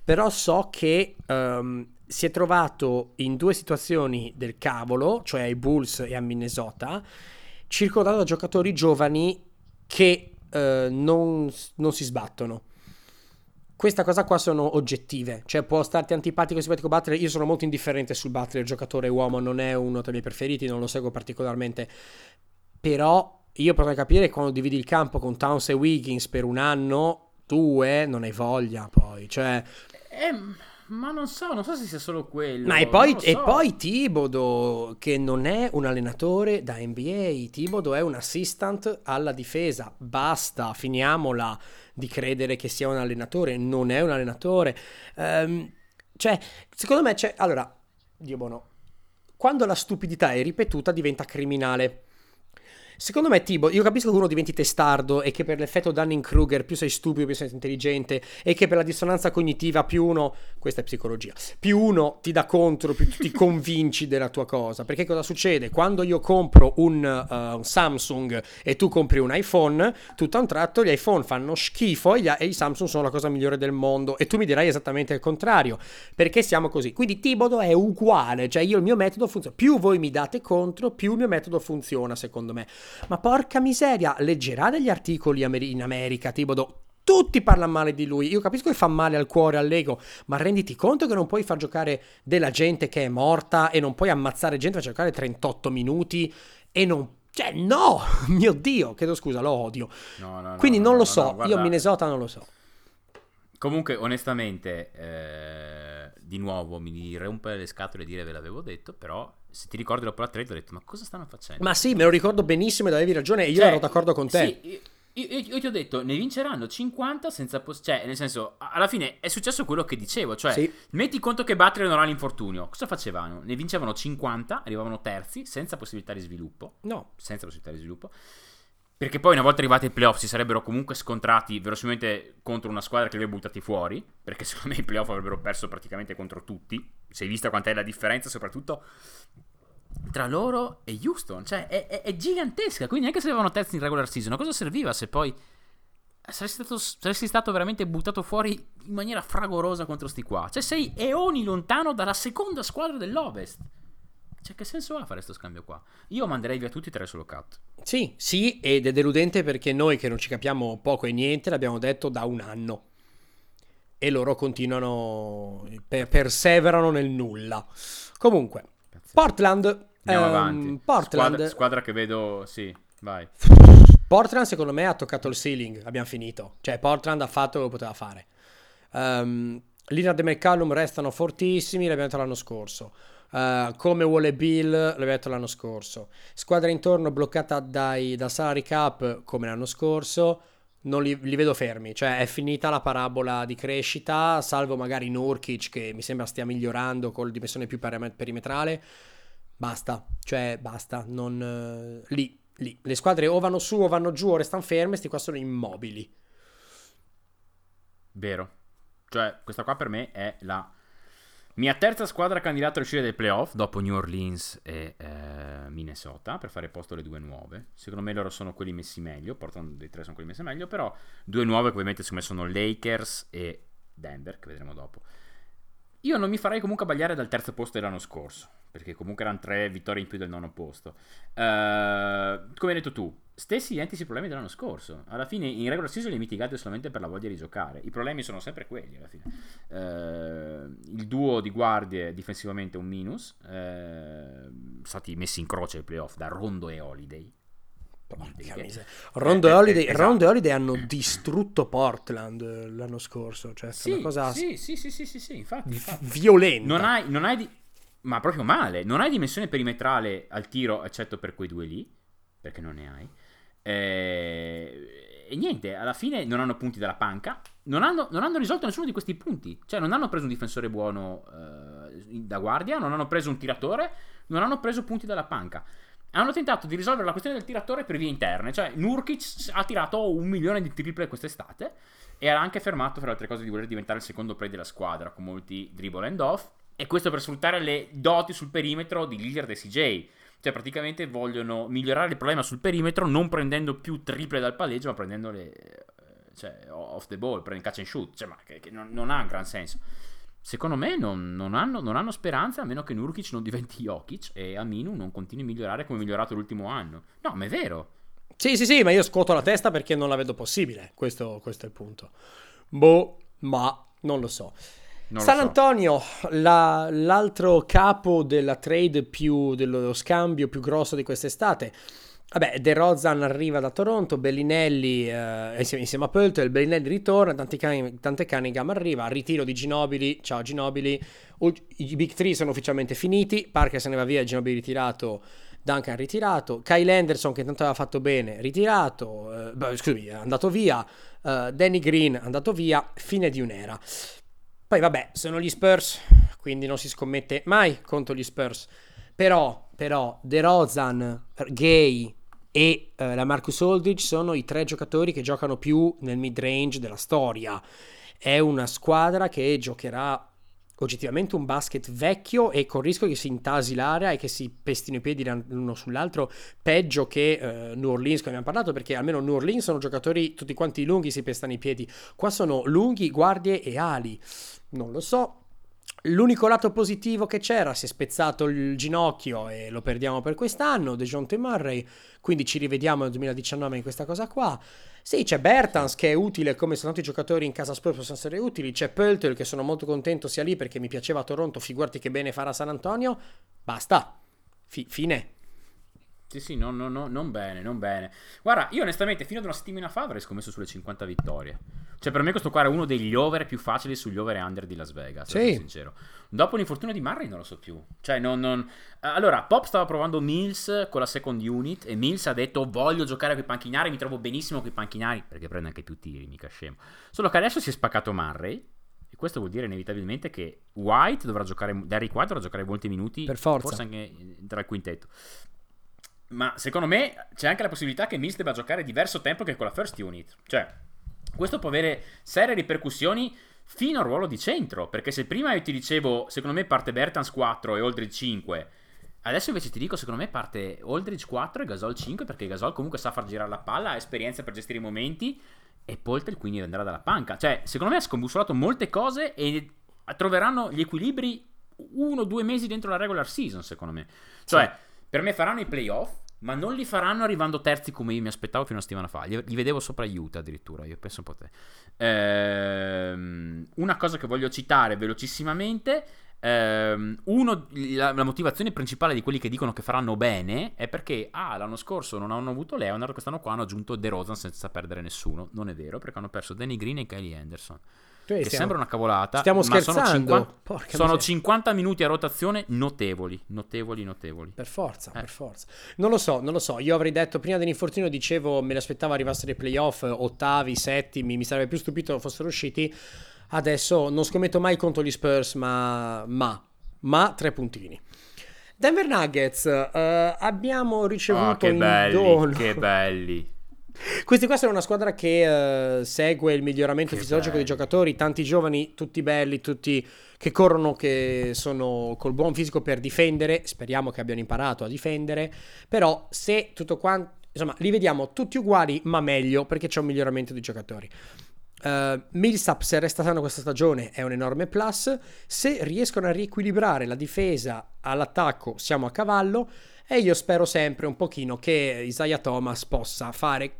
però so che um, si è trovato in due situazioni del cavolo, cioè ai Bulls e a Minnesota, circondato da giocatori giovani che uh, non, non si sbattono questa cosa qua sono oggettive, cioè può starti antipatico simpatico Butler, io sono molto indifferente sul Butler, il giocatore uomo non è uno tra i miei preferiti, non lo seguo particolarmente, però io potrei capire quando dividi il campo con Towns e Wiggins per un anno, due, non hai voglia poi, cioè... Eh, ma non so, non so se sia solo quello. Ma e poi, so. e poi Tibodo, che non è un allenatore da NBA, Tibodo è un assistant alla difesa, basta, finiamola di credere che sia un allenatore, non è un allenatore. Um, cioè, secondo me c'è... Allora, Dio buono, quando la stupidità è ripetuta diventa criminale. Secondo me, Tibo, io capisco che uno diventi testardo e che per l'effetto Dunning-Kruger più sei stupido, più sei intelligente e che per la dissonanza cognitiva più uno, questa è psicologia, più uno ti dà contro, più ti convinci della tua cosa. Perché cosa succede? Quando io compro un, uh, un Samsung e tu compri un iPhone, tutto a un tratto gli iPhone fanno schifo e, gli, e i Samsung sono la cosa migliore del mondo e tu mi dirai esattamente il contrario. Perché siamo così? Quindi Tibodo è uguale, cioè io il mio metodo funziona. Più voi mi date contro, più il mio metodo funziona, secondo me. Ma porca miseria, leggerà degli articoli in America, tipo tutti parlano male di lui. Io capisco che fa male al cuore, all'ego, ma renditi conto che non puoi far giocare della gente che è morta e non puoi ammazzare gente per giocare 38 minuti e non cioè, no, [LAUGHS] mio Dio, chiedo scusa, lo odio. No, no, Quindi no, non lo so, guarda... io Minnesota non lo so. Comunque, onestamente, eh, di nuovo mi rompe le scatole dire ve l'avevo detto, però se ti ricordi dopo la trade ho detto ma cosa stanno facendo? Ma sì, me lo ricordo benissimo ed avevi ragione e io cioè, ero d'accordo con te. Sì, io, io, io, ti ho detto ne vinceranno 50 senza poss- cioè nel senso alla fine è successo quello che dicevo, cioè sì. metti conto che Butler non ha l'infortunio, cosa facevano? Ne vincevano 50, arrivavano terzi senza possibilità di sviluppo. No, senza possibilità di sviluppo. Perché poi una volta arrivati ai playoff si sarebbero comunque scontrati verosimilmente contro una squadra che li aveva buttati fuori, perché [LAUGHS] secondo me i playoff avrebbero perso praticamente contro tutti. È vista quant'è la differenza, soprattutto tra loro e Houston. Cioè, è, è, è, gigantesca. Quindi, anche se avevano terzi in regular season, a cosa serviva se poi saresti stato, saresti stato, veramente buttato fuori in maniera fragorosa contro sti qua? Cioè, sei eoni lontano dalla seconda squadra dell'Ovest. Cioè, che senso ha fare questo scambio qua? Io manderei via tutti e tre solo cut. Sì, sì, ed è deludente perché noi che non ci capiamo poco e niente l'abbiamo detto da un anno. E loro continuano, per, perseverano nel nulla. Comunque, Portland. Andiamo ehm, avanti. Portland. Squadra, squadra che vedo, sì, vai. Portland secondo me ha toccato il ceiling, abbiamo finito. Cioè Portland ha fatto quello che poteva fare. Um, Lillard e McCallum restano fortissimi, l'abbiamo detto l'anno scorso. Uh, come vuole Bill, l'abbiamo detto l'anno scorso. Squadra intorno bloccata dai, da salary cap come l'anno scorso. Non li, li, vedo fermi, cioè è finita la parabola di crescita, salvo magari Nurkic che mi sembra stia migliorando con dimensione più perimetrale. Basta, cioè basta, non... Uh, lì, lì. Le squadre o vanno su o vanno giù o restano ferme, sti qua sono immobili. Vero. Cioè, questa qua per me è la mia terza squadra candidata a uscire dai playoff dopo New Orleans e eh, Minnesota per fare posto alle due nuove. Secondo me loro sono quelli messi meglio, portando dei tre sono quelli messi meglio, però due nuove ovviamente secondo me sono Lakers e Denver, che vedremo dopo. Io non mi farei comunque abbagliare dal terzo posto dell'anno scorso, perché comunque erano tre vittorie in più del nono posto. Uh, come hai detto tu, stessi identici problemi dell'anno scorso. Alla fine in regular season li mitigate solamente per la voglia di giocare. I problemi sono sempre quelli alla fine. Uh, il duo di guardie difensivamente è un minus. Uh, stati messi in croce ai playoff da Rondo e Holiday. Rondo, eh, Holiday, eh, esatto. Rondo e Holiday hanno distrutto Portland l'anno scorso. Cioè, sì, una cosa sì, sì, sì, sì, sì, sì, infatti, infatti. violenta. Non hai, non hai di... ma proprio male. Non hai dimensione perimetrale al tiro, eccetto per quei due lì, perché non ne hai. Eh, e niente, alla fine non hanno punti dalla panca, non hanno, non hanno, risolto nessuno di questi punti. Cioè, non hanno preso un difensore buono eh, da guardia, non hanno preso un tiratore, non hanno preso punti dalla panca. Hanno tentato di risolvere la questione del tiratore per vie interne. Cioè, Nurkic ha tirato un milione di triple quest'estate e ha anche fermato, fra altre cose, di voler diventare il secondo play della squadra con molti dribble and off. E questo per sfruttare le doti sul perimetro di Lillard e CJ. Cioè, praticamente vogliono migliorare il problema sul perimetro non prendendo più triple dal palleggio, ma prendendole cioè, off the ball, prende catch and shoot, cioè, ma che, che non, non, ha gran senso. Secondo me non, non, hanno, non, hanno, speranza a meno che Nurkic non diventi Jokic e Aminu non continui a migliorare come è migliorato l'ultimo anno. No, ma è vero. Sì, sì, sì, ma io scuoto la testa perché non la vedo possibile. Questo, questo è il punto. Boh, ma non lo so. Non San Antonio, la, l'altro capo della trade più, dello scambio più grosso di quest'estate. Vabbè, De Rozan arriva da Toronto, Bellinelli eh, insieme, insieme, a Pöltel, Bellinelli ritorna, Tante, Can- Tante Cunningham arriva, ritiro di Ginobili, ciao Ginobili, i Big 3 sono ufficialmente finiti, Parker se ne va via, Ginobili ritirato, Duncan ritirato, Kyle Anderson che intanto aveva fatto bene, ritirato, eh, beh, scusami, è andato via, eh, Danny Green è andato via, fine di un'era. Poi vabbè, sono gli Spurs, quindi non si scommette mai contro gli Spurs, però, però, De Rozan, Gay, e eh, la Marcus Aldridge sono i tre giocatori che giocano più nel mid range della storia. È una squadra che giocherà oggettivamente un basket vecchio e con il rischio che si intasi l'area e che si pestino i piedi l'uno sull'altro peggio che eh, New Orleans come abbiamo parlato perché almeno New Orleans sono giocatori tutti quanti lunghi si pestano i piedi. Qua sono lunghi guardie e ali non lo so. L'unico lato positivo che c'era, si è spezzato il ginocchio e lo perdiamo per quest'anno, DeJounte Murray, quindi ci rivediamo nel 2019 in questa cosa qua. Sì, c'è Bertans che è utile, come sono tanti giocatori in casa Spurs possono essere utili, c'è Pöltel che sono molto contento sia lì perché mi piaceva Toronto, figurati che bene farà San Antonio, basta, F- fine. Sì, sì, no, no, no, non bene, non bene. Guarda, io onestamente fino ad una settimana fa avrei scommesso sulle 50 vittorie. Cioè, per me questo qua era uno degli over più facili sugli over e under di Las Vegas, sì. sincero. Dopo l'infortunio di Murray non lo so più. Cioè, non, non... Allora, Pop stava provando Mills con la second unit e Mills ha detto voglio giocare con i panchinari, mi trovo benissimo con i panchinari, perché prende anche più tiri, mica scemo. Solo che adesso si è spaccato Murray e questo vuol dire inevitabilmente che White dovrà giocare, Derrick White dovrà giocare molti minuti, per forza. forse anche tra il quintetto. Ma secondo me c'è anche la possibilità che Mills debba giocare diverso tempo che con la first unit. Cioè, questo può avere serie ripercussioni fino al ruolo di centro. Perché se prima io ti dicevo, secondo me parte Bertans 4 e Aldridge 5. Adesso invece ti dico, secondo me parte Aldridge 4 e Gasol 5. Perché Gasol comunque sa far girare la palla, ha esperienza per gestire i momenti. E Poltel quindi andrà dalla panca. Cioè, secondo me ha scombussolato molte cose e troveranno gli equilibri uno o due mesi dentro la regular season, secondo me. Cioè. Sì per me faranno i playoff, ma non li faranno arrivando terzi come io mi aspettavo fino a settimana fa. Li, vedevo sopra Utah addirittura, io penso un po' te. Ehm, una cosa che voglio citare velocissimamente. Ehm, uno, la, la, motivazione principale di quelli che dicono che faranno bene è perché ah, l'anno scorso non hanno avuto Leonard, quest'anno qua hanno aggiunto De Rozan senza perdere nessuno. Non è vero, perché hanno perso Danny Green e Kylie Anderson. Che stiamo, sembra una cavolata. Stiamo scherzando. Sono, 50, sono 50, minuti a rotazione notevoli, notevoli, notevoli. Per forza, eh. per forza. Non lo so, non lo so. Io avrei detto prima dell'infortunio, dicevo, me l'aspettavo arrivassero i playoff, ottavi, settimi, mi sarebbe più stupito fossero usciti. Adesso non scommetto mai contro gli Spurs, ma, ma, ma tre puntini. Denver Nuggets, uh, abbiamo ricevuto oh, che belli, dono. Che belli. Questi qua sono una squadra che uh, segue il miglioramento che fisiologico bello. dei giocatori, tanti giovani, tutti belli, tutti che corrono, che sono col buon fisico per difendere, speriamo che abbiano imparato a difendere, però se tutto quanto, insomma, li vediamo tutti uguali, ma meglio perché c'è un miglioramento dei giocatori. Uh, Millsap se resta sano questa stagione è un enorme plus se riescono a riequilibrare la difesa all'attacco siamo a cavallo e io spero sempre un pochino che Isaiah Thomas possa fare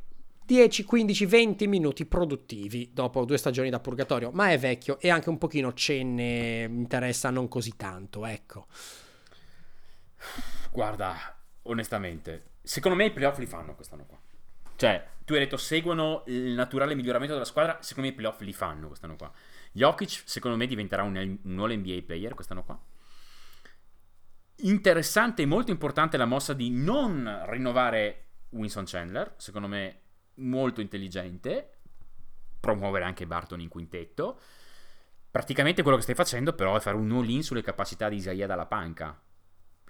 10, 15, 20 minuti produttivi dopo due stagioni da purgatorio, ma è vecchio e anche un pochino ce ne interessa non così tanto, ecco. Guarda, onestamente, secondo me i playoff li fanno quest'anno qua. Cioè, tu hai detto seguono il naturale miglioramento della squadra, secondo me i playoff li fanno quest'anno qua. Jokic, secondo me, diventerà un, un All NBA player quest'anno qua. Interessante e molto importante la mossa di non rinnovare Winston Chandler, secondo me molto intelligente, promuovere anche Barton in quintetto. Praticamente quello che stai facendo però è fare un all-in sulle capacità di Isaiah dalla panca.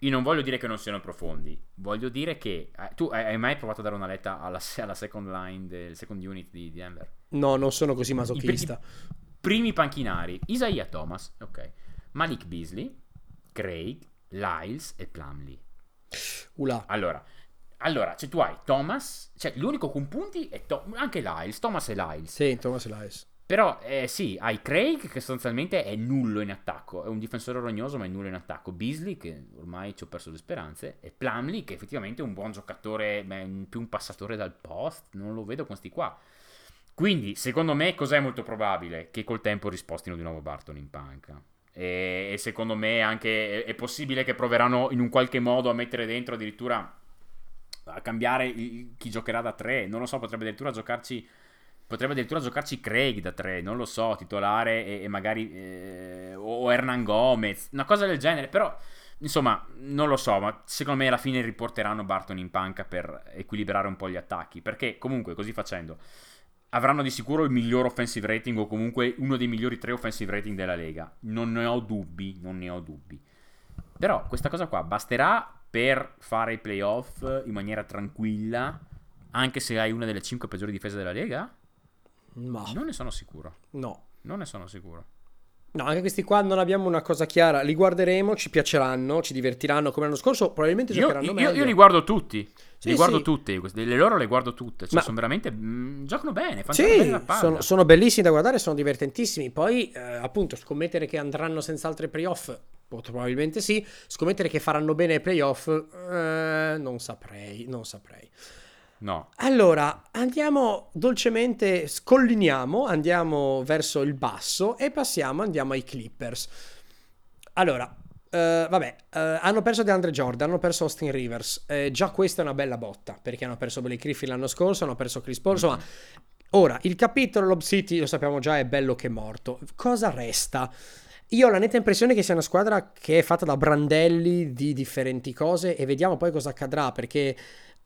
Io non voglio dire che non siano profondi, voglio dire che... Eh, tu hai mai provato a dare una letta alla, alla second line del second unit di, di Denver? No, non sono così masochista. I, primi panchinari, Isaiah Thomas, ok. Malik Beasley, Craig, Lyles e Plumley. Ula. Allora, allora, cioè tu hai Thomas, cioè l'unico con punti è to- anche Lyles, Thomas e Lyles. Sì, Thomas e Lyles. Però eh, sì, hai Craig che sostanzialmente è nullo in attacco, è un difensore rognoso ma è nullo in attacco, Beasley che ormai ci ho perso le speranze e Plumley che effettivamente è un buon giocatore, è più un passatore dal post, non lo vedo con sti qua. Quindi secondo me cos'è molto probabile? Che col tempo rispostino di nuovo Barton in panca. E, e secondo me anche è, è possibile che proveranno in un qualche modo a mettere dentro addirittura a cambiare il, chi giocherà da 3, non lo so, potrebbe addirittura giocarci Potrebbe addirittura giocarci Craig da 3, non lo so, titolare e, e magari... Eh, o Hernan Gomez, una cosa del genere, però... Insomma, non lo so, ma secondo me alla fine riporteranno Barton in panca per equilibrare un po' gli attacchi. Perché comunque, così facendo, avranno di sicuro il miglior offensive rating o comunque uno dei migliori tre offensive rating della Lega. Non ne ho dubbi, non ne ho dubbi. Però questa cosa qua basterà per fare i playoff in maniera tranquilla, anche se hai una delle cinque peggiori difese della Lega? Ma non ne sono sicuro. No. Non ne sono sicuro. No, anche questi qua non abbiamo una cosa chiara. Li guarderemo, ci piaceranno, ci divertiranno come l'anno scorso. Probabilmente io, giocheranno io, meglio. Io li guardo tutti. Sì, li guardo sì. tutte. Le loro le guardo tutte. Cioè, Ma- sono veramente. mm, giocano bene. Fanno Sì, bene sono, sono bellissimi da guardare, sono divertentissimi. Poi, eh, appunto, scommettere che andranno senza altri playoff, molto probabilmente sì. Scommettere che faranno bene ai playoff, eh, non saprei, non saprei. No. Allora, andiamo dolcemente, scolliniamo, andiamo verso il basso e passiamo, andiamo ai Clippers. Allora, eh, vabbè, eh, hanno perso DeAndre Jordan, hanno perso Austin Rivers. Eh, già questa è una bella botta, perché hanno perso Blake Griffin l'anno scorso, hanno perso Chris Paul, insomma... Ora, il capitolo Lob City, lo sappiamo già, è bello che morto. Cosa resta? Io ho la netta impressione che sia una squadra che è fatta da brandelli di differenti cose e vediamo poi cosa accadrà, perché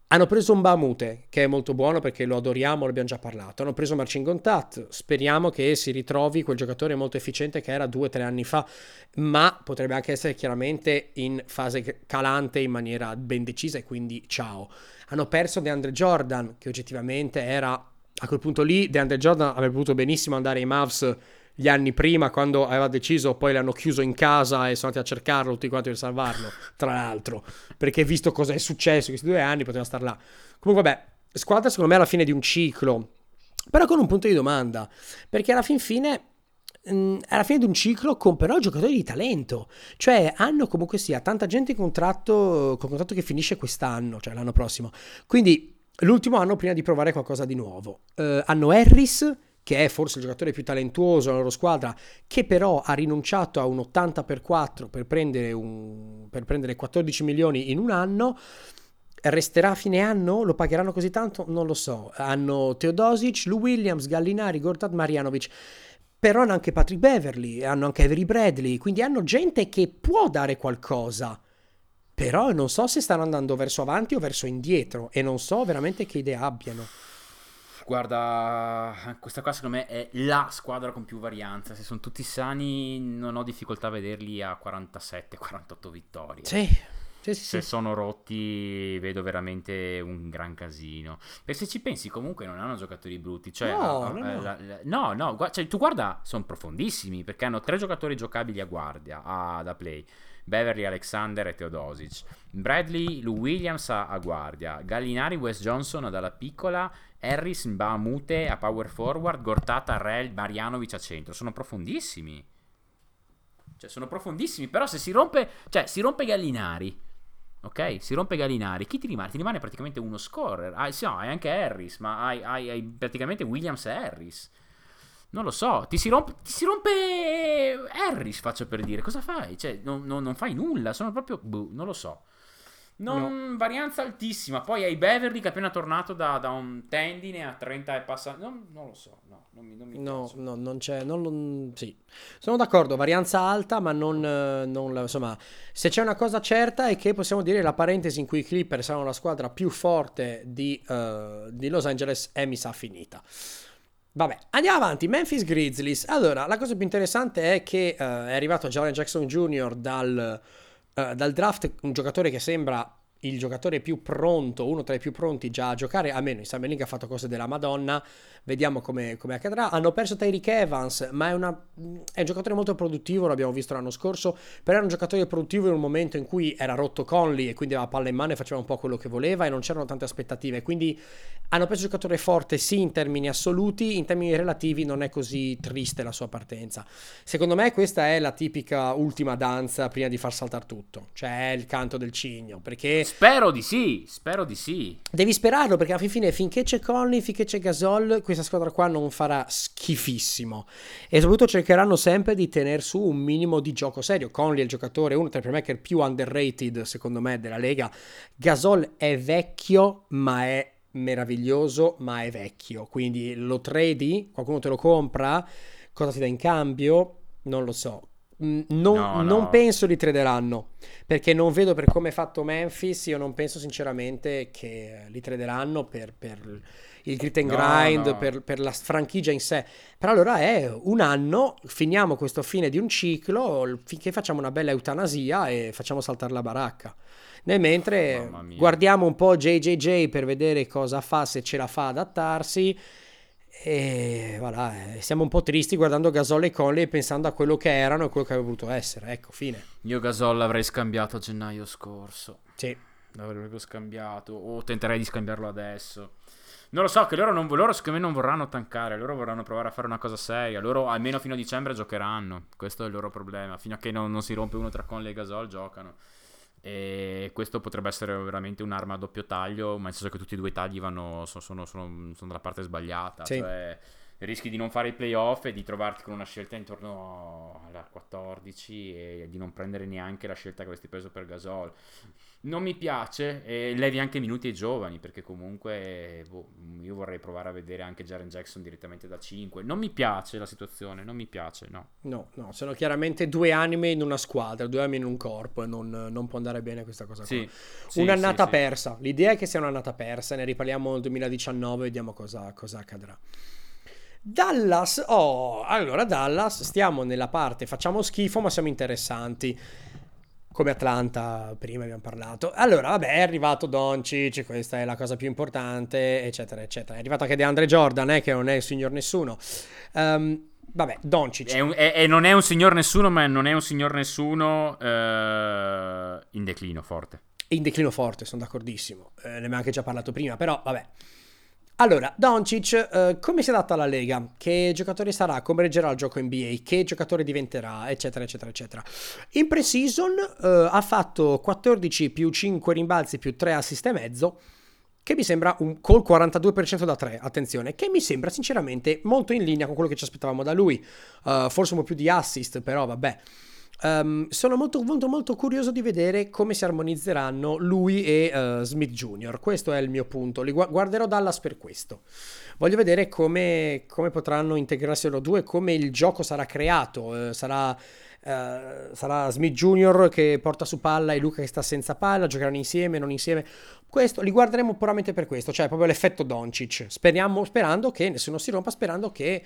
hanno preso un Bamute, che è molto buono perché lo adoriamo, l'abbiamo già parlato. Hanno preso Marcin Gontat, speriamo che si ritrovi quel giocatore molto efficiente che era due o tre anni fa, ma potrebbe anche essere chiaramente in fase calante in maniera ben decisa e quindi ciao. Hanno perso DeAndre Jordan, che oggettivamente era a quel punto lì, DeAndre Jordan avrebbe potuto benissimo andare ai Mavs gli anni prima quando aveva deciso poi l'hanno chiuso in casa e sono andati a cercarlo tutti quanti per salvarlo tra l'altro. Perché visto cosa è successo in questi due anni poteva star là. Comunque vabbè squadra secondo me alla fine di un ciclo. Però con un punto di domanda. Perché alla fin fine è alla fine di un ciclo con però giocatori di talento. Cioè hanno comunque sia tanta gente in contratto con contratto che finisce quest'anno cioè l'anno prossimo. Quindi l'ultimo anno prima di provare qualcosa di nuovo. Eh, hanno Harris che è forse il giocatore più talentuoso della loro squadra, che però ha rinunciato a un 80 per 4 per prendere, un, per prendere 14 milioni in un anno. Resterà a fine anno? Lo pagheranno così tanto? Non lo so. Hanno Teodosic, Lou Williams, Gallinari, Gortat, Marjanovic. Però hanno anche Patrick Beverly, hanno anche Avery Bradley, quindi hanno gente che può dare qualcosa. Però non so se stanno andando verso avanti o verso indietro e non so veramente che idea abbiano. Guarda, questa qua secondo me è la squadra con più varianza. Se sono tutti sani, non ho difficoltà a vederli a 47-48 vittorie. Sì, sì, sì. Se sì. sono rotti, vedo veramente un gran casino. Perché se ci pensi, comunque non hanno giocatori brutti. Cioè, No, no, eh, no. la- la- no, no, gua- cioè, tu guarda, sono profondissimi perché hanno tre giocatori giocabili a guardia, a- da play. Beverly, Alexander e Teodosic. Bradley, Lou Williams a, a guardia. Gallinari, Wes Johnson dalla piccola. Harris, Mbamute a power forward. Gortata, Rel, Marjanovic a centro. Sono profondissimi. Cioè, sono profondissimi. Però se si rompe. Cioè, si rompe Gallinari. Ok? Si rompe Gallinari. Chi ti rimane? Ti rimane praticamente uno scorer. Hai, sì, no, hai anche Harris. Ma hai, hai- hai praticamente Williams e Harris. Non lo so. Ti si rompe. Ti si rompe. Harris, faccio per dire. Cosa fai? Cioè, non, non- non fai nulla. Sono proprio. boh, non lo so. Non No. varianza altissima. Poi hai Beverly che è appena tornato da, da un tendine a 30 e passa. Non, non lo so, no, non mi, non mi No, no, non c'è. Non, non- sì. Sono d'accordo, varianza alta, ma non, non la- insomma, se c'è una cosa certa è che possiamo dire la parentesi in cui i Clippers saranno la squadra più forte di, eh, di Los Angeles è mi sa finita. Vabbè, andiamo avanti. Memphis Grizzlies. Allora, la cosa più interessante è che eh, è arrivato Jaren Jackson Jr. dal, eh, dal draft, un giocatore che sembra il giocatore più pronto, uno tra i più pronti già a giocare, almeno in Summer League ha fatto cose della Madonna, vediamo come, come accadrà. Hanno perso Tyreek Evans, ma è, una- è un giocatore molto produttivo, l'abbiamo visto l'anno scorso, però era un giocatore produttivo in un momento in cui era rotto Conley e quindi aveva palla in mano e faceva un po' quello che voleva e non c'erano tante aspettative, quindi hanno preso un giocatore forte sì in termini assoluti, in termini relativi non è così triste la sua partenza. Secondo me questa è la tipica ultima danza prima di far saltare tutto, cioè il canto del cigno, perché Spero di sì, spero di sì. devi sperarlo perché alla fine finché c'è Conley, finché c'è Gasol, questa squadra qua non farà schifissimo e soprattutto cercheranno sempre di tenere su un minimo di gioco serio. Conley è il giocatore, uno tra i playmaker più underrated secondo me della Lega. Gasol è vecchio ma è meraviglioso ma è vecchio, quindi lo tradi, qualcuno te lo compra, cosa ti dà in cambio? Non lo so. Non, No, non no. penso li traderanno perché non vedo per come è fatto Memphis. Io non penso sinceramente che li traderanno per, per il grit and grind, no. Per, per la franchigia in sé. Però allora è un anno, finiamo questo fine di un ciclo finché facciamo una bella eutanasia e facciamo saltare la baracca. Nel mentre guardiamo un po' JJJ per vedere cosa fa, se ce la fa adattarsi. E voilà, eh, siamo un po' tristi guardando Gasol e Conley e pensando a quello che erano e quello che avrebbero voluto essere. Ecco, fine. Io Gasol l'avrei scambiato a gennaio scorso. Sì. L'avrei proprio scambiato. O tenterei di scambiarlo adesso. Non lo so, che loro, non, loro secondo me non vorranno tankare. Loro vorranno provare a fare una cosa seria. Loro almeno fino a dicembre giocheranno. Questo è il loro problema. Fino a che non, non si rompe uno tra Conley e Gasol, giocano. E questo potrebbe essere veramente un'arma a doppio taglio, ma nel senso che tutti e due i tagli vanno, sono, sono- sono- sono dalla parte sbagliata. Sì. Cioè, rischi di non fare i playoff e di trovarti con una scelta intorno alla 14 e di non prendere neanche la scelta che avresti preso per Gasol. Non mi piace e levi anche minuti ai giovani perché comunque boh, io vorrei provare a vedere anche Jaren Jackson direttamente da 5. Non mi piace la situazione, non mi piace, no. No, no, sono chiaramente due anime in una squadra, due anime in un corpo e non, non può andare bene questa cosa. Sì, sì, un'annata sì, sì. persa. L'idea è che sia un'annata persa, ne riparliamo nel 2019 vediamo cosa, cosa accadrà. Dallas, oh, allora Dallas, stiamo nella parte, facciamo schifo ma siamo interessanti. Come Atlanta, prima abbiamo parlato. Allora, vabbè, è arrivato Doncic, questa è la cosa più importante, eccetera, eccetera. È arrivato anche DeAndre Jordan, eh, che non è il signor nessuno. Ehm, vabbè, Doncic. È un- è- è- non è un signor nessuno, ma non è un signor nessuno eh, in declino forte. in declino forte, sono d'accordissimo. Eh, ne abbiamo anche già parlato prima, però vabbè. Allora, Doncic, eh, come si adatta alla Lega? Che giocatore sarà? Come reggerà il gioco NBA? Che giocatore diventerà? Eccetera, eccetera, eccetera. In pre-season eh, ha fatto 14 più 5 rimbalzi più 3 assist e mezzo, che mi sembra un, col 42% da 3, attenzione, che mi sembra sinceramente molto in linea con quello che ci aspettavamo da lui. Eh, forse un po' più di assist, però vabbè. Ehm, sono molto, molto, molto curioso di vedere come si armonizzeranno lui e eh, Smith Jr. Questo è il mio punto. Li gua- guarderò Dallas per questo. Voglio vedere come, come potranno integrarsi loro due, come il gioco sarà creato. Eh, sarà, eh, sarà Smith Jr. che porta su palla e Luca che sta senza palla, giocheranno insieme, non insieme. Questo li guarderemo puramente per questo, cioè proprio l'effetto Doncic. Speriamo, sperando che nessuno si rompa, sperando che.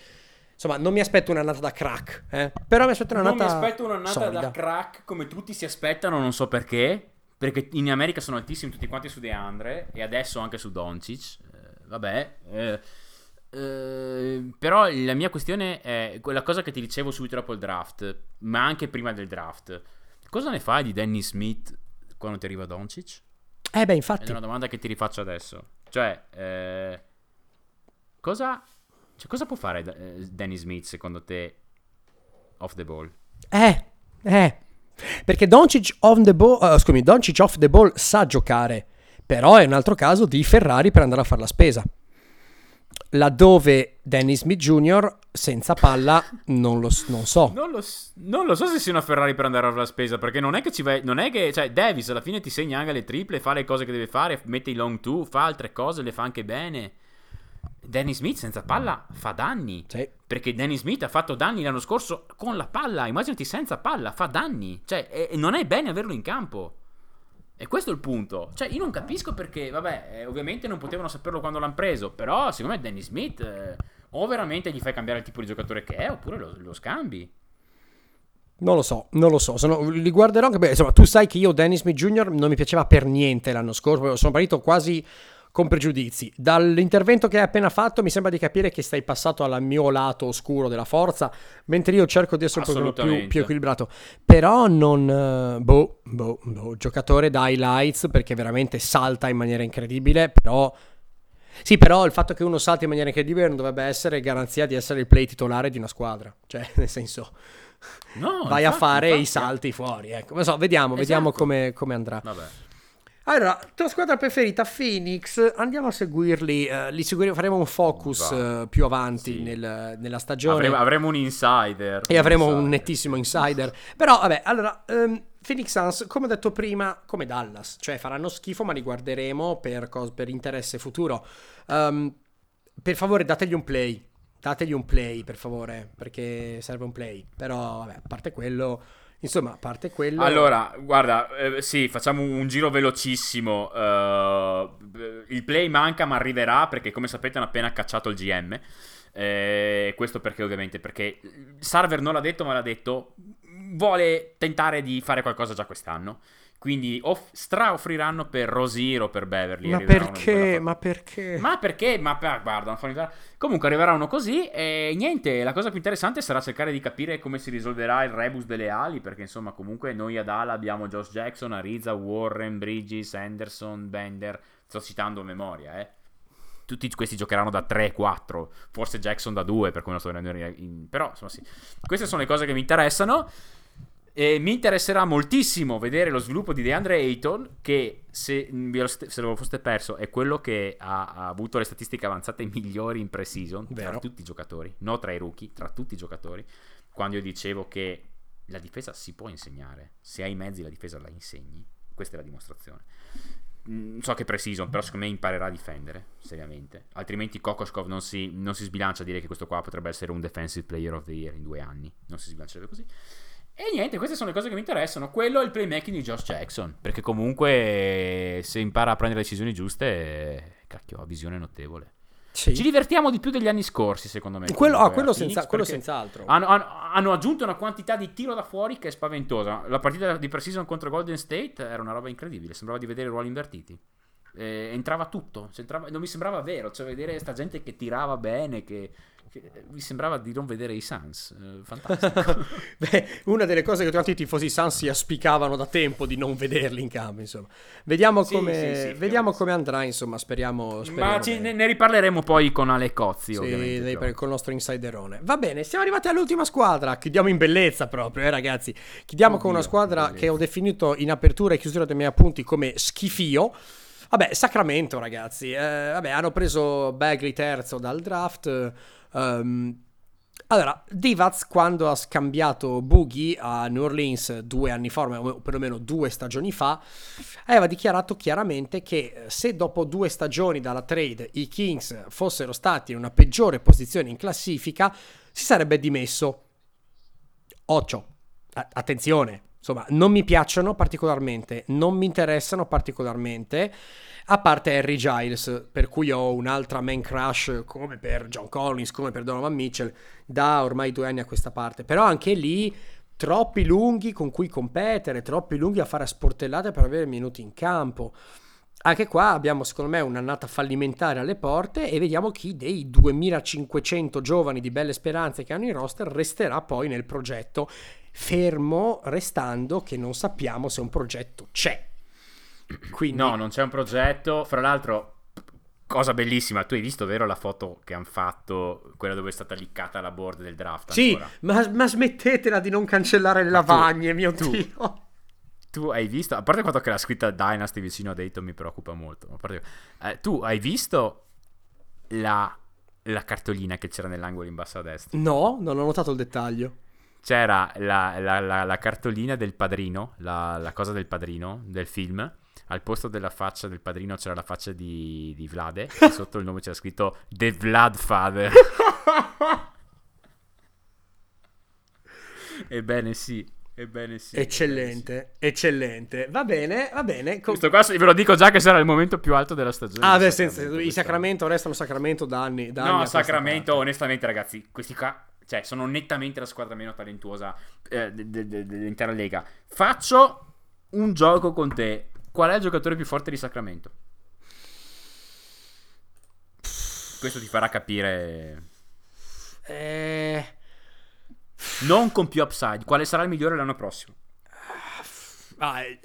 Insomma, non mi aspetto un'annata da crack, eh. però mi aspetto un'annata non mi aspetto un'annata solida. da crack come tutti si aspettano, non so perché. Perché in America sono altissimi tutti quanti su DeAndre e adesso anche su Doncic. Eh, vabbè. eh, eh, però la mia questione è quella cosa che ti dicevo subito dopo il draft, ma anche prima del draft. Cosa ne fai di Danny Smith quando ti arriva Doncic? Eh beh, È infatti. una domanda che ti rifaccio adesso. Cioè, eh, cosa, cioè, cosa può fare eh, Danny Smith secondo te off the ball? Eh, eh. Perché Doncic on the ball, eh, scusami, Doncic off the ball sa giocare, però è un altro caso di Ferrari per andare a fare la spesa. Laddove Dennis Smith Jr. senza palla non lo non so. Non lo, non lo, so se sia una Ferrari per andare alla spesa, perché non è che ci vai, non è che, cioè, Davis alla fine ti segna anche le triple, fa le cose che deve fare, mette i long two, fa altre cose, le fa anche bene. Danny Smith senza palla fa danni. Sì. Perché Danny Smith ha fatto danni l'anno scorso con la palla. Immaginati senza palla, fa danni. Cioè, e, non è bene averlo in campo. E questo è il punto. Cioè, io non capisco perché, vabbè, eh, ovviamente non potevano saperlo quando l'hanno preso. Però, secondo me, Danny Smith, eh, o veramente gli fai cambiare il tipo di giocatore che è, oppure lo, lo scambi. Non lo so, non lo so. Sono, li guarderò anche. Beh, insomma, tu sai che io, Dennis Smith Jr., non mi piaceva per niente l'anno scorso. Sono partito quasi con pregiudizi. Dall'intervento che hai appena fatto mi sembra di capire che stai passato al mio lato oscuro della forza, mentre io cerco di essere un po' più, più, equilibrato. Però non... Eh, boh, boh, boh, giocatore da highlights perché veramente salta in maniera incredibile, però... Sì, però il fatto che uno salti in maniera incredibile non dovrebbe essere garanzia di essere il play titolare di una squadra. Cioè, [LAUGHS] nel senso... No, vai infatti, a fare infatti. i salti fuori. Ecco, non so, vediamo, esatto. vediamo come, come andrà. Vabbè. Allora, tua squadra preferita, Phoenix, andiamo a seguirli, uh, li seguiremo, faremo un focus uh, più avanti sì. nel, nella stagione. Avremo, avremo, un insider. E avremo un, un nettissimo insider. Però, vabbè, allora, um, Phoenix Suns, come ho detto prima, come Dallas, cioè faranno schifo, ma li guarderemo per, cos- per interesse futuro. Um, per favore, dategli un play. Dategli un play, per favore, perché serve un play. Però, vabbè, a parte quello Insomma, a parte quello... Allora, guarda, eh, sì, facciamo un giro velocissimo. Uh, il play manca ma arriverà perché come sapete hanno appena cacciato il GM. Eh, questo perché ovviamente perché Sarver non l'ha detto ma l'ha detto vuole tentare di fare qualcosa già quest'anno quindi off- stra-offriranno per Rosier o per Beverly. Ma perché? Ma perché? Ma perché? Ma per, guarda, comunque arriveranno così e niente, la cosa più interessante sarà cercare di capire come si risolverà il rebus delle ali, perché insomma comunque noi ad Ala abbiamo Josh Jackson, Ariza, Warren, Bridges, Anderson, Bender, sto citando a memoria, eh. Tutti questi giocheranno da 3-4, forse Jackson da 2 per come lo sto rendendo in... Però insomma sì, queste sono le cose che mi interessano. E mi interesserà moltissimo vedere lo sviluppo di DeAndre Ayton, che se, se lo foste perso è quello che ha, ha, avuto le statistiche avanzate [LAUGHS] migliori in pre-season Vero. tra tutti i giocatori, non tra i rookie, tra tutti i giocatori. Quando io dicevo che la difesa si può insegnare, se hai i mezzi la difesa la insegni, questa è la dimostrazione. Mm, so che pre-season, però secondo me imparerà a difendere, seriamente. Altrimenti Kokoskov non si, non si sbilancia a dire che questo qua potrebbe essere un defensive player of the year in due anni. Non si sbilanciarebbe così. E niente, queste sono le cose che mi interessano. Quello è il playmaking di Josh Jackson. Perché comunque se impara a prendere le decisioni giuste, cacchio, ha visione notevole. Sì. Ci divertiamo di più degli anni scorsi, secondo me. Quello, ah, quello, senza, quello senz'altro. Hanno, hanno, hanno, aggiunto una quantità di tiro da fuori che è spaventosa. La partita di Precision contro Golden State era una roba incredibile. Sembrava di vedere ruoli invertiti. Eh, entrava tutto. Entrava, non mi sembrava vero. Cioè, vedere sta gente che tirava bene, che mi sembrava di non vedere i Suns. Eh, fantastico. [LAUGHS] Beh, una delle cose che tutti i tifosi Suns si aspicavano da tempo di non vederli in campo. Insomma, vediamo, sì, come, sì, sì, vediamo come, andrà. Insomma, speriamo. speriamo Ma ci, ne riparleremo poi con Ale Cozzi. Sì, dei, con il nostro insiderone. Va bene, siamo arrivati all'ultima squadra. Chiudiamo in bellezza proprio, eh, ragazzi. Chiudiamo Oddio, con una squadra che ho definito in apertura e chiusura dei miei appunti come schifio. Vabbè, Sacramento, ragazzi. Eh, vabbè, hanno preso Bagley terzo dal draft. Um, allora, Divac quando ha scambiato Boogie a New Orleans due anni fa, o perlomeno due stagioni fa, aveva dichiarato chiaramente che eh, se dopo due stagioni dalla trade i Kings fossero stati in una peggiore posizione in classifica, si sarebbe dimesso. Occhio, attenzione, insomma, non mi piacciono particolarmente, non mi interessano particolarmente a parte Harry Giles, per cui ho un'altra main crush come per John Collins, come per Donovan Mitchell, da ormai due anni a questa parte. Però anche lì troppi lunghi con cui competere, troppi lunghi a fare sportellate per avere minuti in campo. Anche qua abbiamo secondo me un'annata fallimentare alle porte e vediamo chi dei 2500 giovani di belle speranze che hanno in roster resterà poi nel progetto, fermo restando che non sappiamo se un progetto c'è. [CLEARS THROAT] Quindi... No, non c'è un progetto. Fra l'altro, cosa bellissima, tu hai visto, vero, la foto che hanno fatto, quella dove è stata liccata la board del draft? Sì, ma, ma, smettetela di non cancellare le lavagne, tu, mio tu, Dio. Tu hai visto, a parte il fatto che la scritta Dynasty vicino a Dayton mi preoccupa molto, parte, eh, tu hai visto la la cartolina che c'era nell'angolo in basso a destra? No, non ho notato il dettaglio. C'era la, la- la- la cartolina del padrino, la, la cosa del padrino del film. Al posto della faccia del padrino c'era la faccia di, di Vlade. e [LAUGHS] sotto il nome c'era scritto The Vlad Father. [LAUGHS] Ebbene sì, ebbene sì. Eccellente, eccellente. Va bene, va bene. Co- Questo qua ve lo dico già che sarà il momento più alto della stagione. ah, beh, senza, Sacramento i. Sacramento restano Sacramento da anni. Da anni No, questa Sacramento, onestamente, ragazzi, questi qua, cioè, sono nettamente la squadra meno talentuosa eh, de- de- de- dell'intera lega. Faccio un gioco con te. Qual è il giocatore più forte di Sacramento? Questo ti farà capire. Eh, Non con più upside. Quale sarà il migliore l'anno prossimo? ah, eh,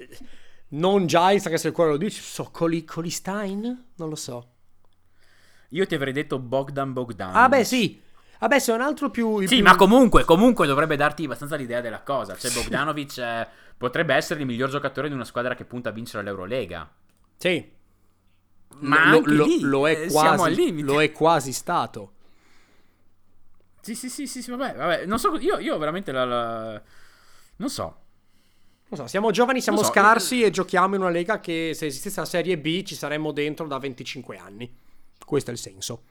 non Giants, anche se il cuore lo dice. So, Coli, Colistein? Non lo so. Io ti avrei detto Bogdan Bogdan. Ah, beh, sì. Vabbè, se un altro più. Sì, più- ma comunque, comunque dovrebbe darti abbastanza l'idea della cosa. Cioè, Bogdanovic eh, potrebbe essere il miglior giocatore di una squadra che punta a vincere l'Eurolega. Sì. Ma lo, lo- lì, lo è eh, quasi. Lo è quasi stato. Sì, sì, sì, sì, sì, vabbè, vabbè. Non so, io, io veramente la, la- Non so. Non so, siamo giovani, siamo so, scarsi e giochiamo in una lega che se esistesse la Serie B ci saremmo dentro da 25 anni. Questo è il senso.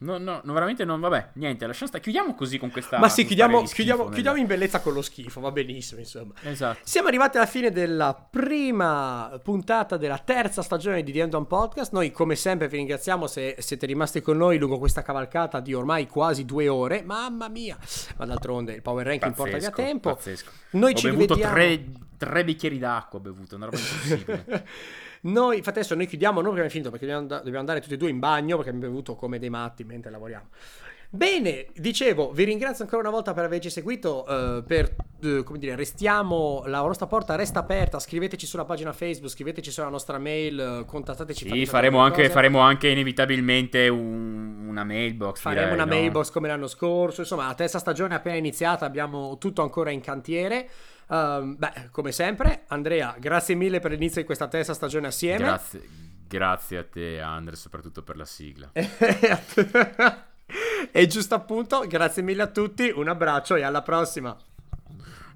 No, no, no, veramente non... Vabbè, niente, lasciamo stare. Chiudiamo così con questa... Ma sì, chiudiamo, schifo chiudiamo, nella- chiudiamo in bellezza con lo schifo, va benissimo, insomma. Esatto. Siamo arrivati alla fine della prima puntata della terza stagione di The End On Podcast. Noi, come sempre, vi ringraziamo se siete rimasti con noi lungo questa cavalcata di ormai quasi due ore. Mamma mia! Ma d'altronde il power ranking porta via Pazzesco, tempo. pazzesco. Noi Ho ci bevuto rivediamo. tre, tre bicchieri d'acqua, ho bevuto, una roba impossibile. [LAUGHS] Noi, infatti, adesso noi chiudiamo, non perché abbiamo finito, perché dobbiamo, dobbiamo andare tutti e due in bagno perché abbiamo bevuto come dei matti mentre lavoriamo. Bene, dicevo, vi ringrazio ancora una volta per averci seguito. eh, per, eh, come dire, restiamo, la nostra porta resta aperta. Scriveteci sulla pagina Facebook, scriveteci sulla nostra mail, contattateci. sì, faremo anche, faremo anche inevitabilmente un- una mailbox. Faremo direi, una no? mailbox come l'anno scorso. Insomma, la terza stagione è appena iniziata, abbiamo tutto ancora in cantiere. Ehm, beh, come sempre, Andrea, grazie mille per l'inizio di questa terza stagione assieme. Grazie, grazie a te, Andre, soprattutto per la sigla. [LAUGHS] e giusto appunto, grazie mille a tutti, un abbraccio e alla prossima.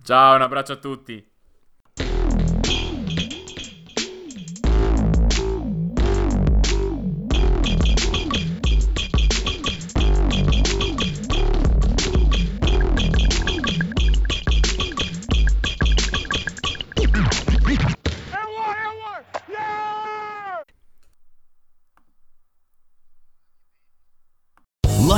Ciao, un abbraccio a tutti.